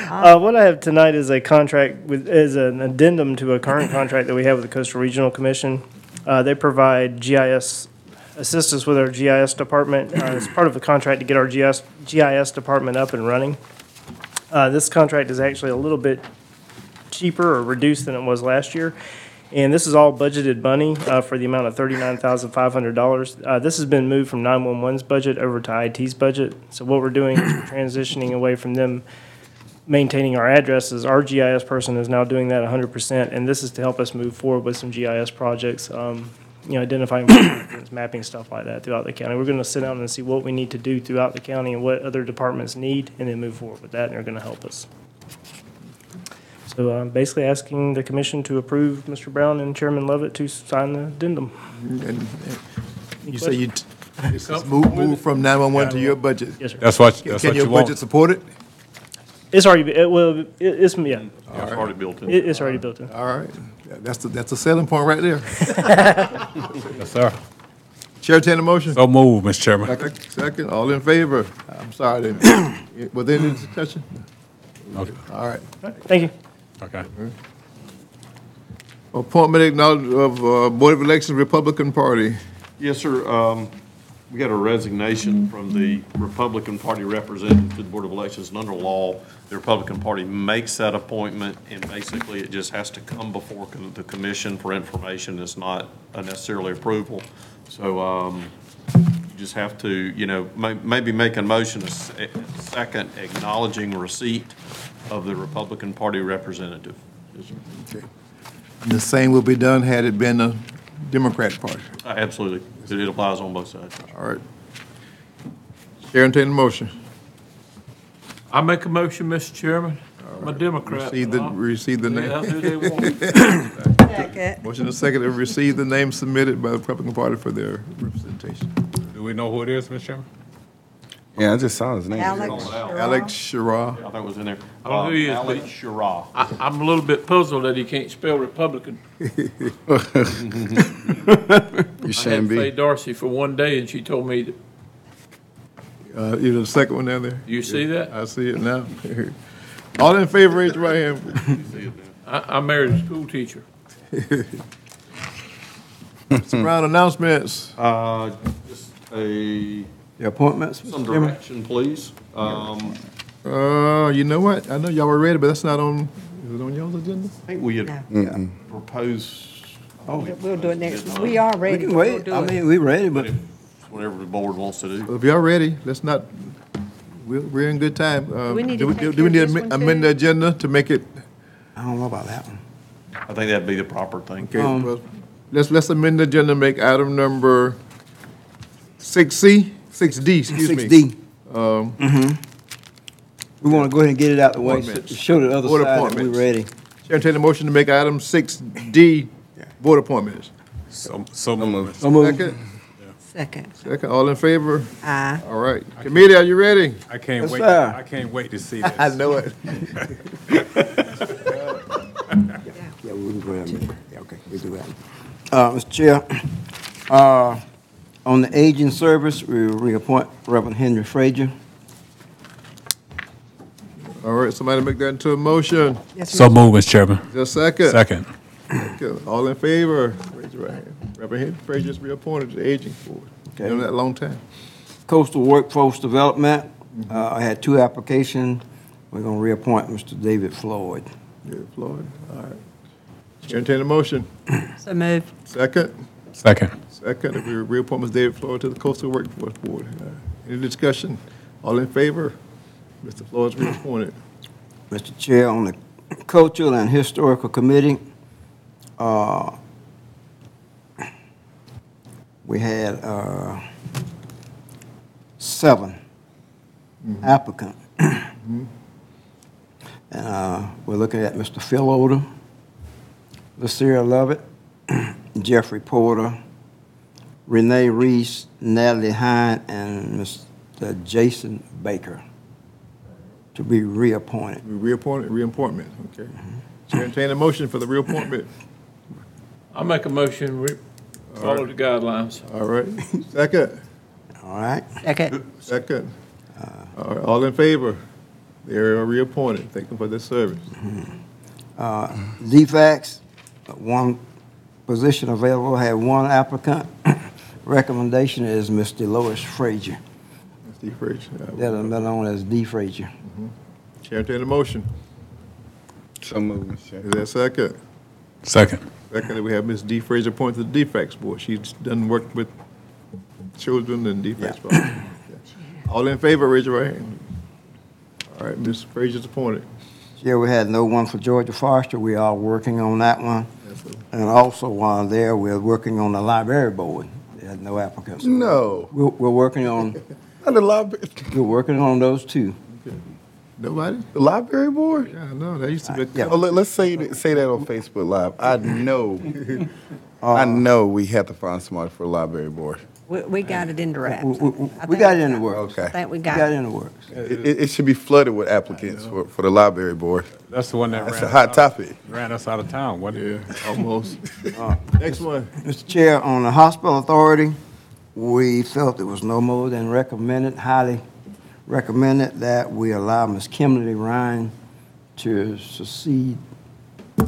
Uh, what I have tonight is a contract with, is an addendum to a current contract that we have with the Coastal Regional Commission. Uh, they provide GIS, assist us with our GIS department, uh, as part of the contract to get our GIS, GIS department up and running. Uh, this contract is actually a little bit cheaper or reduced than it was last year. And this is all budgeted money uh, for the amount of thirty-nine thousand five hundred dollars. Uh, This has been moved from 911's budget over to IT's budget. So what we're doing is we're transitioning away from them maintaining our addresses. Our GIS person is now doing that hundred percent, and this is to help us move forward with some GIS projects, um, you know, identifying, [COUGHS] mapping, stuff like that throughout the county. We're gonna sit down and see what we need to do throughout the county and what other departments need, and then move forward with that, and they're gonna help us. So I'm basically asking the commission to approve Mr. Brown and Chairman Lovett to sign the addendum. And You say you, t- this is move, move from 911 to your budget. Yes, sir. That's what, Can that's can what your you want. budget support it? It's already, it will, it- it's, yeah, It's already built in. it- it's already built in. All right. That's, the that's a selling point right there. [LAUGHS] Yes, sir. Chair, entertain a motion? So move, Mr. Chairman. Second, Second, all in favor? I'm sorry, then. [COUGHS] Was there any discussion? Okay. All right. Thank you. Okay. Appointment acknowledged of uh, Board of Elections Republican Party. Yes, sir. Um, We got a resignation from the Republican Party representative to the Board of Elections. And under law, the Republican Party makes that appointment, and basically it just has to come before co- the commission for information. It's not a necessarily approval. So um, you just have to, you know, may- maybe make a motion, a s- a second acknowledging receipt of the Republican Party representative. Yes. Okay. And the same will be done had it been a Democrat Party. Uh, Absolutely. It it applies on both sides. All right. Chair, entertain a motion. I make a motion, Mr. Chairman. I'm a Democrat. Receive the, but I'll- receive the Yeah, name. who they want. Second. Motion and second to receive the name submitted by the Republican Party for their representation. Do we know who it is, Mr. Chairman? Yeah, I just saw his name. Alex. Alex Shara. I think it was in there. I don't know who he is, Uh, but- Alex Shara. I, I'm a little bit puzzled that he can't spell Republican. [LAUGHS] [LAUGHS] You I shouldn't had Faye be. Darcy for one day, and she told me, that Uh, you know the second one down there? you see that? I see it now. [LAUGHS] All in favor, raise your right hand. I, I married a school teacher. Mr. Brown, announcements. Uh, Just a, The appointments, some Mr. Chairman? direction, please. Um, Uh, you know what? I know y'all were ready, but that's not on, is it on y'all's agenda? I think we had proposed, We'll do it next, we are We ready. can We'll wait. do I it. mean, we ready, but whatever the board wants to do. If y'all ready, let's not, we're, we're in good time. Uh, we need to do take Do we need of to this amend- one, amend too? the agenda to make it, I don't know about that one. I think that'd be the proper thing. okay, Um, well, let's, let's amend the agenda, make item number six C, six D, excuse me. Six D. Um, We want to go ahead and get it out the way, so- Appointments. show the other Board side that we're ready. Chair, entertain a motion to make item six D, board appointments. So, so moved. So moved. Second, Second. second, all in favor? Aye. All right. Committee, are you ready? I can't Yes, wait, sir. I can't wait to see [LAUGHS] this. I know it. [LAUGHS] Yeah, we can go ahead and, yeah, okay, we do that. Uh, Mr. Chair, uh, on the aging service, we reappoint Reverend Henry Frazier. All right, somebody make that into a motion. So moved, Mr. Chairman. Is there a second? Second. Second. All in favor? Raise your right hand. Reverend Henry Frazier's reappointed to the aging board. Okay. Been that long time. Coastal Workforce Development, uh, I had two applications. We're going to reappoint Mr. David Floyd. Yeah, Floyd, all right. Chair, entertain a motion. So move. Second? Second. Second, we reappoint Ms. David Floyd to the Coastal Workforce Board. Uh, Any discussion? All in favor? Mr. Floyd's reappointed. Mr. Chair, on the Cultural and Historical Committee, uh, we had uh, seven applicants. And uh, we're looking at Mr. Phil Odom, Lucille Lovett, Jeffrey Porter, Renee Reese, Natalie Hine, and Mr. Jason Baker to be reappointed. We reappointed, reappointment, okay. Chair, entertain a motion for the reappointment. I make a motion, we follow the guidelines. All right, second? All right? Second. Second. All right, all in favor? They are reappointed. Thank them for their service. Uh, DFACS, one position available, had one applicant. Recommendation is Mr. Lois Frazier, Steve Frazier. uh, better known as D. Frazier. Chair, entertain a motion. So moved, Mr. Chair. Is there a second? Second. Second, we have Ms. D. Fraser appointed to the DFACS board. She's done work with children and DFACS. Yeah. All in favor, raise your right hand. All right, Ms. Fraser's appointed. Chair, we had no one for Georgia Foster. We are working on that one. And also while there, we're working on the library board. They had no applicants. No. We're, we're working on, [LAUGHS] Not the library, we're working on those two. Nobody? the library board? Yeah, no, that used to be. Uh, yeah. Oh, let, us say that, say that on Facebook Live. I know, [LAUGHS] uh, I know we have to find somebody for the library board. We, we got it in the wraps. We, we- I we think got it in the works. I Okay. think we We got got it it. in the works. It, it, it should be flooded with applicants for, for the library board. That's the one that ran. That's a us hot out- topic. Ran us out of town, wasn't it? Yeah, almost. [LAUGHS] Uh, next one. Mr. Chair, on the hospital authority, we felt it was no more than recommended, highly recommended that we allow Ms. Kimberly Ryan to succeed her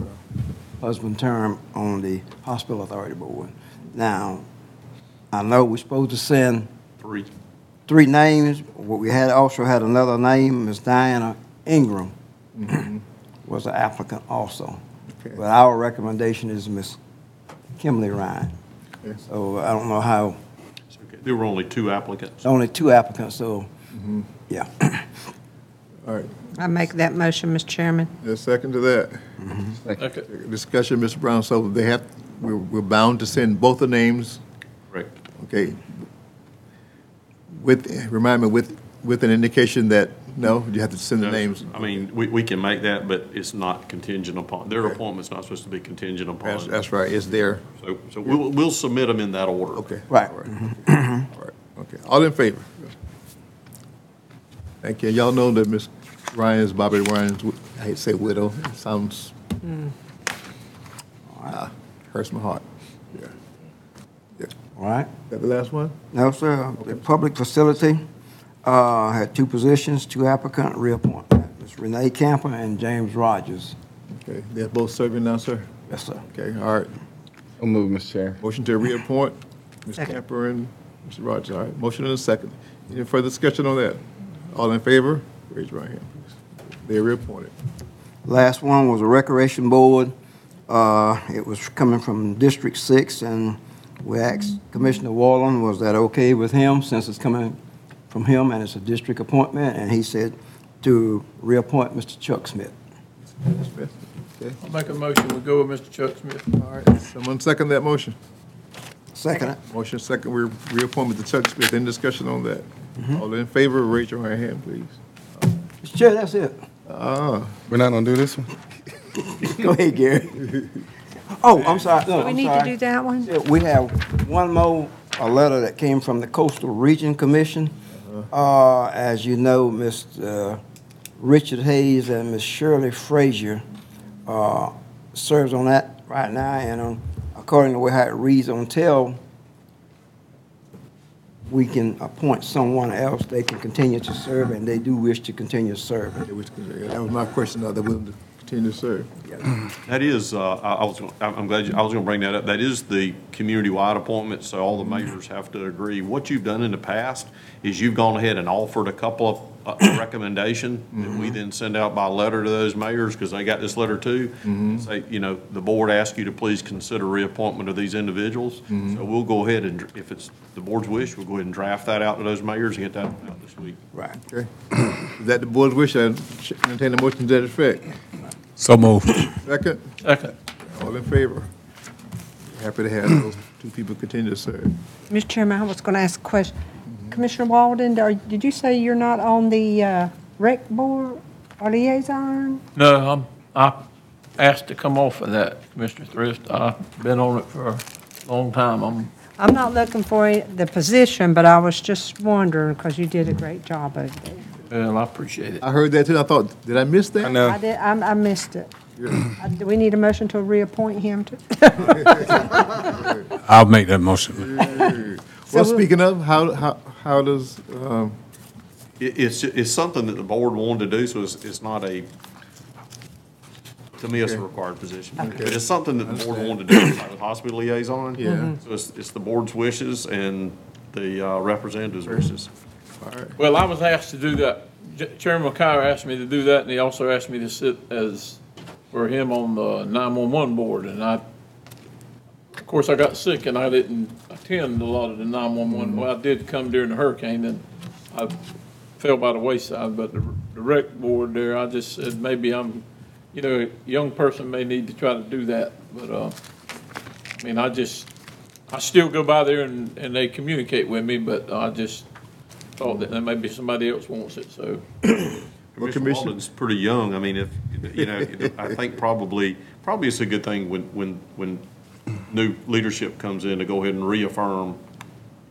husband term on the hospital authority board. Now, I know we're supposed to send Three. three names, What we had, also had another name, Ms. Diana Ingram mm-hmm. was an applicant also. Okay. But our recommendation is Ms. Kimberly Ryan. Okay. So I don't know how, Okay. There were only two applicants. only two applicants, so, mm-hmm. yeah. [COUGHS] All right, I make that motion, Mr. Chairman. there's a second to that. Mm-hmm. Okay. Discussion, Mr. Brown, so they have, we're, we're bound to send both the names, Correct. Okay? With, remind me, with, with an indication that, no, you have to send the names. I mean, we, we can make that, but it's not contingent upon, their appointment's not supposed to be contingent upon. that's right, it's there. So, so we'll, we'll submit them in that order. Okay. Right. All right, All right, okay. All in favor? Thank you. Y'all know that Miss Ryan's, Bobby Ryan's, wi- I hate to say widow, it sounds, ah, hurts my heart. Yeah. Yeah. All right? That the last one? No, sir. The public facility, uh, had two positions, two applicant, reappointment. Ms. Renee Camper and James Rogers. Okay, they're both serving now, sir? Yes, sir. Okay, all right. So moved, Mr. Chair. Motion to reappoint, Ms. Second. Camper and Mr. Rogers, all right. Motion and a second. Any further discussion on that? All in favor? Raise your right hand, please. They're reappointed. Last one was a recreation board. Uh, It was coming from District Six, and we asked Commissioner Walden, was that okay with him, since it's coming from him and it's a district appointment? And he said to reappoint Mr. Chuck Smith. Smith, Okay, I make a motion, we go with Mr. Chuck Smith. all right. Someone second that motion? Second it. Motion second, we reappoint Mr. Chuck Smith. Any discussion on that? All in favor, raise your right hand, please. Mr. Chair, that's it. Ah, We're not gonna do this one? [LAUGHS] Go ahead, Gary. [LAUGHS] Oh, I'm sorry, no, Do we I'm need to sorry. do that one? Yeah, We have one more, a letter that came from the Coastal Region Commission. Uh, as you know, Mr. Richard Hayes and Ms. Shirley Frazier, uh, serves on that right now, and um, according to how it reads on tell, we can appoint someone else, they can continue to serve, and they do wish to continue serving. That was that was my question, are they willing to continue to serve? That is, uh, I I was, I'm I'm glad, you- I was going to bring that up. That is the community-wide appointment, so all the mayors have to agree. What you've done in the past is you've gone ahead and offered a couple of uh, [COUGHS] recommendation that we then send out by letter to those mayors, because they got this letter too. Say, you know, the board asks you to please consider reappointment of these individuals. So we'll go ahead and, if it's the board's wish, we'll go ahead and draft that out to those mayors and get that out this week. Right. Okay. [COUGHS] Is that the board's wish? I entertain a motion to that effect. So moved. Second? Second. All in favor? Happy to have those two people continue to serve. Mr. Chairman, I was going to ask a question. Commissioner Walden, are- did you say you're not on the uh, rec board or liaison? No, I'm, I asked to come off of that, Mr. Thrift. I've been on it for a long time. I'm, I'm not looking for the position, but I was just wondering, because you did a great job over there. Well, I appreciate it. I heard that too. I thought, did I miss that? I did, I I missed it. Uh, Do we need a motion to reappoint him to? I'll make that motion. Well, So- speaking of, how, how, how does, um, It, it's, it's something that the board wanted to do, so it's, it's not a, to me, it's a required position. But it's something that the board wanted to do, like with hospital liaison. Yeah. Mhm. So it's, it's the board's wishes and the uh, representative's wishes. Well, I was asked to do that. J- Chairman McKyer asked me to do that, and he also asked me to sit as, for him on the 911 board, and I, of course, I got sick and I didn't attend a lot of the 911. Well, I did come during the hurricane, and I fell by the wayside, but the the rec board there, I just said, maybe I'm, you know, a young person may need to try to do that, but, uh, I mean, I just, I still go by there and, and they communicate with me, but I just thought that maybe somebody else wants it, so. [COUGHS] Commissioner Commissioner- Walden's pretty young. I mean, if, you know, I think probably, probably it's a good thing when, when, when new leadership comes in to go ahead and reaffirm,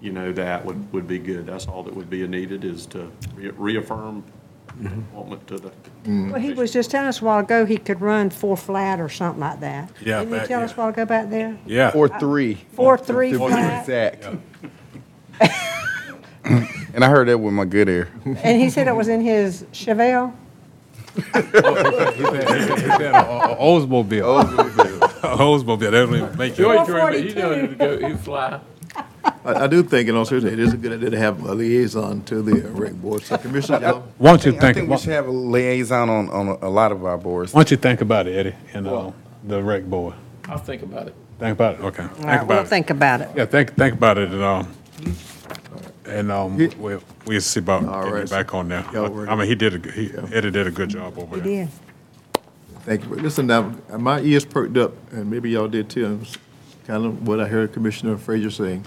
you know, that would, would be good. That's all that would be needed is to re- reaffirm mm-hmm. appointment to the, mm-hmm. Well, he was just telling us a while ago he could run four flat or something like that. Yeah, Didn't he back- tell us a while ago back there? Yeah. Four, three. Four, three To be flat? Exact. [LAUGHS] [LAUGHS] And I heard that with my good ear. And he said it was in his Chevelle? [LAUGHS] Oldsmobile. Oldsmobile, they don't even make it. Joey drove it, he know to go, he fly. I, I do think, in all seriousness, it is a good idea to have a liaison to the rec board. So Commissioner, y'all, Why don't you I think, think we why should have a liaison on, on a- a lot of our boards. don't you think about it, Eddie, and, uh, the rec board? I'll think about it. Think about it, okay. All Think right, we'll about it. think about it. Yeah, think, think about it, and, um, and, um, we'll, we'll see about All getting right, it back on there. y'all work I mean, he did a, good- he, Eddie did a good job over He there. did. thank you. Listen, now, my ears perked up, and maybe y'all did too. and it's Kind of what I heard Commissioner Frazier saying.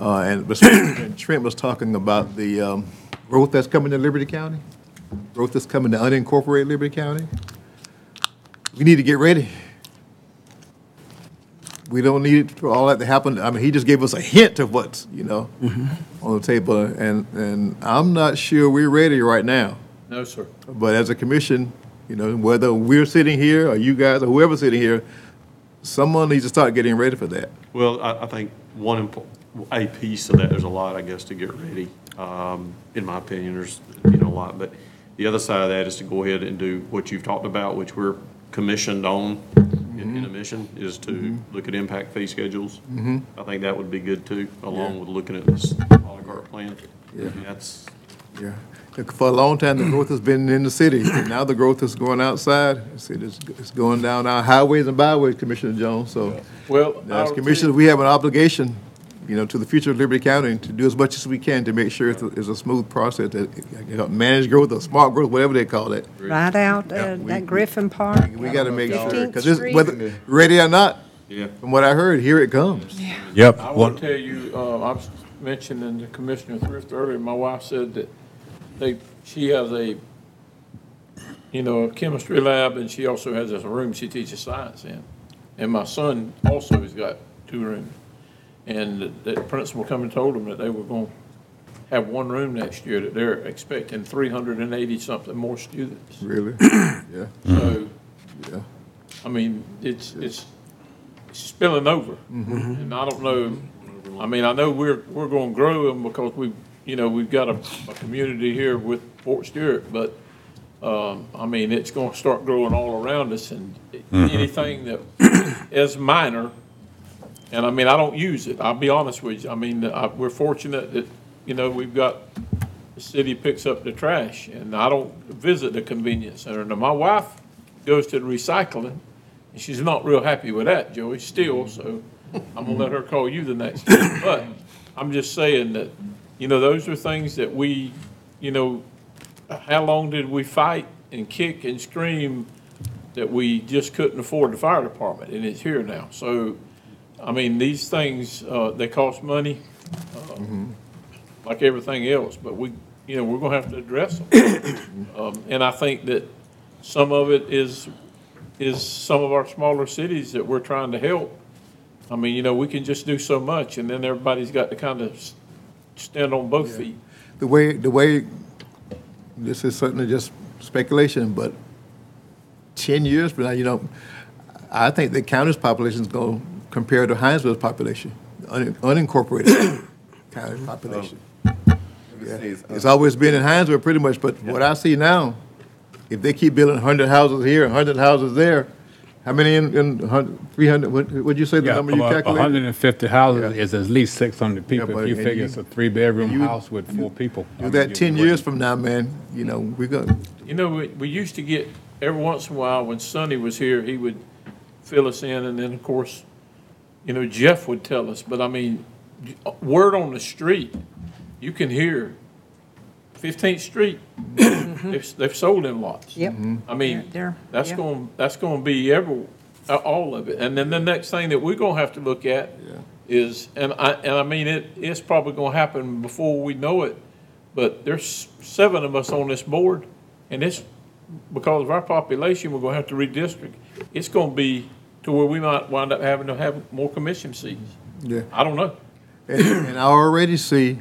Uh, and but [COUGHS] and Trent was talking about the, um, growth that's coming to Liberty County, growth that's coming to unincorporated Liberty County. We need to get ready. We don't need it for all that to happen. I mean, he just gave us a hint of what's, you know, on the table, and, and I'm not sure we're ready right now. No, sir. But as a commission, you know, whether we're sitting here or you guys or whoever's sitting here, someone needs to start getting ready for that. well, I, I think one, impo- a piece of that, there's a lot, I guess, to get ready. Um, in my opinion, there's, you know, a lot, but the other side of that is to go ahead and do what you've talked about, which we're commissioned on in, in a mm-hmm. mission, is to mm-hmm. look at impact fee schedules. Mm-hmm. I think that would be good too, along with looking at this polycart plan. Yeah. That's, Yeah. For a long time, the growth has been in the city. [COUGHS] Now the growth is going outside. It's, it's it's going down our highways and byways, Commissioner Jones, so. Well, As I'll commissioners, we have an obligation, you know, to the future of Liberty County to do as much as we can to make sure it's a, it's a smooth process, that, you know, managed growth or smart growth, whatever they call it. Right out uh, that Griffin Park. We gotta make sure, 15th because it's, Street. whether, ready or not, yeah. from what I heard, here it comes. Yep. I Well, will tell you, uh, I was mentioning to Commissioner Thrift earlier, my wife said that they, she has a you know, a chemistry lab, and she also has a room she teaches science in. And my son also has got two rooms. And the- the principal come and told them that they were going to have one room next year, that they're expecting three hundred and eighty-something more students. Really? [CLEARS THROAT] Yeah. So, Yeah. I mean, it's, it's spilling over. Mhm. And I don't know, I mean, I know we're, we're gonna grow them because we, you know, we've got a, a community here with Fort Stewart, but, um, I mean, it's gonna start growing all around us and Mhm. anything that is minor, and I mean, I don't use it, I'll be honest with you. I mean, I, we're fortunate that, you know, we've got, the city picks up the trash, and I don't visit the convenience center. Now, my wife goes to the recycling, and she's not real happy with that, Joey, still, so I'm gonna let her call you the next time. [LAUGHS] But I'm just saying that, you know, those are things that we, you know, how long did we fight and kick and scream that we just couldn't afford the fire department, and it's here now. So, I mean, these things, uh, they cost money, uh, like everything else, but we, you know, we're gonna have to address them. [COUGHS] Um, and I think that some of it is, is some of our smaller cities that we're trying to help. I mean, you know, we can just do so much, and then everybody's got to kind of s- stand on both feet. The way, the way, this is certainly just speculation, but ten years from now, you know, I think the county's population is going to compare to Hinesville's population, un- unincorporated [COUGHS] county population. Yeah. It's always been in Hinesville pretty much, but what I see now, if they keep building hundred houses here, hundred houses there, how many in, in hundred, three hundred, what, what'd you say the Yeah, number you about calculated? 150 houses is at least 600 people. but- If you and figure you- it's a three-bedroom you- house with four people. I Do mean, that you- ten years from now, man, you know, we're gonna, You know, we, we used to get, every once in a while, when Sonny was here, he would fill us in, and then, of course, you know, Jeff would tell us, but I mean, word on the street, you can hear Fifteenth Street, they've, they've sold them lots. Yep. I mean, They're- they're- that's yeah. going, that's going to be every, uh, all of it. And then the next thing that we're going to have to look at is, and I, and I mean, it, it's probably going to happen before we know it, but there's seven of us on this board, and it's, because of our population, we're going to have to redistrict. It's going to be to where we might wind up having to have more commission seats. yeah. I don't know. And, and I already see,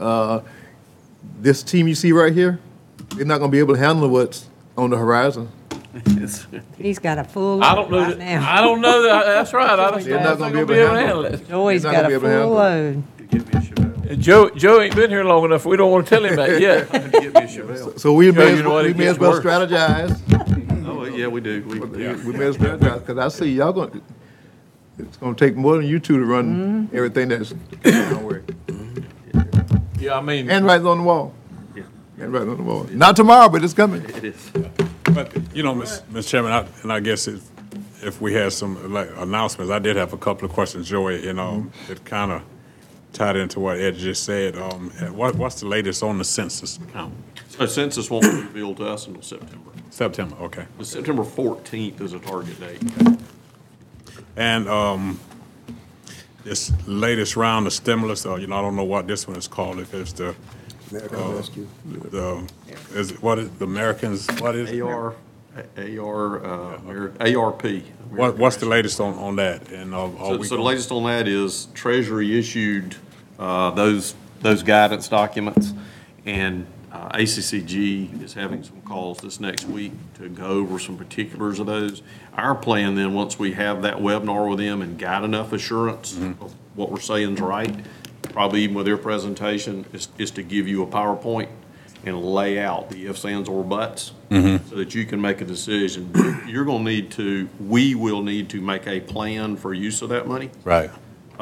uh, this team you see right here, they're not gonna be able to handle what's on the horizon. [LAUGHS] He's got a full I load don't know right that, now. I don't know that, that's right, I don't They're know not if gonna they're be able to handle handle it. Joey's They're not got gonna a be able to full handle load. And Joe, Joe ain't been here long enough, we don't want to tell him that yet. [LAUGHS] So we Joe, may, you as- know what, we may as gets well worse. strategize. [LAUGHS] Oh, yeah, we do. We, We we may as well strategize, because I see y'all gonna, it's gonna take more than you two to run mm-hmm. everything that's don't worry. Mm-hmm. Yeah, I mean. And right on the wall. And right on the wall. Not tomorrow, but it's coming. It is. But, you know, Mr. Chairman, I- and I guess if, if we had some like announcements, I did have a couple of questions, Joy, you know, it kind of tied into what Ed just said. Um, What, what's the latest on the census count? So census won't be revealed to us until September. September, okay. The September 14th is a target date. And um, this latest round of stimulus, or, you know, I don't know what this one is called, if it's the, American uh, Rescue. the, is, it what is, the Americans, what is? it? AR, AR, uh, Ameri- ARP. What, what's the latest on, on that? And uh, are So, we? so the latest on that is Treasury issued uh, those, those guidance documents, and uh, ACCG is having some calls this next week to go over some particulars of those. Our plan then, once we have that webinar with them and got enough assurance of what we're saying is right, probably even with their presentation, is, is to give you a PowerPoint and lay out the ifs, ands, or buts Mhm. so that you can make a decision. You're going to need to, we will need to make a plan for use of that money Right.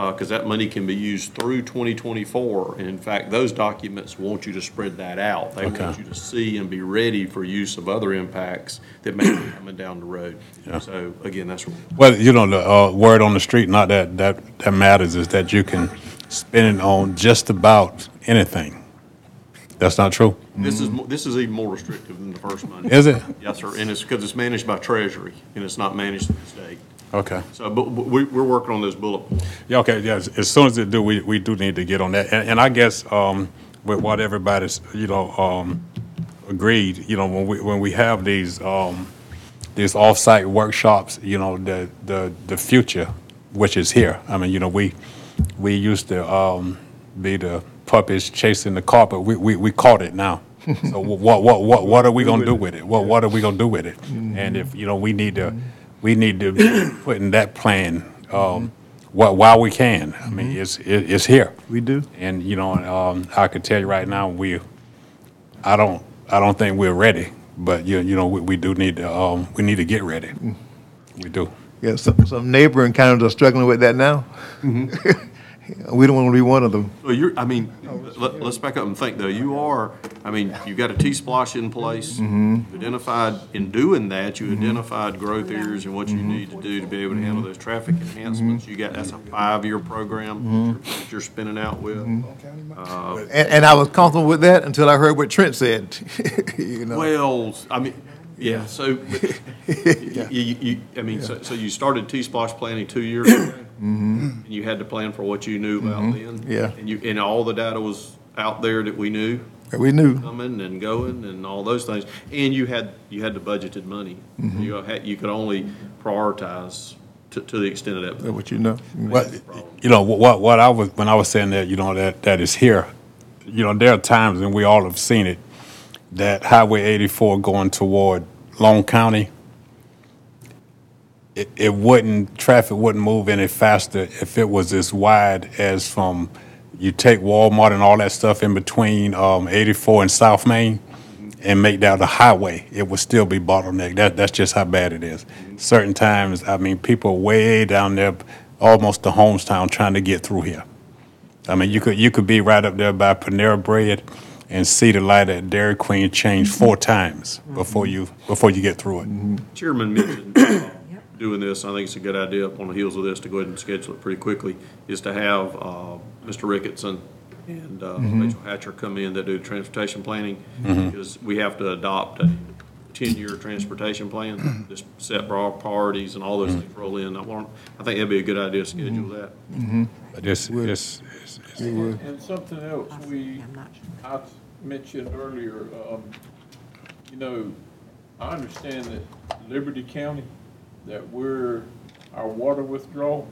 Because that money can be used through 2024. And in fact, those documents want you to spread that out. They Okay. want you to see and be ready for use of other impacts that may be coming down the road. So again, that's, Well, you know, the uh, word on the street, not that, that, that matters, is that you can spend it on just about anything. That's not true? this is, mo- this is even more restrictive than the first money. Is it? Yes, sir. And it's because it's managed by Treasury and it's not managed through the state. Okay. So, but we, we're working on those bullet points. Yeah, okay, yes, as soon as it do, we, we do need to get on that. And, and I guess, um, with what everybody's, you know, um, agreed, you know, when we, when we have these, um, these off-site workshops, you know, the, the, the future, which is here. I mean, you know, we, we used to, um, be the puppies chasing the carpet. We, we, we caught it now. [LAUGHS] So what, what, what, what are we gonna do with it? What, what are we gonna do with it? And if, you know, we need to, we need to put in that plan, um, while, while we can. I mean, it's, it, it's here. We do. And, you know, um, I can tell you right now, we, I don't, I don't think we're ready, but you, you know, we, we do need to, um, we need to get ready. We do. Yeah, some, some neighboring counties are struggling with that now. [LAUGHS] We don't want to be one of them. Well, you're, I mean, let, let's back up and think though. You are, I mean, you've got a T-Splost in place. Mhm. Identified, in doing that, you mm-hmm. identified growth areas and what you mm-hmm. need to do to be able to handle those traffic mm-hmm. enhancements. You got, that's a five-year program that you're spinning out with. Uh, And, and I was comfortable with that until I heard what Trent said, [LAUGHS] you know. Well, I mean, yeah, so, [LAUGHS] you, you, you- I mean, so, so you started T-Splost planning two years ago? Mhm. And you had to plan for what you knew about Mhm. then? Yeah. And you, and all the data was out there that we knew? We knew. Coming and going and all those things. And you had, you had the budgeted money. Mhm. You had, you could only prioritize to, to the extent of that. That what you know. What, you know, what, what I was, when I was saying that, you know, that, that is here, you know, there are times, and we all have seen it, that Highway 84 going toward Long County, it, it wouldn't, traffic wouldn't move any faster if it was as wide as from, you take Walmart and all that stuff in between, um, 84 and South Main and make that a highway, it would still be bottlenecked. That, that's just how bad it is. Certain times, I mean, people are way down there, almost to Homestown, trying to get through here. I mean, you could, you could be right up there by Panera Bread and see the light at Dairy Queen change four [LAUGHS] times before you, before you get through it. Chairman mentioned uh, doing this, I think it's a good idea on the heels of this to go ahead and schedule it pretty quickly, is to have uh, Mr. Ricketson and uh, Mhm. Rachel Hatcher come in that do transportation planning, Mhm. because we have to adopt a ten-year transportation plan, [CLEARS THROAT] just set broad priorities and all those things roll in. I want, I think that'd be a good idea to schedule that. But this, this, And and something else, we, I mentioned earlier, um, you know, I understand that Liberty County, that we're, our water withdrawal,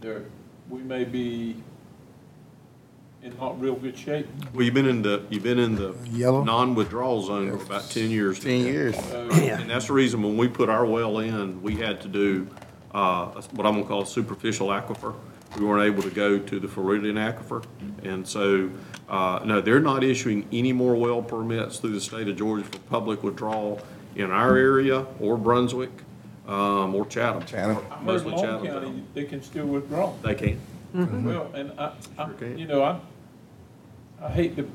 there, we may be in not real good shape. Well, you've been in the, you've been in the Yellow? non-withdrawal zone for about ten years. Ten years. And that's the reason when we put our well in, we had to do, uh, what I'm gonna call a superficial aquifer. We weren't able to go to the Floridian aquifer. And so, uh, no, they're not issuing any more well permits through the state of Georgia for public withdrawal in our area or Brunswick, um, or Chatham. Chatham. I heard Mostly Long Chatham. County, they can still withdraw. They can. Well, and I, I, you know, I, I hate to,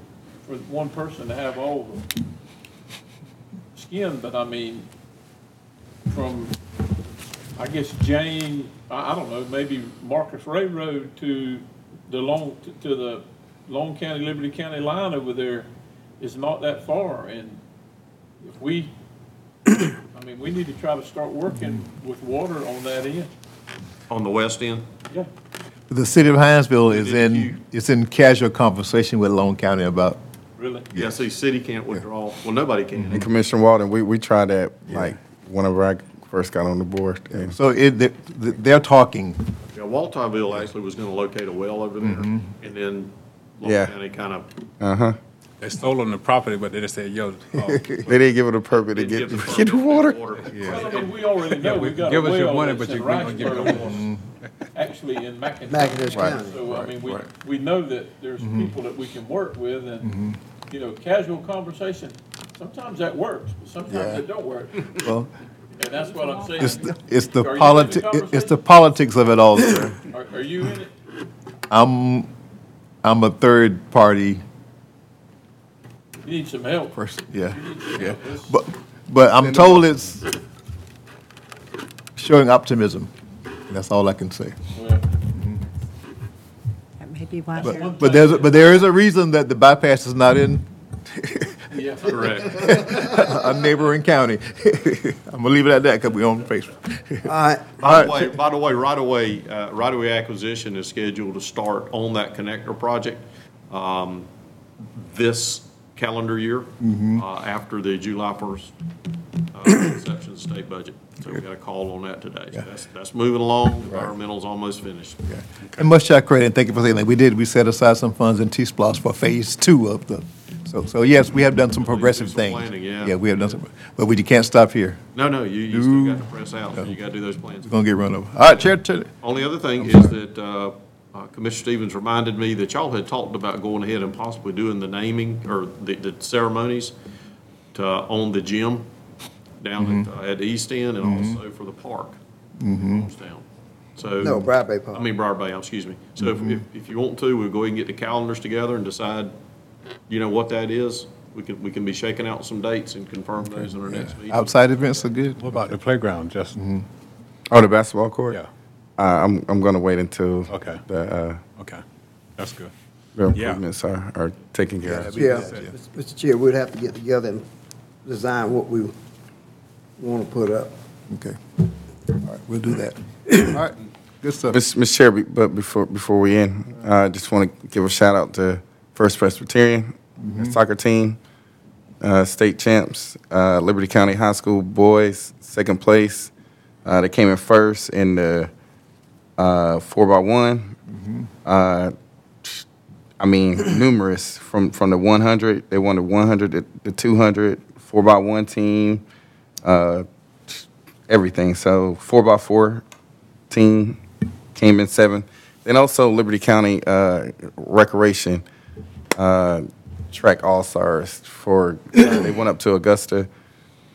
for one person to have all the skin, but I mean, from, I guess Jane, I, I don't know, maybe Marcus Ray Road to the Long, to- to the Long County, Liberty County line over there is not that far, and if we, I mean, we need to try to start working with water on that end, On the west end? yeah. The city of Hinesville is in, is in casual conversation with Long County about, Really? Yeah, see, city can't withdraw, well, nobody can. And Commissioner Walden, we, we tried that, like, whenever I first got on the board. and- so it, they- they're talking. Yeah, Walthourville actually was gonna locate a well over there, and then Yeah. Long County kind of Uh-huh. They stole on the property, but they just said, yo, uh, [LAUGHS] They didn't give it a permit to get, get the water. Well, I mean, we already know we've got a Give us your well money, that's but in you- we gonna give you Riceboro, actually in McIntosh. McIntosh County. So, I mean, we, Right. we know that there's people that we can work with and, you know, casual conversation, sometimes that works, but sometimes Yeah. it don't work. Well, And that's what I'm saying. it's, the- it's the Are you in politi, the it's the politics of it all, sir. Are, are you in it? I'm, I'm a third party You need some help. person, yeah, You need some yeah. But, but I'm told it's showing optimism. That's all I can say. well, That may be why. But, but there's, a- but there is a reason that the bypass is not in Yeah. Correct. [LAUGHS] a neighboring county. [LAUGHS] I'm gonna leave it at that because we're on Facebook. [LAUGHS] All right, By the way, by the way, right away, uh, right away acquisition is scheduled to start on that connector project, um, this calendar year, Mhm. uh, after the July 1st uh, inception of the state budget. So we got a call on that today. So that's, that's moving along. Environmental's almost finished. And much to our credit, and thank you for saying that, we did, we set aside some funds in T-Splost for phase two of the, so, so yes, we have done some progressive some things. planning, yeah. Yeah, we have done some, but we can't stop here. No, no, you, you still got to press out. You got to do those plans. We're gonna get run over. All right, Chair, Chair, Only other thing is that uh, uh, Commissioner Stevens reminded me that y'all had talked about going ahead and possibly doing the naming or the, the ceremonies to, on the gym down at, uh, at the East End and also for the park. Mhm. So. No, Briar Bay Park. I mean, Briar Bay, excuse me. So if, if, if you want to, we'll go ahead and get the calendars together and decide, you know, what that is. We can, we can be shaking out some dates and confirm those in our next meeting. outside events are good. What about the playground, Justin? Oh, the basketball court? Yeah. Uh, I'm, I'm gonna wait until. Okay. The, uh, Okay, that's good. the Yeah. improvements are, are taken care of. Yeah, Mr. Chair, we'd have to get together and design what we want to put up. Okay. All right, we'll do that. All right, good stuff. Ms. Ms. Chair, be- but before, before we end, I just want to give a shout out to First Presbyterian Mhm. soccer team, uh, state champs, uh, Liberty County High School boys, second place. Uh, They came in first in the uh, four by one. Uh, I mean, numerous from, from the 100, they won the 100, the- the 200, four by one team, uh, everything. So four by four team came in seven. Then also Liberty County uh, Recreation uh, Track All Stars for uh, they went up to Augusta.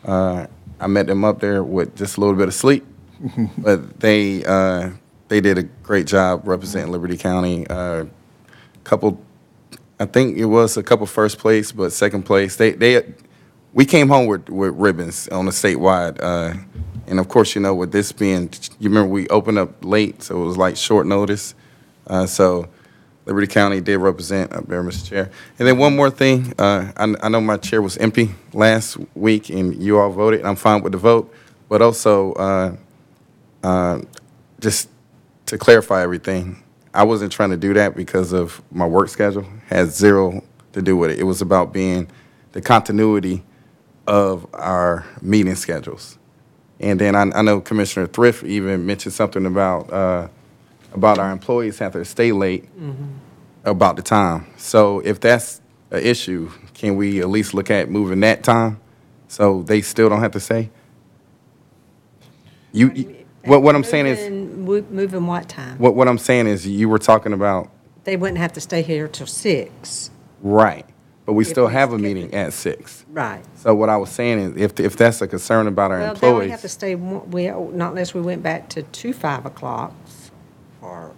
Uh, I met them up there with just a little bit of sleep, [LAUGHS] but they uh, they did a great job representing Liberty County. Uh, couple, I think it was a couple first place, but second place. They they we came home with, with ribbons on the statewide. Uh, and of course, you know, with this being, you remember we opened up late, so it was like short notice. Uh, so Liberty County did represent up there, Mr. Chair. And then one more thing, uh, I, I know my chair was empty last week and you all voted, and I'm fine with the vote. But also, uh, uh, just to clarify everything, I wasn't trying to do that because of my work schedule. Had zero to do with it. It was about being the continuity of our meeting schedules. And then I, I know Commissioner Thrift even mentioned something about uh, about our employees having to stay late about the time. So if that's an issue, can we at least look at moving that time so they still don't have to? You, you- what what I'm saying is Moving- mo- Moving what time? what what I'm saying is you were talking about They wouldn't have to stay here till six. right, but we still have a meeting at six. Right. So what I was saying is if if that's a concern about our Well, they only have employees, to stay, one- we, not unless we went back to two five o'clocks or,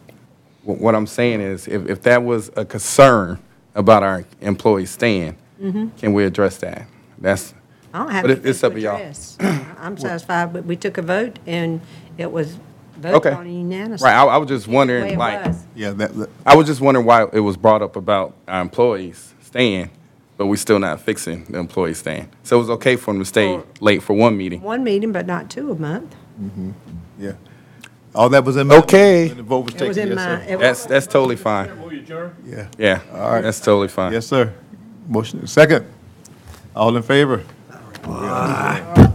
what what I'm saying is if if that was a concern about our employees staying, Mhm. can we address that? That's I don't have But it- anything it's up to to y'all. address. I'm satisfied, but we took a vote and it was voted Okay. on unanimously. Right, I, I was just The way wondering, it like, was. Yeah, that, that- I was just wondering why it was brought up about our employees staying, but we're still not fixing the employees staying. So it was okay for them to stay late for one meeting. One meeting, but not two a month. mhm, yeah. All that was in. Okay. When the vote was It was taken, in yes, my- sir. it was- That's, that's totally fine. Yeah. Yeah, All right. that's totally fine. Yes, sir. Motion, second. All in favor? Bye.